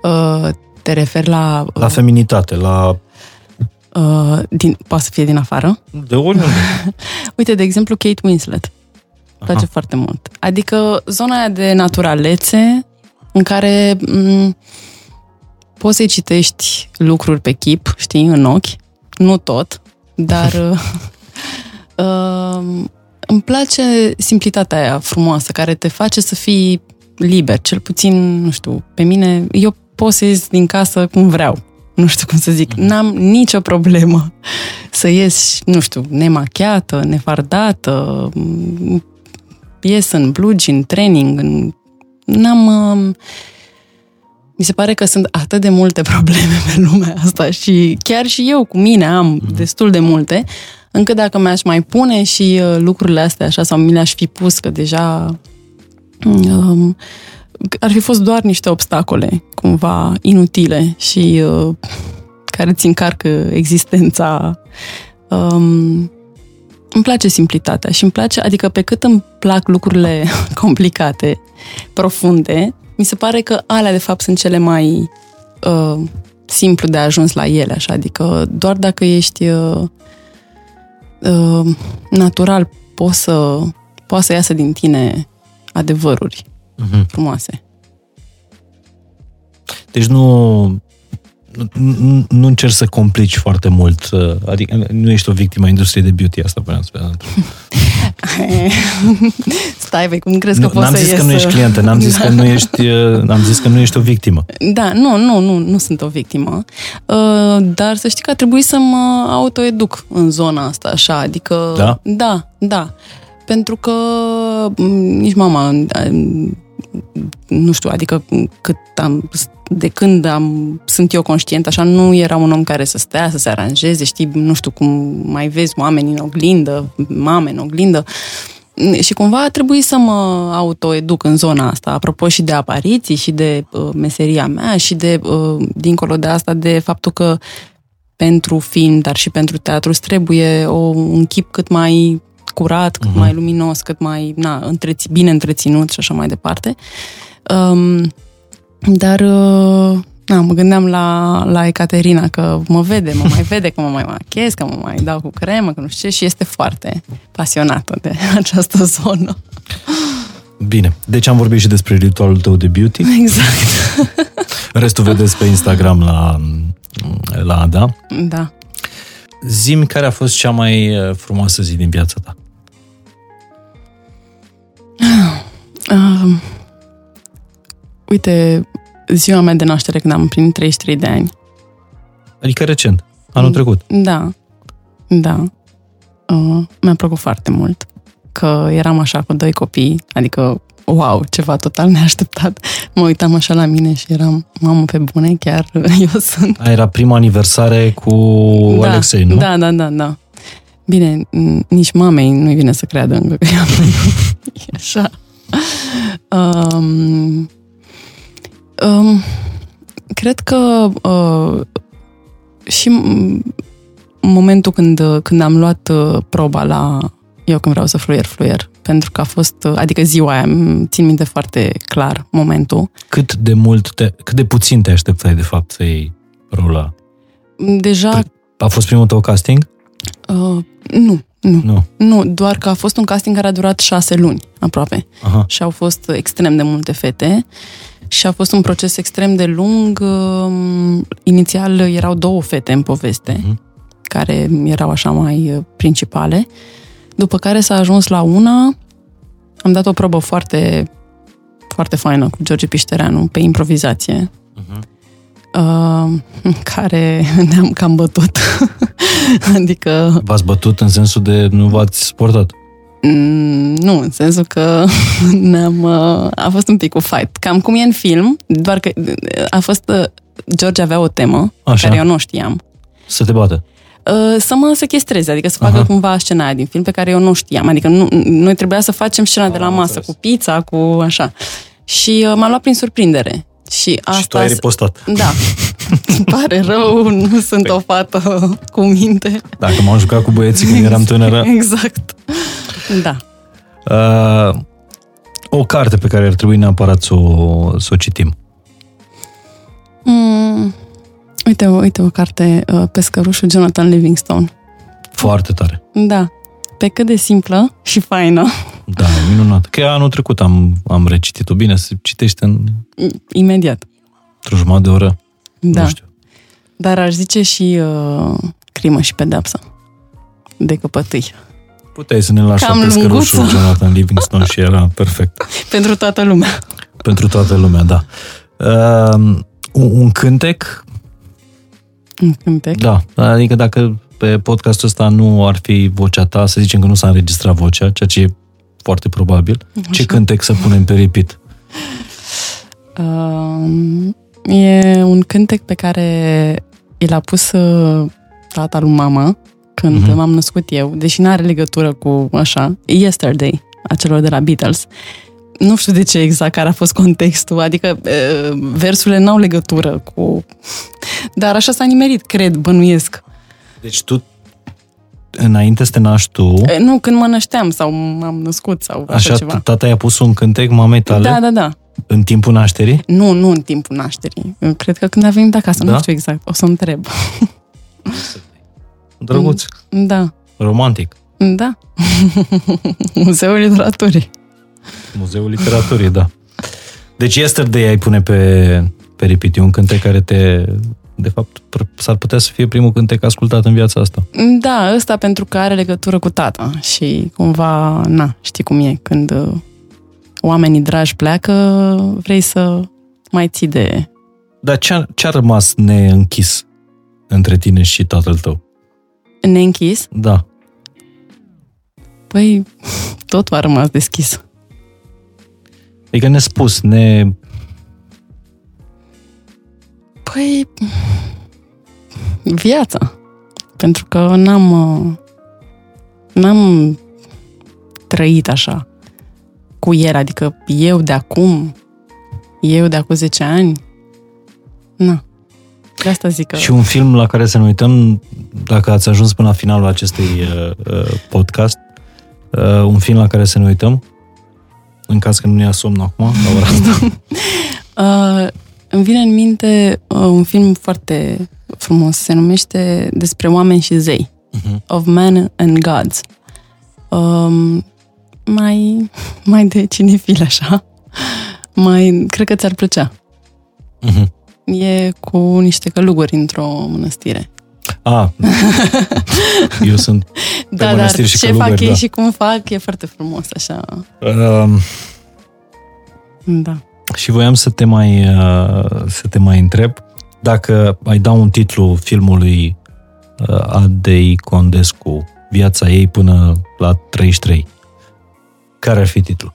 Uh, te refer la... Uh, la feminitate, la... Uh, din, poate să fie din afară? De oriunde. Uite, de exemplu, Kate Winslet. Îmi place foarte mult. Adică zona aia de naturalețe în care m- poți să-i citești lucruri pe chip, știi, în ochi, nu tot, dar uh, îmi place simplitatea aia frumoasă, care te face să fii liber, cel puțin, nu știu, pe mine, eu pot să ies din casă cum vreau. nu știu cum să zic, n-am nicio problemă să ies, nu știu, nemachiată, nefardată, m, ies în blugi, în training, în... n-am... um, Mi se pare că sunt atât de multe probleme pe lumea asta și chiar și eu cu mine am destul de multe, încât dacă mi-aș mai pune și uh, lucrurile astea așa sau mi le-aș fi pus, că deja um, ar fi fost doar niște obstacole cumva inutile și uh, care ți încarcă existența. Um, îmi place simplitatea și îmi place, adică pe cât îmi plac lucrurile complicate, profunde, mi se pare că alea de fapt sunt cele mai uh, simplu de ajuns la ele, așa, adică doar dacă ești uh, uh, natural poți să, poți să iasă din tine adevăruri Mhm. frumoase. Deci nu, nu, nu- nu încerci să complici foarte mult, uh, adică nu ești o victimă a industriei de beauty, asta vreau să spun. Stai, vei, cum crezi că Nu, poți n-am să zis ies că nu ești să- clientă, n-am zis că nu ești, uh, am zis că nu ești o victimă. Da, nu, nu, nu, nu sunt o victimă, Uh, dar să știi că a trebuit să mă autoeduc în zona asta, așa, adică... Da? Da, da. Pentru că m, nici mama, m, nu știu, adică cât am, de când am, sunt eu conștient, așa, nu era un om care să stea, să se aranjeze, știi, nu știu cum mai vezi oameni în oglindă, mame în oglindă, și cumva a trebuit să mă autoeduc în zona asta, apropo și de apariții și de uh, meseria mea și de, uh, dincolo de asta, de faptul că pentru film, dar și pentru teatru îți trebuie o, un chip cât mai curat, cât uh-huh. mai luminos, cât mai na, întreți, bine întreținut și așa mai departe. Um, dar uh, na, mă gândeam la, la Ecaterina că mă vede, mă mai vede că mă mai machez, că mă mai dau cu cremă, că nu știu ce și este foarte pasionată de această zonă. Bine, deci am vorbit și despre ritualul tău de beauty. Exact. Restul vedeți pe Instagram la, la Ada. Da. Zimi care a fost cea mai uh, frumoasă zi din viața ta. Uh, uite, ziua mea de naștere când am împlinit 33 de ani. Adică recent, anul Mm. trecut. Da, da. Uh, mi-a plăcut foarte mult că eram așa cu doi copii, adică wow, ceva total neașteptat. Mă uitam așa la mine și eram, mamă, pe bune, chiar eu sunt. Aia era prima aniversare cu da, Alexei, nu? Da, da, da, da. Bine, n- nici mamei nu-i vine să creadă încă că i-am E așa. Um, um, cred că uh, și m- momentul când, când am luat uh, proba la Eu când vreau să fluier, fluier, pentru că a fost, uh, adică ziua aia, îmi țin minte foarte clar momentul. Cât de mult, te, cât de puțin te așteptai de fapt să iei rola? Deja, A fost primul tău casting? uh, nu, nu, Nu. nu, doar că a fost un casting care a durat șase luni, aproape. Aha. și au fost extrem de multe fete și a fost un proces extrem de lung. Um, Inițial erau două fete în poveste, Mhm. care erau așa mai uh, principale, după care s-a ajuns la una, am dat o probă foarte, foarte faină cu George Piștereanu pe improvizație, Mhm. uh, în care ne-am cam bătut. adică V-ați bătut în sensul de nu v-ați sportat. Mm, Nu, în sensul că ne-am, uh, a fost un pic cu fight. Cam cum e în film, doar că uh, a fost... uh, George avea o temă Așa. care eu nu știam. Să te bată. Uh, Să mă sechestreze, adică să facă Aha. cumva scena aia din film pe care eu nu știam. Adică nu, noi trebuia să facem scena de la Am masă, înțeles. cu pizza, cu așa. Și uh, m-a luat prin surprindere. Și asta... și tu ai ripostat. Da. Îmi pare rău, nu sunt o fată cu minte. Dacă m-am jucat cu băieții când eram tânără. Exact. Da. Uh, o carte pe care ar trebui neapărat să o, să o citim. Mm, uite, uite o carte, uh, Pescărușul Jonathan Livingstone. Foarte tare. Da, pe cât de simplă și faină, Da, minunat. Că anul trecut am, am recitit-o. Bine, se citește în imediat. într-o jumătate de oră. Da. Nu știu. Dar aș zice și uh, Crimă și pedepsă de căpătâi. Puteai să ne lași Cam la pescărușul lunguță. Jonathan Livingstone și era perfect. Pentru toată lumea. Pentru toată lumea, da. Uh, un, un cântec Un cântec? Da, adică dacă pe podcastul ăsta nu ar fi vocea ta, să zicem că nu s-a înregistrat vocea, ceea ce e foarte probabil, ce cântec să punem pe repeat? Um, e un cântec pe care i l-a pus uh, tata lui mama când Mhm. m-am născut eu, deși nu are legătură cu așa, Yesterday, a celor de la Beatles. Nu știu de ce exact care a fost contextul, adică uh, versurile n-au legătură cu... Dar așa s-a nimerit, cred, bănuiesc. Deci tu, înainte să te naști tu, Uh, Nu, când mă nășteam sau m-am născut sau așa, așa ceva. tata i-a pus un cântec mamei tale Da, da, da. în timpul nașterii? Nu, nu în timpul nașterii. Eu Cred că când a venit acasă, Da? nu știu exact, o să întreb. Drăguț, Da, romantic. da. Muzeul Literaturii. Muzeul Literaturii, da. Deci Yesterday ai pune pe, pe repeat. E un cântec care te... De fapt, pr- s-ar putea să fie primul cântec ascultat în viața asta. Da, ăsta pentru că are legătură cu tata și cumva, na, știi cum e, când uh, oamenii dragi pleacă, vrei să mai ții de... Dar ce-a, ce-a rămas neînchis între tine și tatăl tău? neînchis. Da. Păi, totul a rămas deschis. Adică nespus, ne... Păi, viața. Pentru că n-am, uh, n-am trăit așa cu el, adică eu de acum, eu de acum 10 ani, na. De asta zic că... Și un film la care să ne uităm, dacă ați ajuns până la finalul acestui uh, uh, podcast, uh, un film la care să ne uităm, în caz că nu ne ia somn acum, la ora asta. Uh, îmi vine în minte uh, un film foarte frumos, se numește Despre oameni și zei. Mhm. Of Men and Gods. Um, mai, mai de cinefil, așa. Mai, cred că ți-ar plăcea. Mhm. E cu niște călugări într-o mănăstire. Ah, eu sunt pe Da, dar mănăstiri și ce călugări, fac ei da. și cum fac e foarte frumos, așa. Um, Da. Și voiam să te mai uh, să te mai întreb dacă ai da un titlu filmului uh, Adei Condescu, viața ei până la 33. Care ar fi titlul?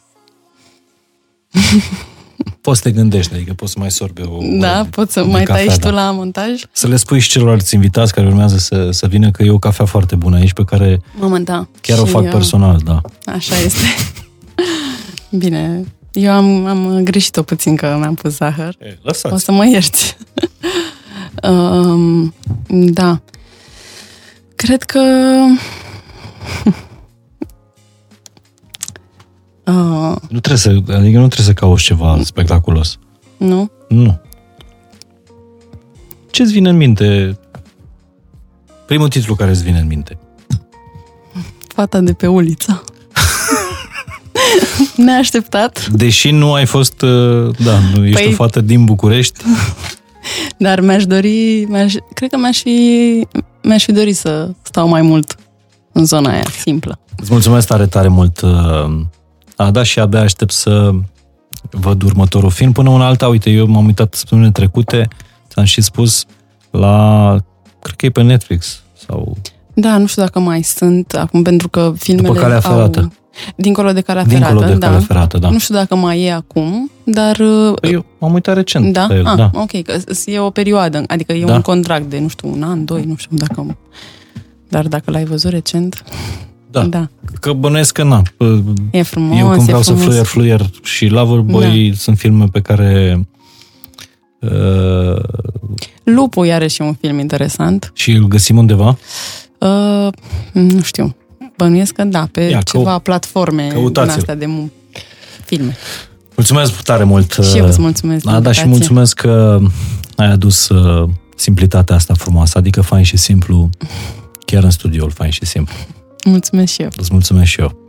poți să te gândești, adică poți să mai sorbi o Da, o- poți să de mai cafea, tai și tu da. la montaj? Să le spui și celorlalți invitați care urmează să, să vină că e o cafea foarte bună aici pe care Mamă, da. chiar o Și, fac uh, personal, da. Așa este. Bine, eu am, am greșit-o puțin că mi-am pus zahăr. E, O lăsați. să mă ierți. um, da. Cred că... uh, Nu trebuie să, adică nu trebuie să cauți ceva spectaculos. nu? Nu. Ce-ți vine în minte? Primul titlu care îți vine în minte. Fata de pe uliță. Neașteptat, Deși nu ai fost, uh, da, nu ești Păi- o fată din București, dar mi-aș dori, mi-aș, cred că mi-aș fi, mi-aș fi dorit să stau mai mult în zona aia, simplă. îți mulțumesc tare, tare mult, uh, Ada, și abia aștept să văd următorul film. Până una alta, uite, eu m-am uitat săptămânile trecute, ți-am și spus, la, cred că e pe Netflix, sau Da, nu știu dacă mai sunt acum, pentru că filmele După calea ferată. Au... Dincolo de calea dincolo ferată, de da. calea ferată, da. Nu știu dacă mai e acum, dar... uh, Păi Eu m-am uitat recent Da? pe el, ah, da. ok, că s- e o perioadă, adică e Da. un contract de, nu știu, un an, doi, nu știu dacă... Dar dacă l-ai văzut recent, Da. da. Că bănuiesc că na. E frumos, Eu când e vreau să frumos. fluier, fluier și Loverboy Da. sunt filme pe care uh, Lupul are și un film interesant. și îl găsim undeva. Uh, nu știu, bănuiesc că da, pe Ia, ceva platforme din căutați-l. astea de mu- filme. Mulțumesc tare mult. Și eu uh, îți mulțumesc de Ada, și invitație. mulțumesc că ai adus uh, simplitatea asta frumoasă, adică fain și simplu, chiar în studioul fain și simplu. Mulțumesc și eu. Îți mulțumesc și eu.